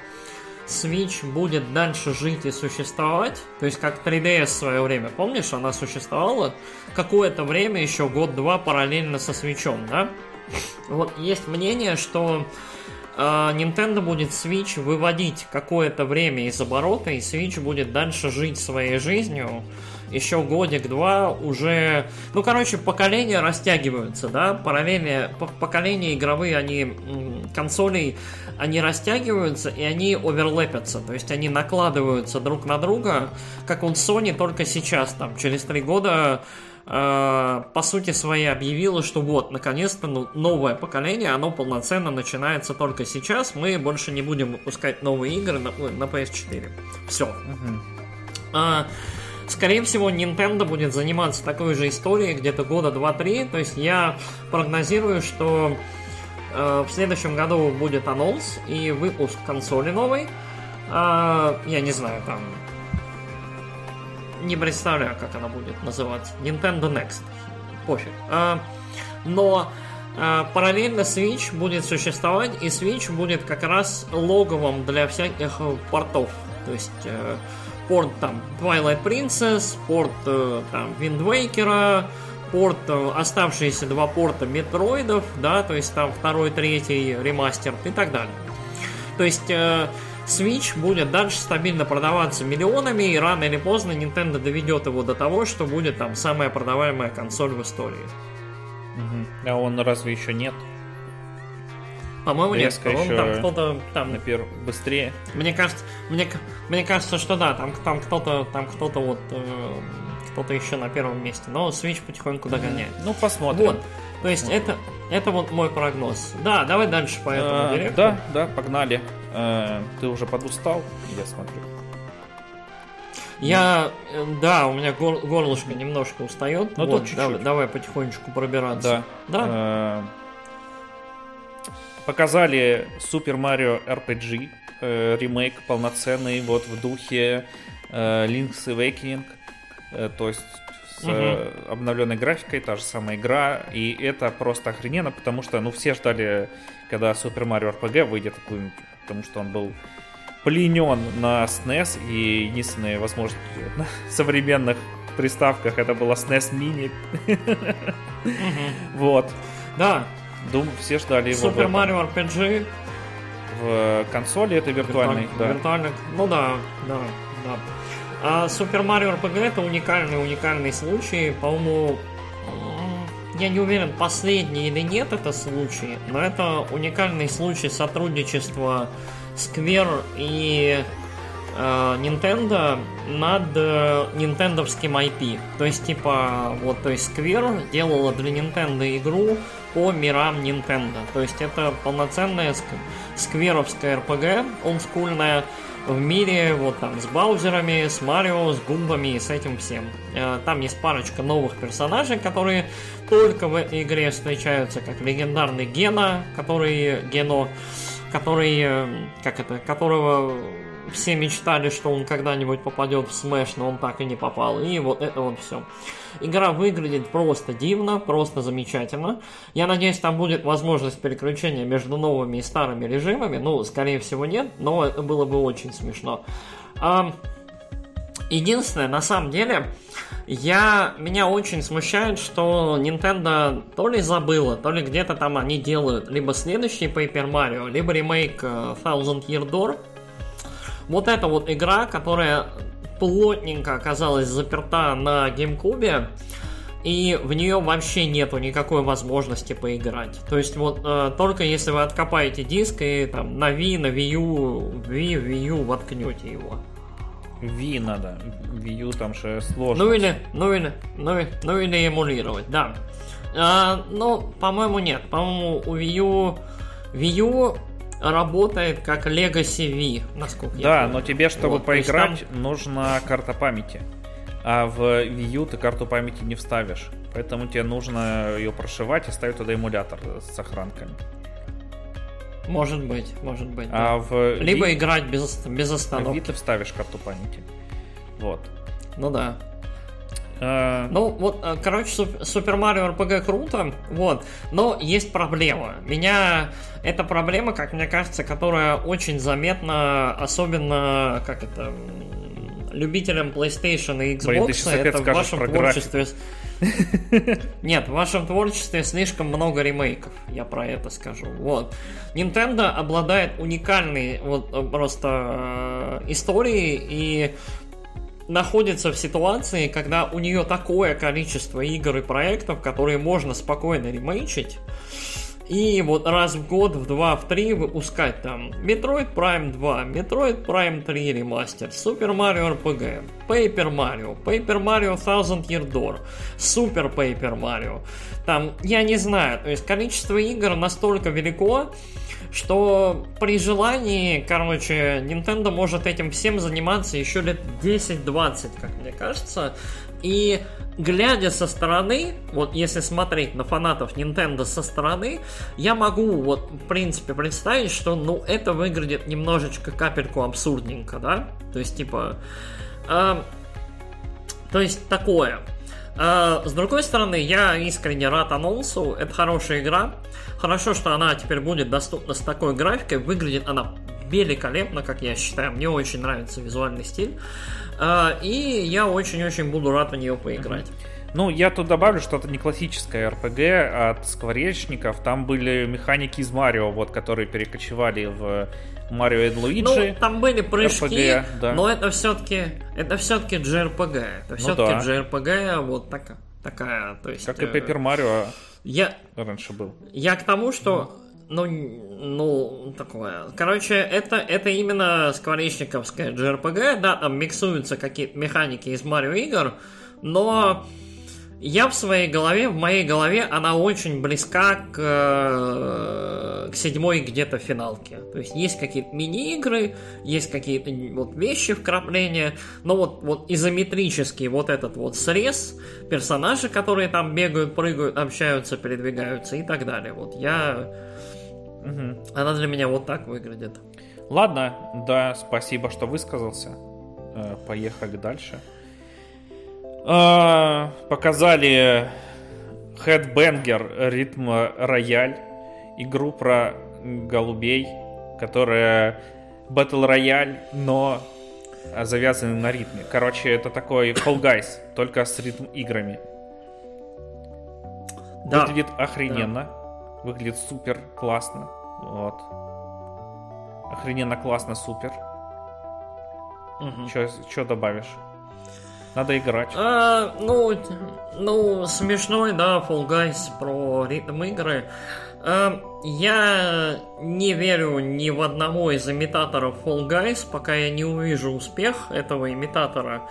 Switch будет дальше жить и существовать. То есть как 3DS в свое время. Помнишь, она существовала какое-то время, еще год-два параллельно со Switch, да? вот есть мнение, что э, Nintendo будет Switch выводить какое-то время из оборота, и Switch будет дальше жить своей жизнью. Еще годик-два уже... Ну, короче, поколения растягиваются, да? Параллельно поколения игровые, они консолей, они растягиваются и они оверлэпятся. То есть они накладываются друг на друга, как он Sony только сейчас, там, через три года Э, по сути своей объявила, что вот, наконец-то ну, новое поколение, оно полноценно начинается только сейчас, мы больше не будем выпускать новые игры на, на PS4. Все. Угу. А, скорее всего, Nintendo будет заниматься такой же историей где-то года 2-3, то есть я прогнозирую, что э, в следующем году будет анонс и выпуск консоли новой. Э, я не знаю, там не представляю, как она будет называться. Nintendo Next. Пофиг. А, но а, параллельно Switch будет существовать, и Switch будет как раз логовым для всяких портов. То есть э, порт там Twilight Princess, порт э, там Wind Waker, порт, э, оставшиеся два порта метроидов, да, то есть там второй, третий ремастер и так далее. То есть э, Switch будет дальше стабильно продаваться миллионами, и рано или поздно Nintendo доведет его до того, что будет там самая продаваемая консоль в истории. А он разве еще нет? По-моему, нет. По-моему, там кто-то там. На первом быстрее. Мне кажется, мне, мне кажется, что да, там, там кто-то, там кто-то вот э, кто-то еще на первом месте. Но Switch потихоньку догоняет. Ну, посмотрим. Вот. То есть это, это вот мой прогноз. Да, давай дальше по этому а, Да, да, погнали. А, ты уже подустал, я смотрю. Я, да, у меня гор, горлышко немножко устает. Ну, вот, чуть-чуть. Давай, давай потихонечку пробираться. Да. да? Показали Super Mario RPG э, ремейк полноценный, вот в духе э, Link's Awakening. Э, то есть с угу. обновленной графикой, та же самая игра, и это просто охрененно, потому что, ну, все ждали, когда Super Mario RPG выйдет, потому что он был пленен на SNES, и единственная возможность на современных приставках это была SNES Mini. Вот. Да. Думаю, все ждали его. Super Mario RPG в консоли это виртуальный, да. Виртуальный, ну да, да, да. А Super Mario RPG это уникальный, уникальный случай. По-моему, я не уверен, последний или нет это случай, но это уникальный случай сотрудничества Square и Nintendo над э, нинтендовским IP. То есть, типа, вот, то есть Square делала для Nintendo игру по мирам Nintendo. То есть это полноценная скверовская RPG, олдскульная, в мире, вот там с Баузерами, с Марио, с Гумбами и с этим всем. Э, там есть парочка новых персонажей, которые только в этой игре встречаются, как легендарный Гена, который Гено, который, э, как это, которого все мечтали, что он когда-нибудь попадет в Smash, но он так и не попал. И вот это вот все. Игра выглядит просто дивно, просто замечательно. Я надеюсь, там будет возможность переключения между новыми и старыми режимами. Ну, скорее всего, нет, но это было бы очень смешно. Единственное, на самом деле, я, меня очень смущает, что Nintendo то ли забыла, то ли где-то там они делают либо следующий Paper Mario, либо ремейк э, Thousand Year Door, вот эта вот игра, которая плотненько оказалась заперта на GameCube, и в нее вообще нету никакой возможности поиграть. То есть вот э, только если вы откопаете диск и там на Wii, на Wii U, Wii, Wii U воткнете его. Wii надо, Wii U там же сложно. Ну или, ну или, ну, ну или эмулировать, да. А, ну, по-моему, нет. По-моему, у Wii U, Wii U работает как Legacy V, насколько да, я Да, но тебе, чтобы вот, поиграть, там... нужна карта памяти. А в Wii U ты карту памяти не вставишь. Поэтому тебе нужно ее прошивать и ставить туда эмулятор с сохранками. Может быть, может быть. А да. в Либо Wii... играть без, без остановки. В Wii ты вставишь карту памяти. Вот. Ну да. Uh... Ну, вот, э, короче, Супер Марио РПГ круто, вот, но есть проблема. Меня, эта проблема, как мне кажется, которая очень заметна, особенно, как это, любителям PlayStation и Xbox, Блин, это в вашем творчестве... Нет, в вашем творчестве слишком много ремейков, я про это скажу. Вот. Nintendo обладает уникальной вот э, просто э, историей и находится в ситуации, когда у нее такое количество игр и проектов, которые можно спокойно ремейчить, и вот раз в год, в два, в три выпускать там Metroid Prime 2, Metroid Prime 3 ремастер, Super Mario RPG, Paper Mario, Paper Mario Thousand Year Door, Super Paper Mario. Там, я не знаю, то есть количество игр настолько велико, что при желании, короче, Nintendo может этим всем заниматься еще лет 10-20, как мне кажется. И глядя со стороны, вот если смотреть на фанатов Nintendo со стороны, я могу вот в принципе представить, что ну это выглядит немножечко капельку абсурдненько, да? То есть типа... Э, то есть такое. А, с другой стороны, я искренне рад анонсу. Это хорошая игра. Хорошо, что она теперь будет доступна с такой графикой. Выглядит она великолепно, как я считаю. Мне очень нравится визуальный стиль. А, и я очень-очень буду рад в нее поиграть. Ну, я тут добавлю, что это не классическая RPG от скворечников. Там были механики из Марио, вот, которые перекочевали в Марио и Луиджи. Ну, там были прыжки, RPG, да. но это все-таки это все-таки JRPG. Это ну, все-таки да. JRPG, вот такая, такая, то есть... Как и Paper Mario я, раньше был. Я к тому, что ну, ну, такое. Короче, это, это именно скворечниковская JRPG, да, там миксуются какие-то механики из Марио игр, но я в своей голове, в моей голове она очень близка к, э, к седьмой где-то финалке. То есть есть какие-то мини-игры, есть какие-то вот вещи, вкрапления, но вот, вот изометрический вот этот вот срез, персонажи, которые там бегают, прыгают, общаются, передвигаются и так далее. Вот я... Угу. Она для меня вот так выглядит. Ладно, да, спасибо, что высказался. Э, поехали дальше. А, показали Headbanger Ритм Рояль, игру про голубей, которая Battle Royale, но завязаны на ритме. Короче, это такой Fall Guys, только с ритм играми. Да. Выглядит охрененно. Да. Выглядит супер классно. Вот. Охрененно классно, супер. Угу. Что добавишь? Надо играть. А, ну, ну, смешной, да, Fall Guys про ритм игры. А, я не верю ни в одного из имитаторов Fall Guys, пока я не увижу успех этого имитатора.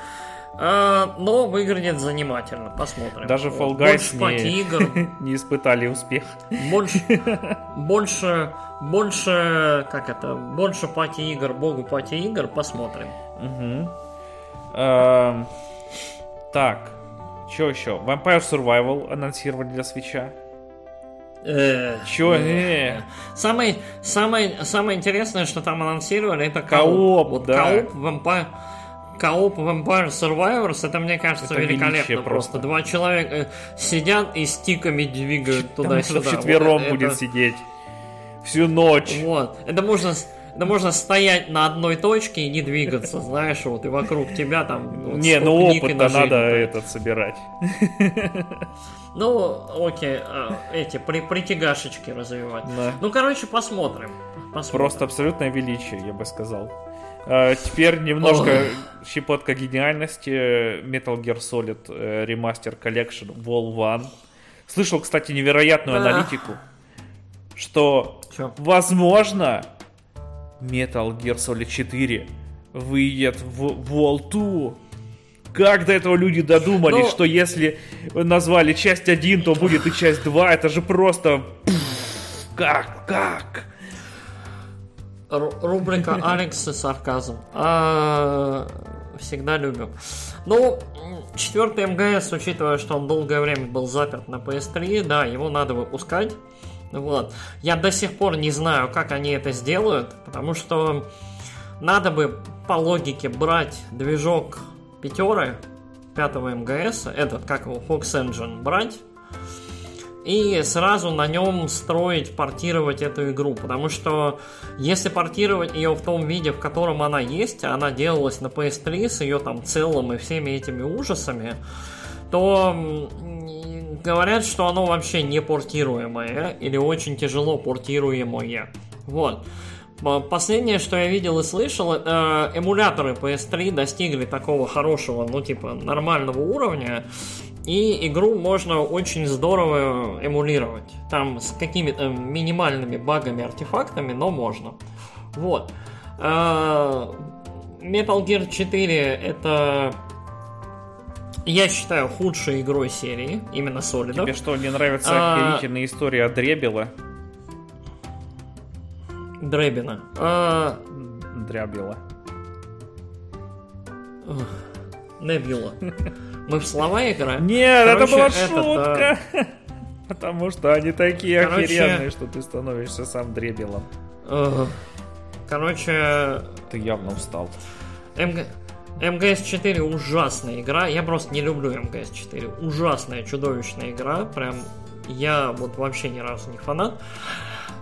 А, но выглядит занимательно, посмотрим. Даже Fall Guys не, игр. не испытали успех. Больше, больше, больше, как это, больше пати игр, богу пати игр, посмотрим. Угу. Так, что еще? Vampire Survivors анонсировали для Switch'а. Э, Чё? Э. Самое, самое, самое интересное, что там анонсировали, это кооп. вот да. Кооп Vampire, кооп Vampire Survivors, это, мне кажется, это великолепно просто. просто. Два человека э, сидят и стиками двигают туда-сюда. Вчетвером вот, будет это... сидеть всю ночь. Вот. Это можно да можно стоять на одной точке и не двигаться, знаешь, вот, и вокруг тебя там... Вот, не, ну опыт-то надо этот собирать. Ну, окей, а, эти при, притягашечки развивать. Да. Ну, короче, посмотрим. посмотрим. Просто абсолютное величие, я бы сказал. А, теперь немножко Ой. щепотка гениальности. Metal Gear Solid э, Remaster Collection Wall One. Слышал, кстати, невероятную аналитику, что Чё? возможно Metal Gear Solid 4 выйдет в Wall 2. Как до этого люди додумались, Но... Ну, что если назвали часть 1, то будет и часть 2? Это же просто... Как? Как? Рубрика Алекс и сарказм. А, всегда любим. Ну, четвертый МГС, учитывая, что он долгое время был заперт на PS3, да, его надо выпускать. Вот. Я до сих пор не знаю, как они это сделают, потому что надо бы по логике брать движок пятеры, пятого МГС, этот, как его, Fox Engine брать, и сразу на нем строить, портировать эту игру. Потому что если портировать ее в том виде, в котором она есть, а она делалась на PS3 с ее там целым и всеми этими ужасами, то говорят, что оно вообще не портируемое или очень тяжело портируемое. Вот. Последнее, что я видел и слышал, э, эмуляторы PS3 достигли такого хорошего, ну типа нормального уровня, и игру можно очень здорово эмулировать. Там с какими-то минимальными багами, артефактами, но можно. Вот. Э, Metal Gear 4 это я считаю худшей игрой серии, именно Solid. Тебе что, не нравится а... охерительная история Дребила? Дребина. А... Дрябила. Небила. Мы в слова играем? Нет, Короче, это была шутка. Это... Потому что они такие Короче... охеренные, что ты становишься сам дребилом. Короче... Ты явно устал. МГ... МГС-4 ужасная игра. Я просто не люблю МГС-4. Ужасная, чудовищная игра. Прям я вот вообще ни разу не фанат.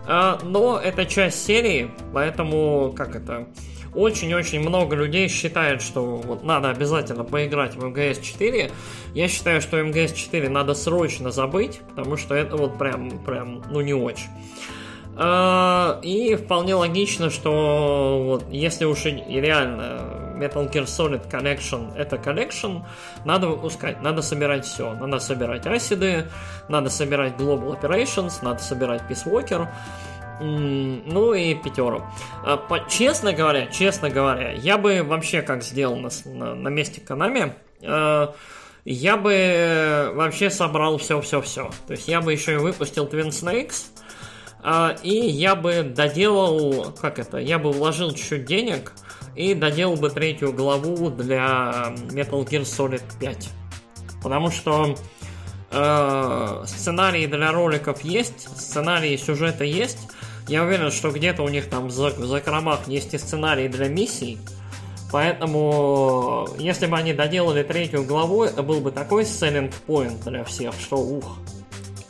А, но это часть серии, поэтому, как это, очень-очень много людей считает, что вот надо обязательно поиграть в МГС 4. Я считаю, что МГС 4 надо срочно забыть, потому что это вот прям, прям, ну не очень. А, и вполне логично, что вот если уж реально Metal Gear Solid Collection это collection, надо выпускать, надо собирать все. Надо собирать асиды, надо собирать Global Operations, надо собирать Peace Walker, ну и пятеру. А, честно говоря, честно говоря, я бы вообще как сделал на, на, месте а, я бы вообще собрал все-все-все. То есть я бы еще и выпустил Twin Snakes, а, и я бы доделал, как это, я бы вложил чуть-чуть денег и доделал бы третью главу для Metal Gear Solid 5. Потому что э, сценарии для роликов есть, сценарии сюжета есть. Я уверен, что где-то у них там в закромах есть и сценарии для миссий. Поэтому, если бы они доделали третью главу, это был бы такой selling point для всех, что ух.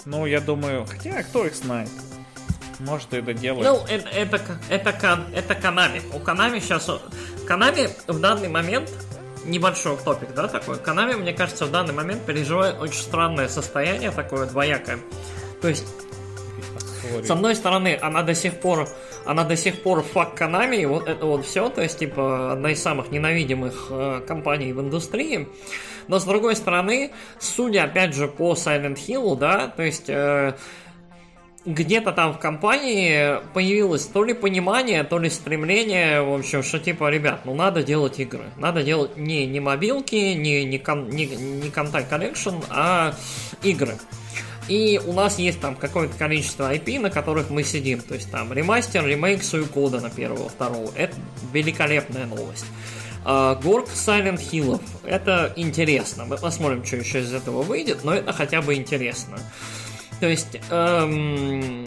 Ну, я думаю, хотя кто их знает. Может, это делать. Ну, это, это, это, это Канами. У Канами сейчас... Канами в данный момент небольшой топик, да, такой. Канами, мне кажется, в данный момент переживает очень странное состояние, такое двоякое. То есть, с одной стороны, она до сих пор, она до сих пор фак Канами, и вот это вот все, то есть, типа, одна из самых ненавидимых э, компаний в индустрии. Но с другой стороны, судя, опять же, по Silent Hill, да, то есть, э, где-то там в компании появилось то ли понимание, то ли стремление, в общем, что типа, ребят, ну надо делать игры. Надо делать не, не мобилки, не, не, не, не Contact Collection, а игры. И у нас есть там какое-то количество IP, на которых мы сидим. То есть там ремастер, ремейк Суикода на первого, второго. Это великолепная новость. Uh, Горк Silent Hill. Это интересно. Мы посмотрим, что еще из этого выйдет, но это хотя бы интересно. То есть, эм,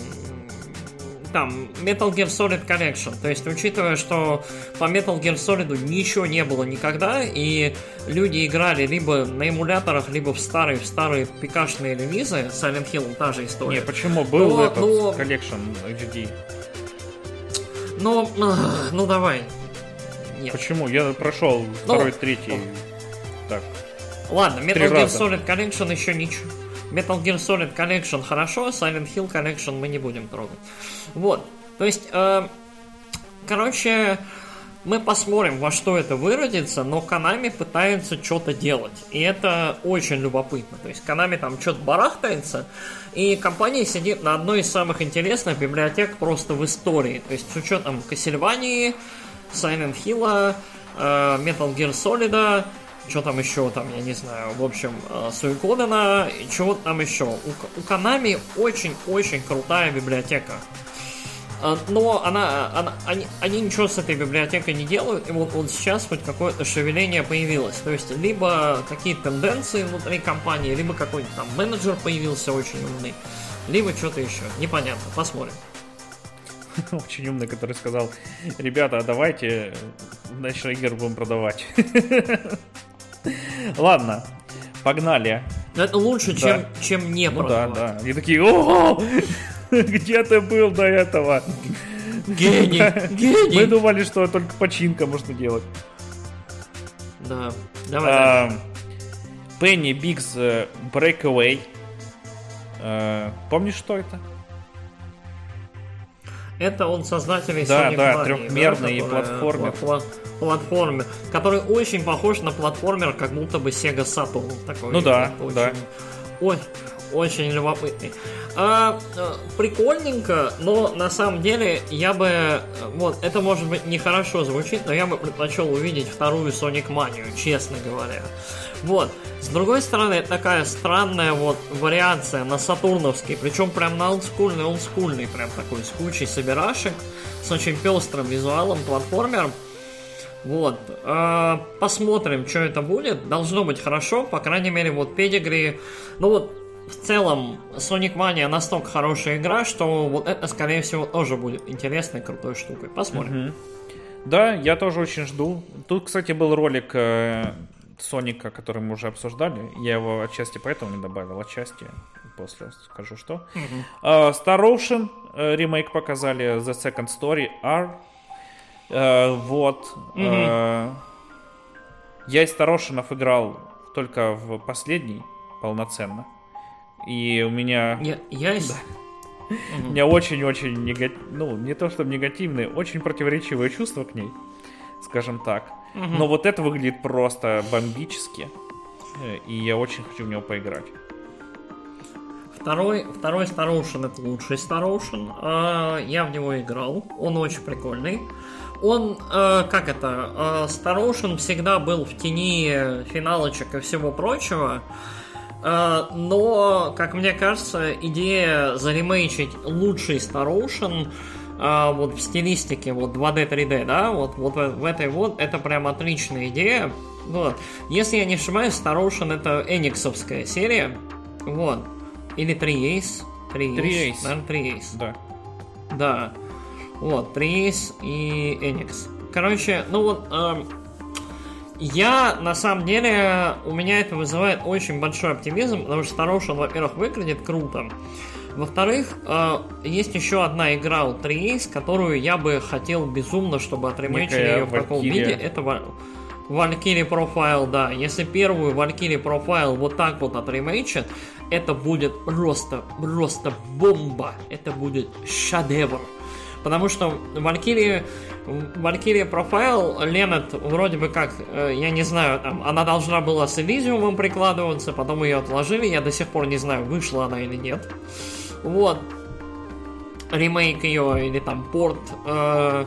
там, Metal Gear Solid Collection. То есть, учитывая, что по Metal Gear Solid ничего не было никогда, и люди играли либо на эмуляторах, либо в старые, в старые пикашные релизы, Silent Hill та же история. Не, почему? Был но, этот но... Collection HD. Ну, ну давай. Нет. Почему? Я прошел ну, второй, третий. Ну. Так. Ладно, Metal Gear Solid Collection еще ничего. Metal Gear Solid Collection хорошо, Silent Hill Collection мы не будем трогать. Вот. То есть, э, короче, мы посмотрим, во что это выродится, но Канами пытается что-то делать. И это очень любопытно. То есть Канами там что-то барахтается, и компания сидит на одной из самых интересных библиотек просто в истории. То есть с учетом Кассельвании, Silent Hill, э, Metal Gear Solid, что там еще, там, я не знаю, в общем, э, Суикодена, и чего там еще. У, у Канами очень-очень крутая библиотека. Э, но она, она, они, они ничего с этой библиотекой не делают, и вот, вот сейчас хоть какое-то шевеление появилось. То есть, либо какие-то тенденции внутри компании, либо какой-то там менеджер появился очень умный, либо что-то еще. Непонятно, посмотрим. Очень умный, который сказал, ребята, давайте дальше игр будем продавать. Ладно, погнали. Это лучше, да. чем, чем не ну, да, да. Они такие, о, где ты был до этого? Гений, гений. Мы думали, что только починка можно делать. Да, давай. Пенни Бигс Breakaway. Э, помнишь, что это? Это он создатель да, Sonic да, Mania, трехмерный да, платформер. платформер, который очень похож на платформер, как будто бы Sega Saturn. Такой, ну да, очень, да. Ой, очень любопытный. А, э, прикольненько, но на самом деле я бы... Вот, это может быть нехорошо звучит, но я бы предпочел увидеть вторую Sonic Mania, честно говоря. Вот. С другой стороны, это такая странная вот вариация на сатурновский, причем прям на олдскульный, олдскульный, прям такой с кучей собирашек, с очень пестрым визуалом, платформером. Вот. Э, посмотрим, что это будет. Должно быть хорошо, по крайней мере, вот педигри. Ну вот, в целом, Sonic Mania настолько хорошая игра, что вот это, скорее всего, тоже будет интересной, крутой штукой. Посмотрим. Угу. Да, я тоже очень жду. Тут, кстати, был ролик э, Соника, который мы уже обсуждали. Я его отчасти поэтому не добавил, отчасти после скажу что. Uh-huh. Star Ocean э, ремейк показали, The Second Story R. Uh, вот. Uh-huh. Я из Ocean играл только в последний полноценно. И у меня... Я, я. Да. У меня очень-очень негативные, ну, не то чтобы негативные, очень противоречивые чувства к ней, скажем так. Угу. Но вот это выглядит просто бомбически. Э, и я очень хочу в него поиграть. Второй, второй Star Ocean это лучший Star Ocean. А, я в него играл. Он очень прикольный. Он, э, как это, э, Star Ocean всегда был в тени финалочек и всего прочего. Но, как мне кажется, идея заремейчить лучший Star Ocean а, вот в стилистике вот 2D, 3D, да, вот, вот в, этой вот, это прям отличная идея. Вот. Если я не ошибаюсь, Star Ocean это Эниксовская серия. Вот. Или 3 Ace. 3 Ace. Наверное, 3 Ace. Да. Да. Вот, 3 Ace и Enix. Короче, ну вот, э, я, на самом деле, у меня это вызывает очень большой оптимизм, потому что Star Ocean, во-первых, выглядит круто. Во-вторых, э, есть еще одна игра у 3 которую я бы хотел безумно, чтобы отремейчили ее в таком виде. Это Valkyrie Profile, да. Если первую Valkyrie Profile вот так вот отремейчат, это будет просто, просто бомба. Это будет шедевр. Потому что Valkyrie, Valkyrie Profile, Ленет вроде бы как, э, я не знаю, там, она должна была с Elysium прикладываться, потом ее отложили, я до сих пор не знаю, вышла она или нет. Вот. Ремейк ее или там порт. Э,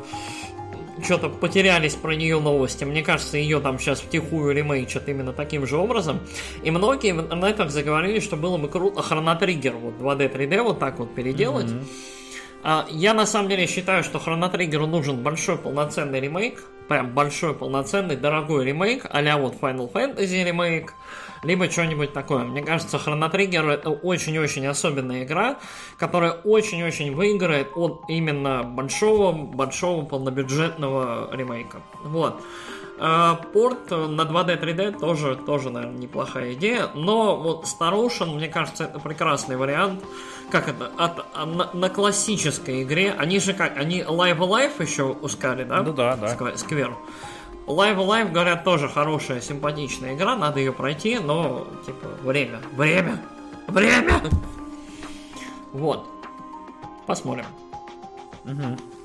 что-то потерялись про нее новости. Мне кажется, ее там сейчас втихую ремейчат именно таким же образом. И многие в интернетах заговорили, что было бы круто хронотриггер вот 2D, 3D вот так вот переделать. Mm-hmm. Я на самом деле считаю, что хронотриггеру нужен большой полноценный ремейк. Прям большой полноценный дорогой ремейк, а вот Final Fantasy ремейк либо что-нибудь такое. Мне кажется, Trigger это очень-очень особенная игра, которая очень-очень выиграет от именно большого-большого полнобюджетного ремейка. Вот. А, порт на 2D 3D тоже, тоже, наверное, неплохая идея, но вот Star Ocean, мне кажется, это прекрасный вариант. Как это? От, от, на, на классической игре. Они же как? Они Live Alive еще ускали, да? Ну да, да. Сквер. Live Alive, говорят, тоже хорошая, симпатичная игра, надо ее пройти, но, типа, время, время, время! Вот. Посмотрим. Угу.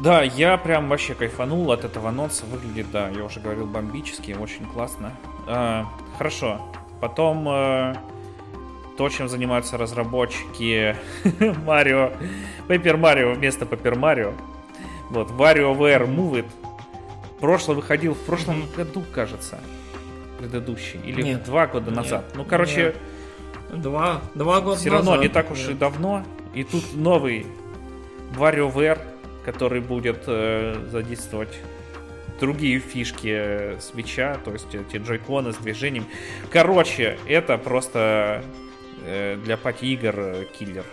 Да, я прям вообще кайфанул от этого анонса. Выглядит, да, я уже говорил, бомбически, очень классно. А, хорошо. Потом а, то, чем занимаются разработчики Марио, Paper Mario вместо Paper Mario. Вот, WarioWare Move It прошлый выходил в прошлом mm-hmm. году, кажется. Предыдущий. Или Нет. два года назад. Нет. Ну, короче. Нет. Два, два года Все равно не так уж Нет. и давно. И тут новый WarioWare, который будет э, задействовать другие фишки э, свеча, то есть эти джойконы с движением. Короче, это просто э, для пати-игр э, киллер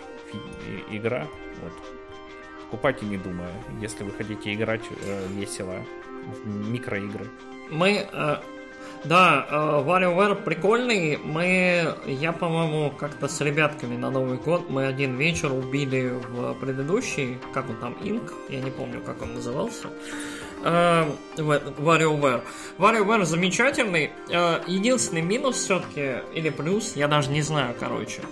игра. Вот. Покупайте не думая, если вы хотите играть э, весело микроигры. Мы, э, Да, э, WarioWare прикольный. Мы, я, по-моему, как-то с ребятками на Новый год мы один вечер убили в предыдущий, как он там, Инк, я не помню, как он назывался. Uh, WarioWare. WarioWare замечательный. Uh, единственный минус все-таки, или плюс, я даже не знаю, короче.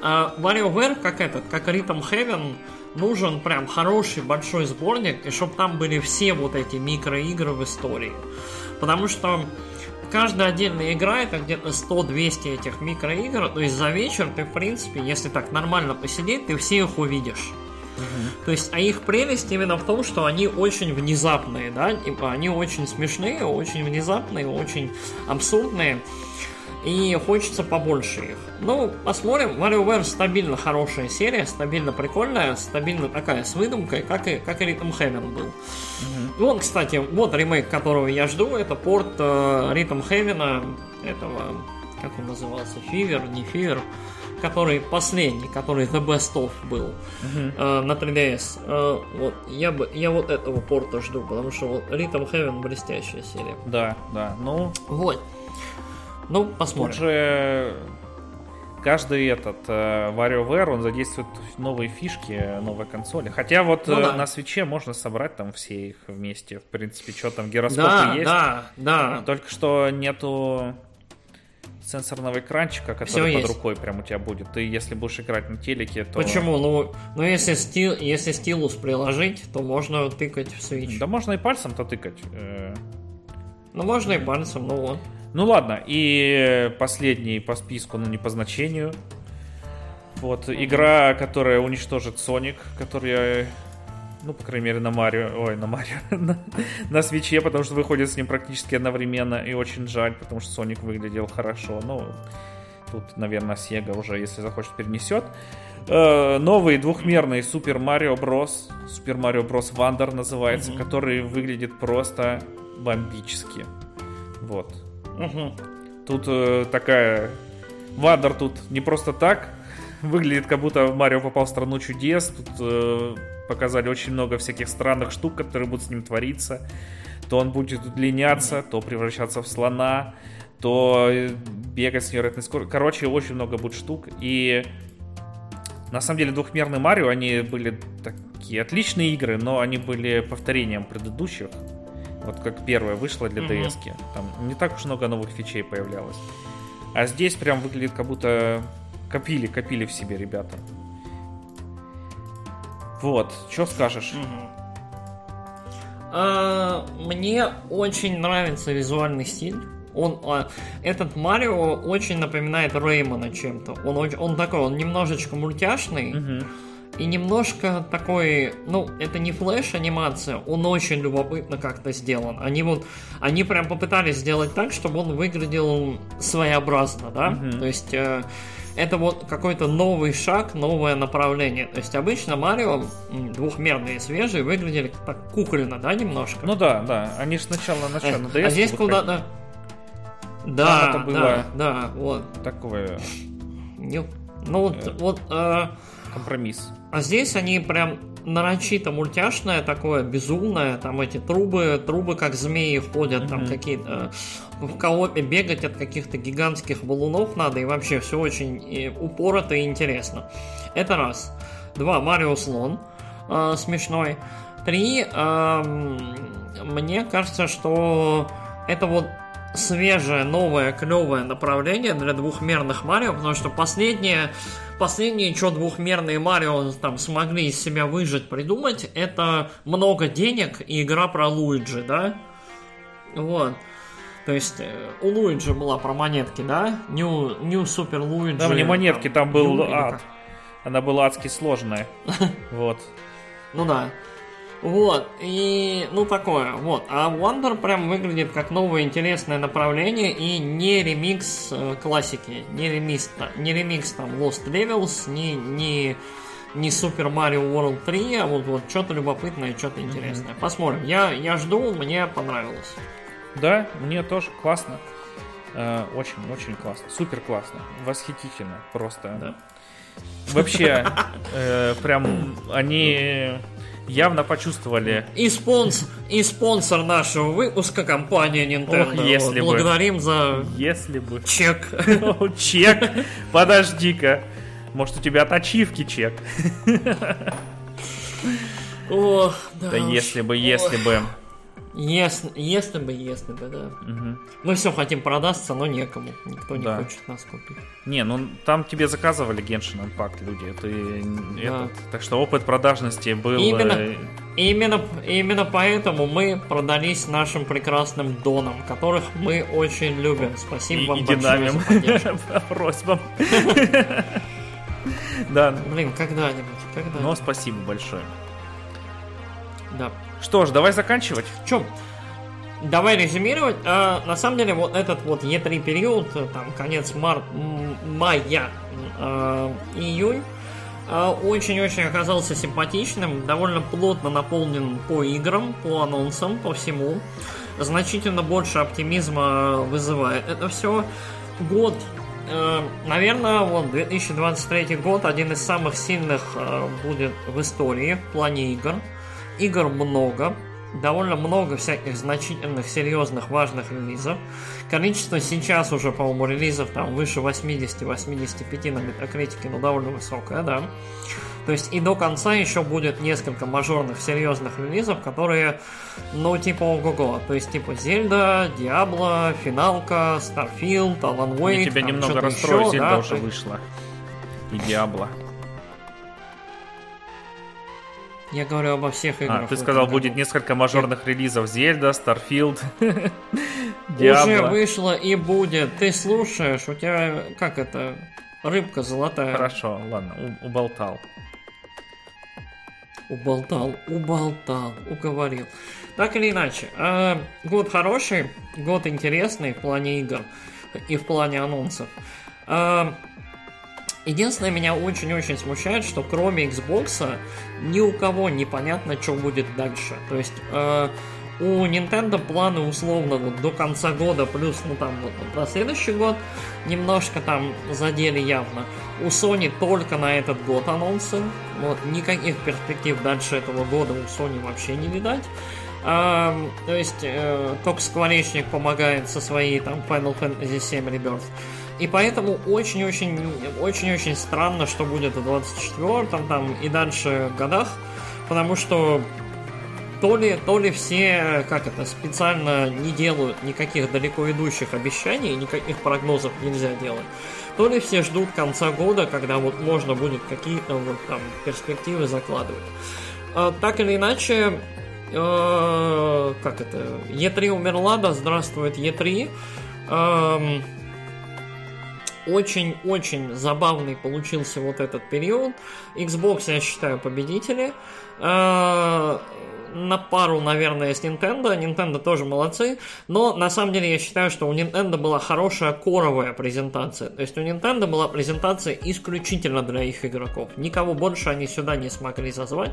WarioWare, как этот, как Rhythm Heaven, нужен прям хороший большой сборник, и чтобы там были все вот эти микроигры в истории. Потому что каждая отдельная игра это где-то 100-200 этих микроигр, то есть за вечер ты, в принципе, если так нормально посидеть, ты все их увидишь. Угу. То есть, а их прелесть именно в том, что они очень внезапные, да, они очень смешные, очень внезапные, очень абсурдные и хочется побольше их. Ну, посмотрим. WarioWare стабильно хорошая серия, стабильно прикольная, стабильно такая с выдумкой, как и, как и Rhythm Heaven был. Mm-hmm. Вон, кстати, вот ремейк, которого я жду, это порт э, Rhythm Heaven, этого, как он назывался, Fever, не Fever, который последний, который The Best of был mm-hmm. э, на 3DS. Э, вот, я, бы, я вот этого порта жду, потому что вот Rhythm Heaven блестящая серия. Да, да, ну... Вот. Ну, посмотрим. Тут же каждый этот э, WarioWare, он задействует новые фишки, новые консоли. Хотя вот ну, э, да. на свече можно собрать там все их вместе. В принципе, что там, гироскопы да, есть. Да, да. Только что нету сенсорного экранчика, который Все под есть. рукой прям у тебя будет. Ты если будешь играть на телеке, то... Почему? Ну, ну если, стил, если стилус приложить, то можно тыкать в свич. Да можно и пальцем-то тыкать. Э. Ну, можно и пальцем, ну вот. Ну ладно, и последний по списку, но не по значению. Вот, mm-hmm. игра, которая уничтожит Соник, который ну, по крайней мере, на Марио, ой, на Марио, на, на свече, потому что выходит с ним практически одновременно, и очень жаль, потому что Соник выглядел хорошо, ну, тут, наверное, Sega уже, если захочет, перенесет. Э, новый двухмерный Super Mario Bros. Super Mario Bros. Wonder называется, mm-hmm. который выглядит просто бомбически. Вот. Угу. Тут э, такая... Вандер тут не просто так. Выглядит, как будто Марио попал в страну чудес. Тут э, показали очень много всяких странных штук, которые будут с ним твориться. То он будет удлиняться, то превращаться в слона, то э, бегать с невероятной скоростью. Короче, очень много будет штук. И на самом деле двухмерные Марио, они были такие отличные игры, но они были повторением предыдущих. Вот как первая вышла для mm-hmm. DS. Там не так уж много новых фичей появлялось. А здесь прям выглядит, как будто копили, копили в себе ребята. Вот, что скажешь? А, мне очень нравится визуальный стиль. Он, а, этот Марио очень напоминает Реймона чем-то. Он, он такой, он немножечко мультяшный. Mm-hmm и немножко такой, ну, это не флеш-анимация, он очень любопытно как-то сделан. Они вот, они прям попытались сделать так, чтобы он выглядел своеобразно, да? Mm-hmm. То есть э, это вот какой-то новый шаг, новое направление. То есть обычно Марио двухмерные свежие выглядели так кукольно, да, немножко? Ну да, да. Они же сначала начали на DS. А здесь куда-то. Да, было да, да, вот. Такое. Ну, вот, э... вот э... компромисс. А здесь они прям нарочито мультяшное такое, безумное, там эти трубы, трубы как змеи ходят, mm-hmm. там какие-то э, в коопе бегать от каких-то гигантских балунов надо, и вообще все очень и упорото и интересно. Это раз. Два, Марио Слон э, смешной. Три, э, мне кажется, что это вот свежее, новое, клевое направление для двухмерных Марио, потому что последнее последнее, что двухмерные Марио там смогли из себя выжить, придумать, это много денег и игра про Луиджи, да? Вот. То есть э, у Луиджи была про монетки, да? New, New Super Luigi. Там не монетки, там, там был New, ад. Она была адски сложная. Вот. Ну да. Вот, и, ну, такое, вот. А Wonder прям выглядит как новое интересное направление и не ремикс э, классики, не ремикс, не ремикс там Lost Levels, не, не, не Super Mario World 3, а вот, вот что-то любопытное, что-то интересное. Mm-hmm. Посмотрим. Я, я жду, мне понравилось. Да, мне тоже классно. Э, очень, очень классно. Супер классно. Восхитительно. Просто. Да. Вообще, э, прям они явно почувствовали. И спонсор, и спонсор нашего выпуска компания Nintendo. Ох, если вот, бы. Благодарим за Если бы. чек. Чек. Подожди-ка. Может, у тебя от ачивки чек? Ох, да. Да если бы, если бы. Если, если бы, если бы, да. Мгм. Мы все хотим продаться, но некому. Никто не Да. хочет нас купить. Не, ну там тебе заказывали Genshin Impact люди. Ты Да. этот, так что опыт продажности был. Именно. э, Именно, именно поэтому мы продались нашим прекрасным донам, которых мы очень любим. Спасибо и, вам и большое динамим за просьбам. Да, Блин, когда-нибудь, когда но спасибо большое. Да. Что ж, давай заканчивать. Чем? Давай резюмировать. А, на самом деле, вот этот вот Е3 период, э, там, конец мар... мая, э, июнь, э, очень-очень оказался симпатичным, довольно плотно наполнен по играм, по анонсам, по всему. Значительно больше оптимизма вызывает это все. Год, наверное, вот 2023 год один из самых сильных будет в истории в плане игр. Игр много, довольно много всяких значительных, серьезных, важных релизов. Количество сейчас уже, по-моему, релизов там выше 80-85 на метакритике, но довольно высокое, да. То есть и до конца еще будет несколько мажорных, серьезных релизов, которые, ну, типа ого-го. То есть, типа, Зельда, Диабло, Финалка, Starfield, Alan Wake. Я тебя немного расстрою, еще, Зельда да, уже то- вышла. И Диабло. Я говорю обо всех играх. А, ты сказал, году. будет несколько мажорных релизов. Зельда, Starfield, Уже вышло и будет. Ты слушаешь, у тебя, как это, рыбка золотая. Хорошо, ладно, уболтал. Уболтал, уболтал, уговорил. Так или иначе, э, год хороший, год интересный в плане игр и в плане анонсов. Э, единственное, меня очень-очень смущает, что кроме Xbox ни у кого непонятно, что будет дальше. То есть э, у Nintendo планы условно вот до конца года, плюс ну там вот на следующий год немножко там задели явно. У Sony только на этот год анонсы. Вот, никаких перспектив дальше этого года у Sony вообще не видать. А, то есть, э, только Скворечник помогает со своей там Final Fantasy VII Rebirth. И поэтому очень-очень очень-очень странно, что будет в 24-м там и дальше годах, потому что то ли, то ли все, как это, специально не делают никаких далеко идущих обещаний, никаких прогнозов нельзя делать, то ли все ждут конца года, когда вот можно будет какие-то вот там перспективы закладывать. А, так или иначе, э, как это, Е3 умерла, да здравствует Е3. Эм, очень-очень забавный получился вот этот период. Xbox, я считаю, победители. На пару, наверное, с Nintendo. Nintendo тоже молодцы. Но на самом деле я считаю, что у Nintendo была хорошая коровая презентация. То есть у Nintendo была презентация исключительно для их игроков. Никого больше они сюда не смогли зазвать.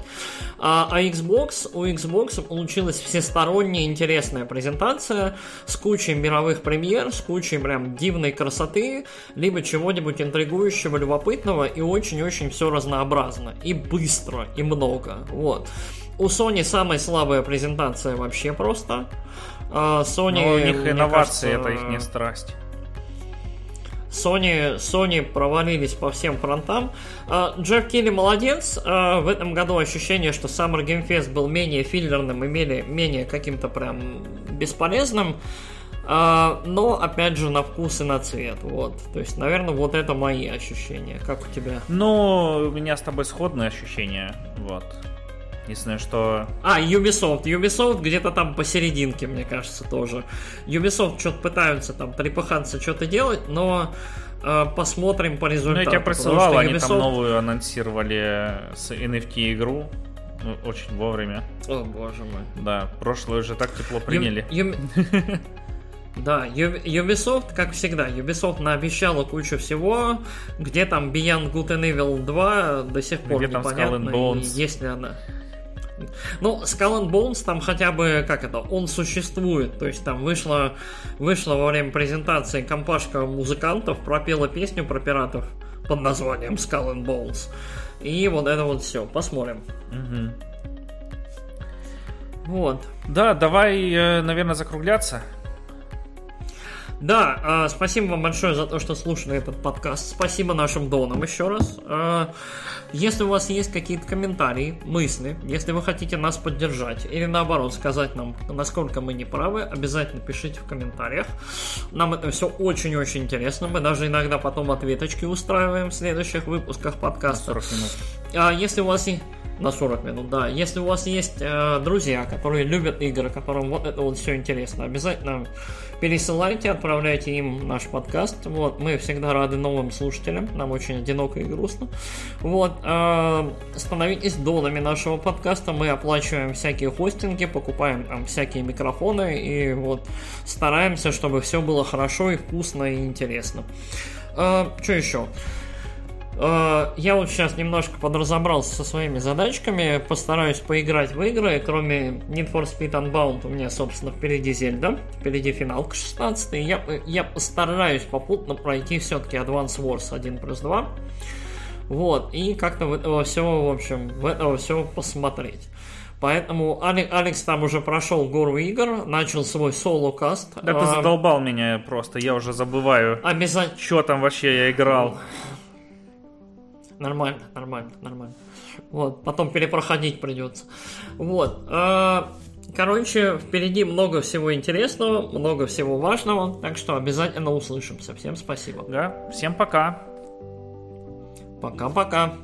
А, а Xbox, у Xbox получилась всесторонняя интересная презентация с кучей мировых премьер, с кучей прям дивной красоты, либо чего-нибудь интригующего, любопытного, и очень-очень все разнообразно. И быстро, и много. Вот. У Sony самая слабая презентация вообще просто. А, Sony, Но у них инновации, кажется, это их не страсть. Sony, Sony провалились по всем фронтам. А, Джефф Килли молодец. А, В этом году ощущение, что Summer Game Fest был менее филлерным и менее, менее каким-то прям бесполезным. Но, опять же, на вкус и на цвет. Вот. То есть, наверное, вот это мои ощущения. Как у тебя? Ну, у меня с тобой сходные ощущения. Вот. Единственное, что... А, Ubisoft. Ubisoft где-то там посерединке, мне кажется, тоже. Ubisoft что-то пытаются там трепыхаться, что-то делать, но э, посмотрим по Ну, результату. я тебя присылал, что они Ubisoft- там новую анонсировали с NFT игру. Ну, Очень вовремя. О, боже мой. Да, прошлое уже так тепло приняли. Ю- Ю- Да, Ubisoft, как всегда, Ubisoft наобещала кучу всего, где там Beyond Good and Evil 2 до сих пор Где там Skull and непонятно, Bones? есть ли она. Ну, Skull and Bones там хотя бы, как это, он существует, то есть там вышла, вышла во время презентации компашка музыкантов, пропела песню про пиратов под названием Skull and Bones. И вот это вот все, посмотрим. Мгм. Вот. Да, давай, э, наверное, закругляться. Да, э, спасибо вам большое за то, что слушали этот подкаст. Спасибо нашим донам еще раз. Э, если у вас есть какие-то комментарии, мысли, если вы хотите нас поддержать или наоборот сказать нам, насколько мы не правы, обязательно пишите в комментариях. Нам это все очень-очень интересно. Мы даже иногда потом ответочки устраиваем в следующих выпусках подкаста. 40 минут. А если у вас есть на 40 минут, да. Если у вас есть э, друзья, которые любят игры, которым вот это вот все интересно, обязательно пересылайте, отправляйте им наш подкаст. Вот, мы всегда рады новым слушателям, нам очень одиноко и грустно. Вот, э, становитесь донами нашего подкаста, мы оплачиваем всякие хостинги, покупаем там всякие микрофоны и вот стараемся, чтобы все было хорошо и вкусно и интересно. Э, что еще? Э, Я вот сейчас немножко подразобрался со своими задачками, постараюсь поиграть в игры, кроме Need for Speed Unbound у меня, собственно, впереди Зельда, впереди финалка 16, я, я постараюсь попутно пройти все-таки Advance Wars 1 плюс 2, вот, и как-то в этого всего, в общем, в этого всего посмотреть. Поэтому Алекс там уже прошел гору игр, начал свой соло-каст. Да ты А, задолбал меня просто, я уже забываю, Обязательно. что там вообще я играл. Нормально, нормально, нормально. Вот, потом перепроходить придется. Вот. э, Короче, впереди много всего интересного, много всего важного, так что обязательно услышимся. Всем спасибо. Да, всем пока. Пока-пока.